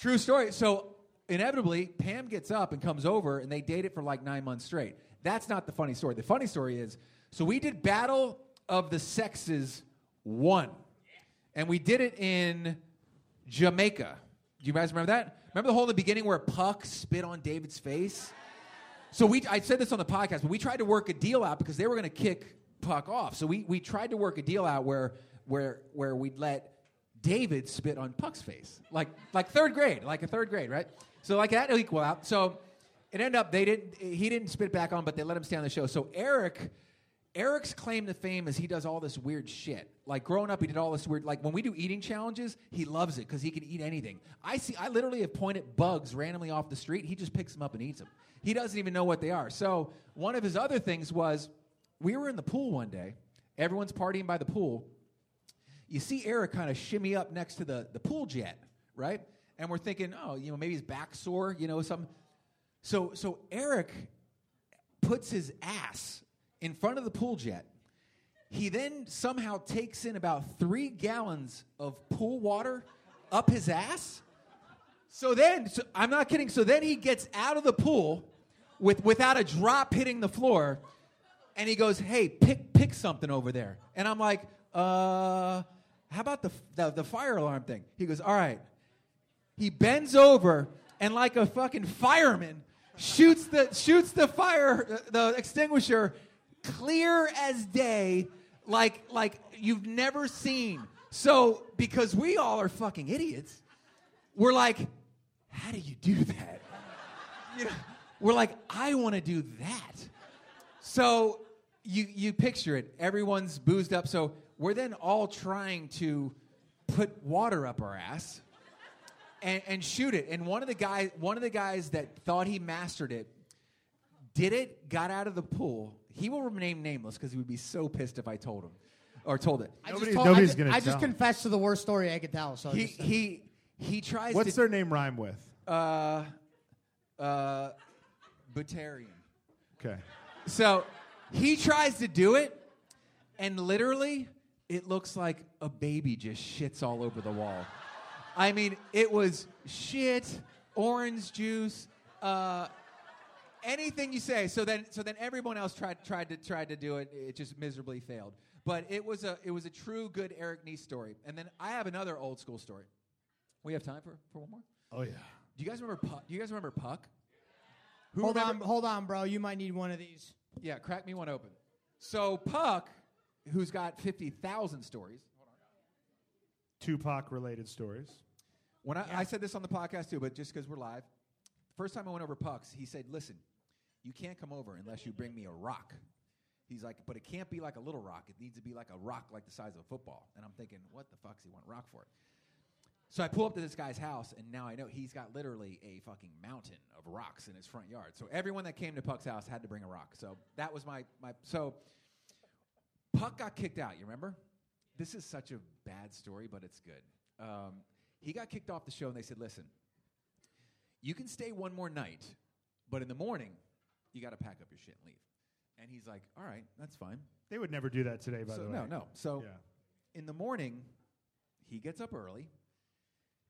True story. So inevitably, Pam gets up and comes over, and they date it for like nine months straight. That's not the funny story. The funny story is so we did Battle of the Sexes 1, and we did it in Jamaica. Do you guys remember that? Remember the whole in the beginning where Puck spit on David's face? So we, I said this on the podcast, but we tried to work a deal out because they were going to kick Puck off. So we, we tried to work a deal out where, where, where we'd let David spit on Puck's face, like, like third grade, like a third grade, right? So like that equal out. So it ended up they didn't, he didn't spit back on, but they let him stay on the show. So Eric, Eric's claim to fame is he does all this weird shit. Like growing up, he did all this weird. Like when we do eating challenges, he loves it because he can eat anything. I see. I literally have pointed bugs randomly off the street. He just picks them up and eats them. He doesn't even know what they are. So one of his other things was, we were in the pool one day. Everyone's partying by the pool. You see Eric kind of shimmy up next to the the pool jet, right? And we're thinking, oh, you know, maybe his back sore, you know, something. So so Eric puts his ass in front of the pool jet. He then somehow takes in about three gallons of pool water up his ass. So then, so, I'm not kidding. So then he gets out of the pool with without a drop hitting the floor, and he goes, "Hey, pick pick something over there." And I'm like, "Uh, how about the the, the fire alarm thing?" He goes, "All right." He bends over and, like a fucking fireman, shoots the shoots the fire the extinguisher clear as day, like like you've never seen. So because we all are fucking idiots, we're like, how do you do that? You know, we're like, I want to do that. So you you picture it. Everyone's boozed up. So we're then all trying to put water up our ass and, and shoot it. And one of the guys, one of the guys that thought he mastered it, did it, got out of the pool. He will remain nameless because he would be so pissed if I told him or told it. I just, told, I just, I just confessed to the worst story I could tell. So He just- he he tries. What's to, their name rhyme with? Uh, uh, Butarian. Okay. So he tries to do it, and literally, it looks like a baby just shits all over the wall. I mean, it was shit, orange juice, uh, anything you say. So then, so then everyone else tried tried to tried to do it. It just miserably failed. But it was a it was a true good Eric Nies story. And then I have another old school story. We have time for, for one more. Oh yeah. Do you guys remember Puck? Do you guys remember Puck? hold remember- on, hold on, bro. You might need one of these. Yeah, crack me one open. So Puck, who's got fifty thousand stories. Tupac related stories. When I, I said this on the podcast too, but just because we're live, first time I went over Puck's, he said, "Listen, you can't come over unless you bring me a rock." He's like, "But it can't be like a little rock. It needs to be like a rock like the size of a football." And I'm thinking, "What the fuck's he want rock for?" So I pull up to this guy's house, and now I know he's got literally a fucking mountain of rocks in his front yard. So everyone that came to Puck's house had to bring a rock. So that was my my. So Puck got kicked out. You remember? This is such a bad story, but it's good. Um, he got kicked off the show, and they said, "Listen, you can stay one more night, but in the morning, you got to pack up your shit and leave." And he's like, "All right, that's fine." They would never do that today, by So- the way. No, no. So Yeah. in the morning, he gets up early.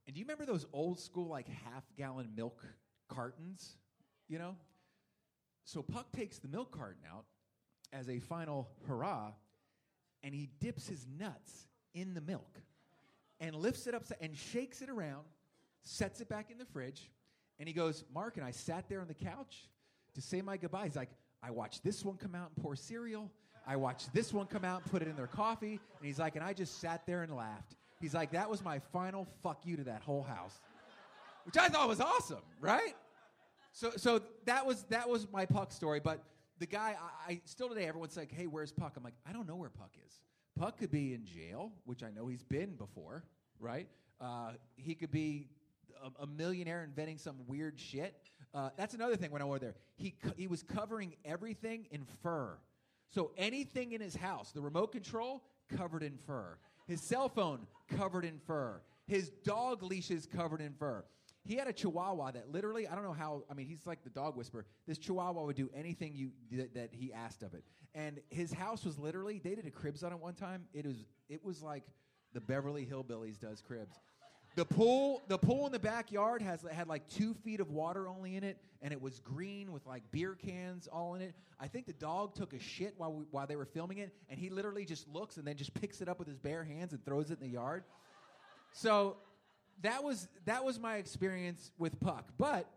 And do you remember those old school, like half gallon milk cartons? You know? So Puck takes the milk carton out as a final hurrah, and he dips his nuts in the milk and lifts it up and shakes it around, sets it back in the fridge, and he goes, Mark, and I sat there on the couch to say my goodbyes. He's like, I watched this one come out and pour cereal. I watched this one come out and put it in their coffee. And he's like, and I just sat there and laughed. He's like, that was my final fuck you to that whole house, which I thought was awesome, right? So, so that was that was my Puck story. But the guy, I, I still today, everyone's like, "Hey, where's Puck?" I'm like, I don't know where Puck is. Puck could be in jail, which I know he's been before, right? Uh, he could be a, a millionaire inventing some weird shit. Uh, that's another thing when I was there. He co- he was covering everything in fur. So anything in his house, the remote control covered in fur, his cell phone covered in fur, his dog leashes covered in fur. He had a Chihuahua that literally, I don't know how. I mean, he's like the dog whisperer. This Chihuahua would do anything you that, that he asked of it. And his house was literally, they did a cribs on it one time. It was it was like the Beverly Hillbillies does cribs. The pool, the pool in the backyard has had like two feet of water only in it, and it was green with like beer cans all in it. I think the dog took a shit while we, while they were filming it, and he literally just looks and then just picks it up with his bare hands and throws it in the yard. So that was that was my experience with Puck. But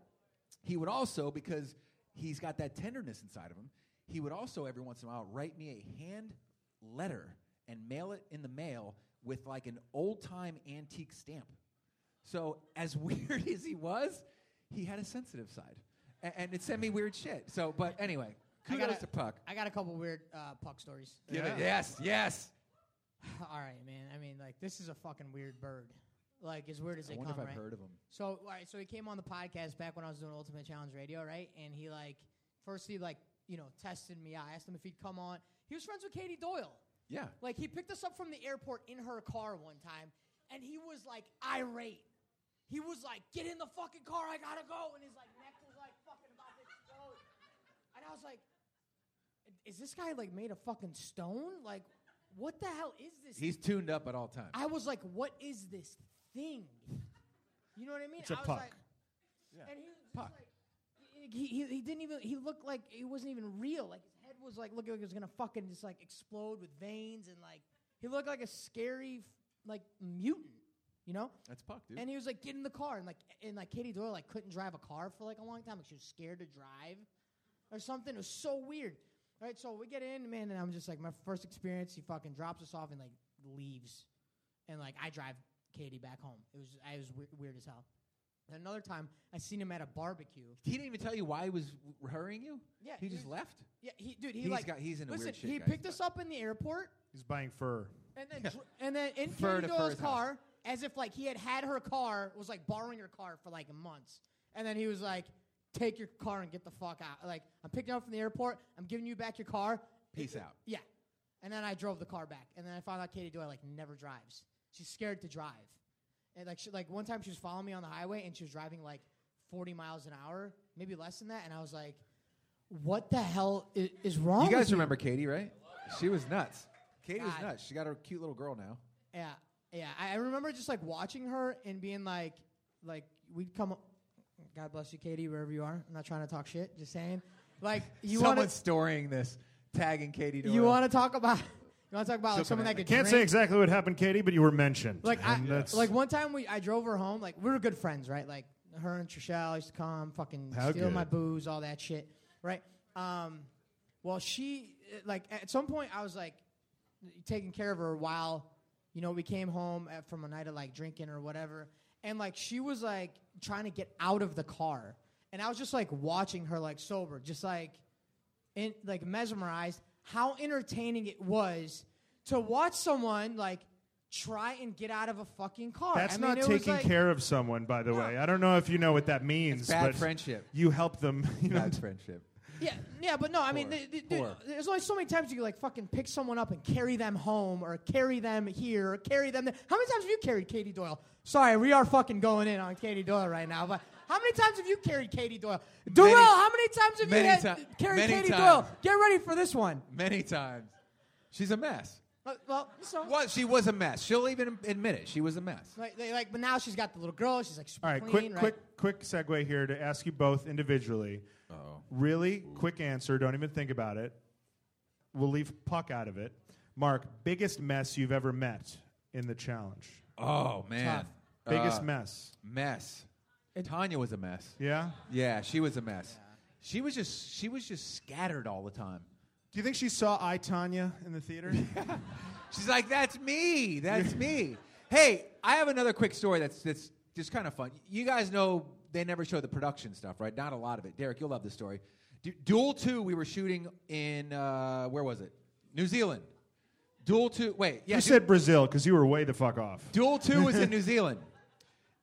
he would also, because he's got that tenderness inside of him, he would also every once in a while write me a hand letter and mail it in the mail with like an old time antique stamp. So as weird as he was, he had a sensitive side, A- and it sent me weird shit. So, but anyway, I got a- to Puck. I got a couple weird uh, Puck stories. Give it- yes, yes. All right, man. I mean, like, this is a fucking weird bird. Like, as weird as I they wonder come, if I've right? heard of him. So, all right, so he came on the podcast back when I was doing Ultimate Challenge Radio, right? And he like, first he like, you know, tested me. I asked him if he'd come on. He was friends with Katie Doyle. Yeah. Like he picked us up from the airport in her car one time, and he was like irate. He was like, "Get in the fucking car, I gotta go," and his like neck was like fucking about to explode. And I was like, "Is this guy like made of fucking stone? Like, what the hell is this?" He's tuned up at all times. I was like, "What is this thing?" You know what I mean? It's a I was puck. like, and he was just like, he, he, he didn't even he looked like he wasn't even real. Like his head was like looking like it was gonna fucking just like explode with veins and like he looked like a scary like mutant. You know? That's Puck, dude. And he was like, get in the car, and like and like Katie Doyle like couldn't drive a car for like a long time. Like she was scared to drive or something. It was so weird. All right, so we get in, man, and I'm just like my first experience. He fucking drops us off and like leaves, and like I drive Katie back home. It was I was weird, weird as hell. And another time, I seen him at a barbecue. He didn't even tell you why he was w- hurrying you. Yeah, he he just was- left. Yeah, he dude, he He's like got- he's in a weird listen. shit, he guys. picked us up in the airport, He's buying fur. and then dr- and then in Fur Katie to Doyle's Fur's house. car, as if like he had had her car, was like borrowing her car for like months, and then he was like, "Take your car and get the fuck out." Like I'm picking up from the airport. I'm giving you back your car. Peace out. Yeah, and then I drove the car back, and then I found out Katie Doyle like never drives. She's scared to drive, and like she, like one time she was following me on the highway, and she was driving like 40 miles an hour, maybe less than that, and I was like, "What the hell is, is wrong?" You guys remember Katie, right? She was nuts. Katie was God. nuts. She got a cute little girl now. Yeah, yeah. I I remember just like watching her and being like, like we'd come. God bless you, Katie, wherever you are. I'm not trying to talk shit. Just saying. Like you want Someone's storing this, tagging Katie. Doyle. you want to talk about you want to talk about like someone that I could can't say drink? exactly what happened, Katie, but you were mentioned. Like I, And that's- like one time we I drove her home. Like we were good friends, right? Like her and Trishelle used to come, fucking How steal good. my booze, all that shit, right? Um, well, she like at some point I was like taking care of her while you know we came home at, from a night of like drinking or whatever, and like she was like trying to get out of the car, and I was just like watching her like sober, just like in, like mesmerized how entertaining it was to watch someone like try and get out of a fucking car. That's I mean, not it was taking like- care of someone, by the way. I don't know if you know what that means. It's bad but friendship. You help them. You know, Bad friendship. Yeah, yeah, but no, I mean, Poor. th- th- th- Poor. there's only so many times you can like fucking pick someone up and carry them home, or carry them here, or carry them there. How many times have you carried Katie Doyle? Sorry, we are fucking going in on Katie Doyle right now, but how many times have you carried Katie Doyle? Doyle, how many times have many you had, ti- carried many Katie times. Doyle? Get ready for this one. Many times. She's a mess. Uh, well, so What? She was a mess. She'll even admit it. She was a mess. like, they, like, but now she's got the little girl. She's like super All right, clean, quick, right? quick, quick segue here to ask you both individually. Oh. Really quick answer. Don't even think about it. We'll leave Puck out of it. Mark, biggest mess you've ever met in the challenge. Oh man. Tough. Biggest Uh, mess. Mess. Tanya was a mess. Yeah. Yeah, she was a mess. She was just she was just scattered all the time. Do you think she saw I Tanya in the theater? She's like, "That's me. That's me." Hey, I have another quick story that's that's just kind of fun. You guys know they never show the production stuff, right? Not a lot of it. Derrick, you'll love this story. Du- Duel Two, we were shooting in uh, where was it? New Zealand. Duel Two. Wait, yeah. you Du- said Brazil because you were way the fuck off. Duel Two was in New Zealand,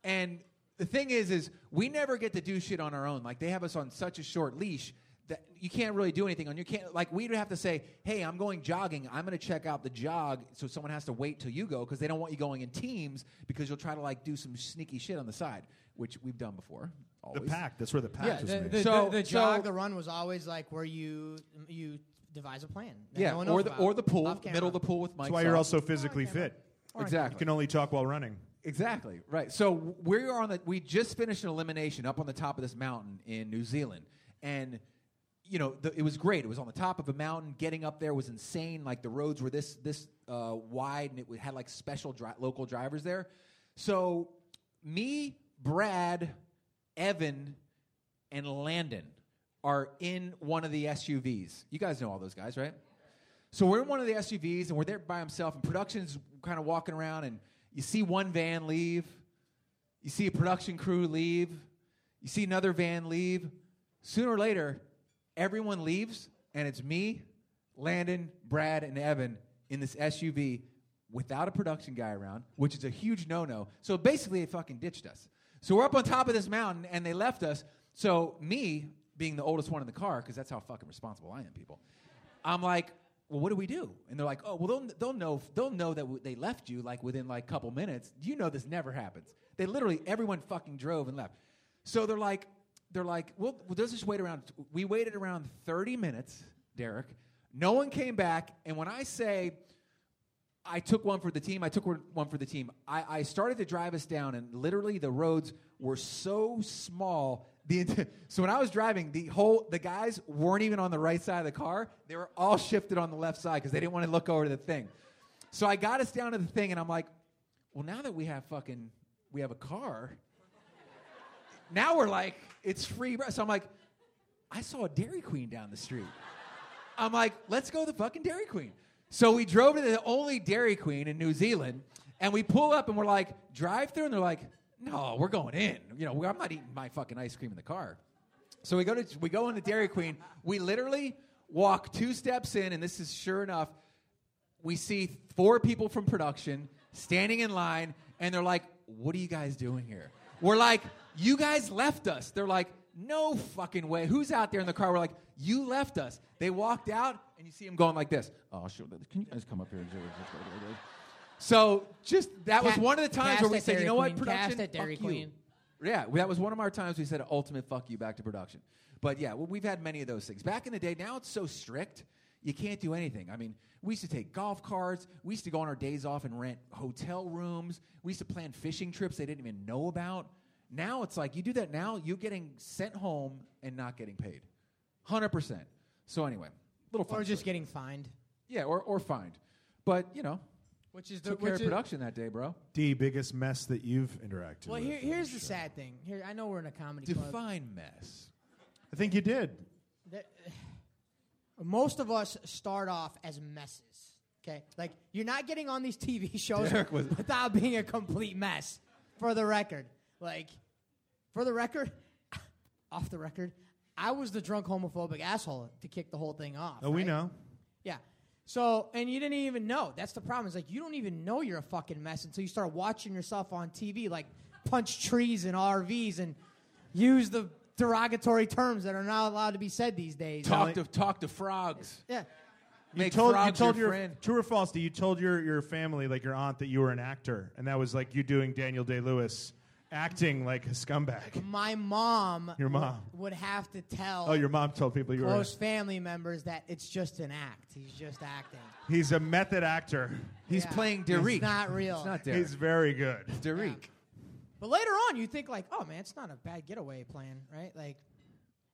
and the thing is, is we never get to do shit on our own. Like they have us on such a short leash that you can't really do anything on. You can't like we'd have to say, "Hey, I'm going jogging. I'm going to check out the jog," so someone has to wait till you go because they don't want you going in teams because you'll try to like do some sneaky shit on the side, which we've done before. The pack. That's where the pack Yeah, was the, made. the, So- the, the so- jog, the run was always like where you you devise a plan. Yeah, no or the about, or the pool, middle of the pool with Mike. That's why you're also physically fit. Exactly. You can only talk while running. Exactly right. So we are on the. We just finished an elimination up on the top of this mountain in New Zealand, and you know the, it was great. It was on the top of a mountain. Getting up there was insane. Like the roads were this this uh, wide, and it had like special dri- local drivers there. So me, Brad, Evan, and Landon are in one of the SUVs. You guys know all those guys, right? So we're in one of the SUVs and we're there by himself, and production's kind of walking around, and you see one van leave, you see a production crew leave, you see another van leave. Sooner or later, everyone leaves, and it's me, Landon, Brad, and Evan in this SUV without a production guy around, which is a huge no no. So basically, they fucking ditched us. So we're up on top of this mountain, and they left us. So me, being the oldest one in the car, because that's how fucking responsible I am, people. I'm like, well, what do we do? And they're like, oh, well, they'll, they'll know they'll know that w- they left you like within like a couple minutes. You know this never happens. They literally everyone fucking drove and left. So they're like, they're like, well, we'll just wait around. We waited around 30 minutes, Derrick. No one came back, and when I say I took one for the team. I took one for the team. I, I started to drive us down, and literally the roads were so small. The, so when I was driving, the whole the guys weren't even on the right side of the car. They were all shifted on the left side because they didn't want to look over the thing. So I got us down to the thing, and I'm like, well, now that we have fucking we have a car, now we're like it's free. So I'm like, I saw a Dairy Queen down the street. I'm like, let's go to the fucking Dairy Queen. So we drove to the only Dairy Queen in New Zealand, and we pull up and we're like, drive through, and they're like, no, we're going in. You know, I'm not eating my fucking ice cream in the car. So we go to we go into Dairy Queen. We literally walk two steps in, and this is sure enough. We see four people from production standing in line, and they're like, "What are you guys doing here?" We're like, "You guys left us." They're like, "No fucking way." Who's out there in the car? We're like, "You left us." They walked out, and you see them going like this. Oh, sure. Can you guys come up here? and do it?" So just that was one of the times where we said, "You know what, production, cast at Dairy fuck you." Yeah, that was one of our times we said ultimate fuck you back to production. But yeah, well, we've had many of those things. Back in the day, now it's so strict, you can't do anything. I mean, we used to take golf carts, we used to go on our days off and rent hotel rooms, we used to plan fishing trips they didn't even know about. Now it's like you do that now, you're getting sent home and not getting paid. 100%. So anyway, little fun or just story. getting fined. Yeah, or, or fined. But, you know, Which is the took care which of production that day, bro. D, biggest mess that you've interacted Well, with. here, here's the sad thing. Here, I know we're in a comedy club. Define mess. I think you did. that- most of us start off as messes. Okay, like you're not getting on these TV shows was- without being a complete mess. For the record, like, for the record, off the record, I was the drunk homophobic asshole to kick the whole thing off. Oh, we know. Yeah. So, and you didn't even know. That's the problem. Is like you don't even know you're a fucking mess until you start watching yourself on TV, like punch trees and RVs and use the derogatory terms that are not allowed to be said these days. Talk to, talk to frogs. Yeah. You Make told, you told your your friend. true or false? Do you told your, your family, like your aunt, that you were an actor, and that was like you doing Daniel Day Lewis, acting like a scumbag. My mom. Your mom. Would, would have to tell. Oh, your mom told people you were. close family members that it's just an act. He's just acting. He's a method actor. He's Yeah. playing It's Derrick. not real. It's not Derrick. He's very good. It's Derrick. But later on, you think like, oh man, it's not a bad getaway plan, right? Like,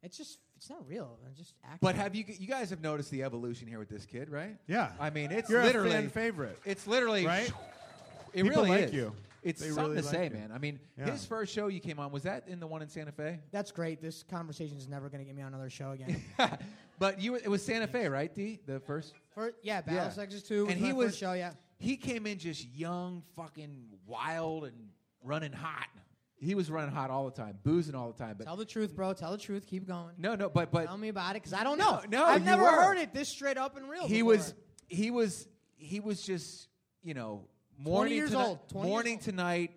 it's just it's not real. I'm just acting. But have you you guys have noticed the evolution here with this kid, right? Yeah. I mean, it's You're a literally fan favorite. It's literally Right? It People really like is. you. It's They something really to say, you. man. I mean, Yeah. his first show you came on was that in the one in Santa Fe? That's great. This conversation is never going to get me on another show again. But you, it was Santa Fe, right? D the first. For, yeah, Battle Yeah. Sexes 2 was and my he first was show, yeah. He came in just young, fucking wild, and running hot. he was running hot all the time, boozing all the time. But Tell the truth, bro. Tell the truth. Keep going. no, no, but but Tell me about it, because I don't know. No, no, I've never were. heard it this straight up and real. he before. was he was he was just you know morning years to ni- old, 20 years morning to night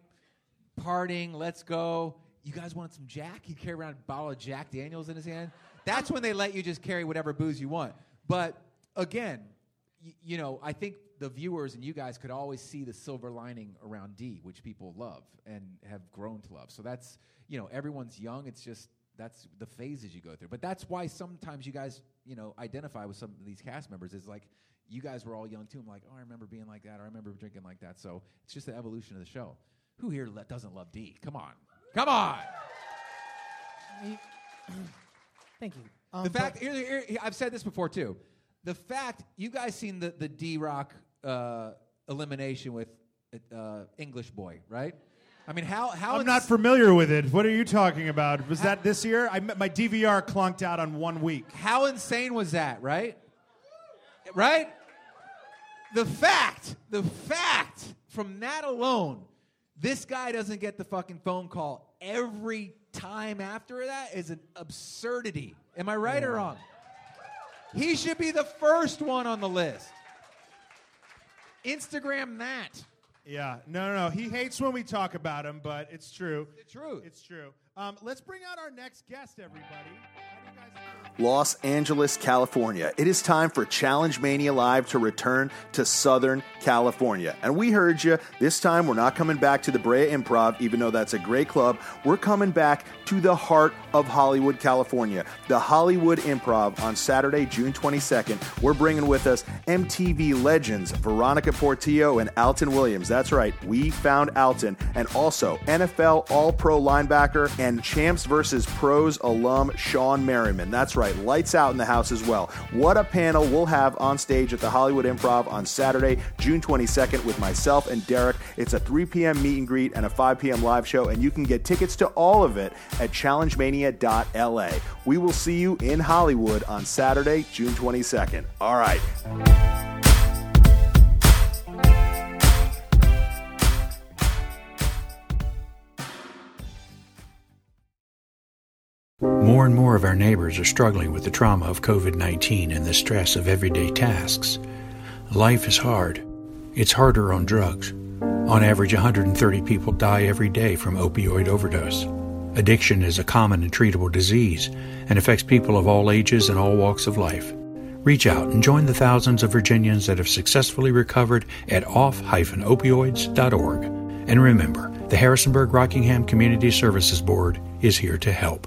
partying let's go. You guys want some jack? He carry around a bottle of jack daniels in his hand. That's when they let you just carry whatever booze you want. But again y- you know i think the viewers and you guys could always see the silver lining around d which people love and have grown to love. So that's you know everyone's young. It's just that's the phases you go through. But that's why sometimes you guys you know identify with some of these cast members. Is like you guys were all young too i'm like oh i remember being like that or i remember drinking like that so it's just the evolution of the show who here le- doesn't love d come on come on Thank you. Um, the fact here, here- here- I've said this before too. The fact you guys seen the the D Rock uh, elimination with uh, English Boy, right? I mean, how how I'm not familiar with it. What are you talking about? Was that this year? I my DVR clunked out on one week. How insane was that, right? Right? The fact, the fact from that alone, this guy doesn't get the fucking phone call every time after that is an absurdity. Am I right or wrong? He should be the first one on the list. Instagram that. Yeah, no, no, no. He hates when we talk about him, but it's true. It's true. It's true. Um, let's bring out our next guest, everybody. Los Angeles, California. It is time for Challenge Mania Live to return to Southern California. And we heard you. This time, we're not coming back to the Brea Improv, even though that's a great club. We're coming back to the heart of Hollywood, California, the Hollywood Improv on Saturday, June 22nd. We're bringing with us MTV legends Veronica Portillo and Alton Williams. That's right, we found Alton, and also NFL All Pro linebacker and Champs versus Pros alum Shawne Merriman. That's right, lights out in the house as well. What a panel we'll have on stage at the Hollywood Improv on Saturday, June 22nd, with myself and Derrick. It's a 3 p.m. meet and greet and a 5 p.m. live show, and you can get tickets to all of it at challengemania.la. We will see you in Hollywood on Saturday, June 22nd. All right. More and more of our neighbors are struggling with the trauma of COVID 19 and the stress of everyday tasks. Life is hard. It's harder on drugs. On average, 130 people die every day from opioid overdose. Addiction is a common and treatable disease and affects people of all ages and all walks of life. Reach out and join the thousands of Virginians that have successfully recovered at off-opioids.org. And remember, the Harrisonburg Rockingham Community Services Board is here to help.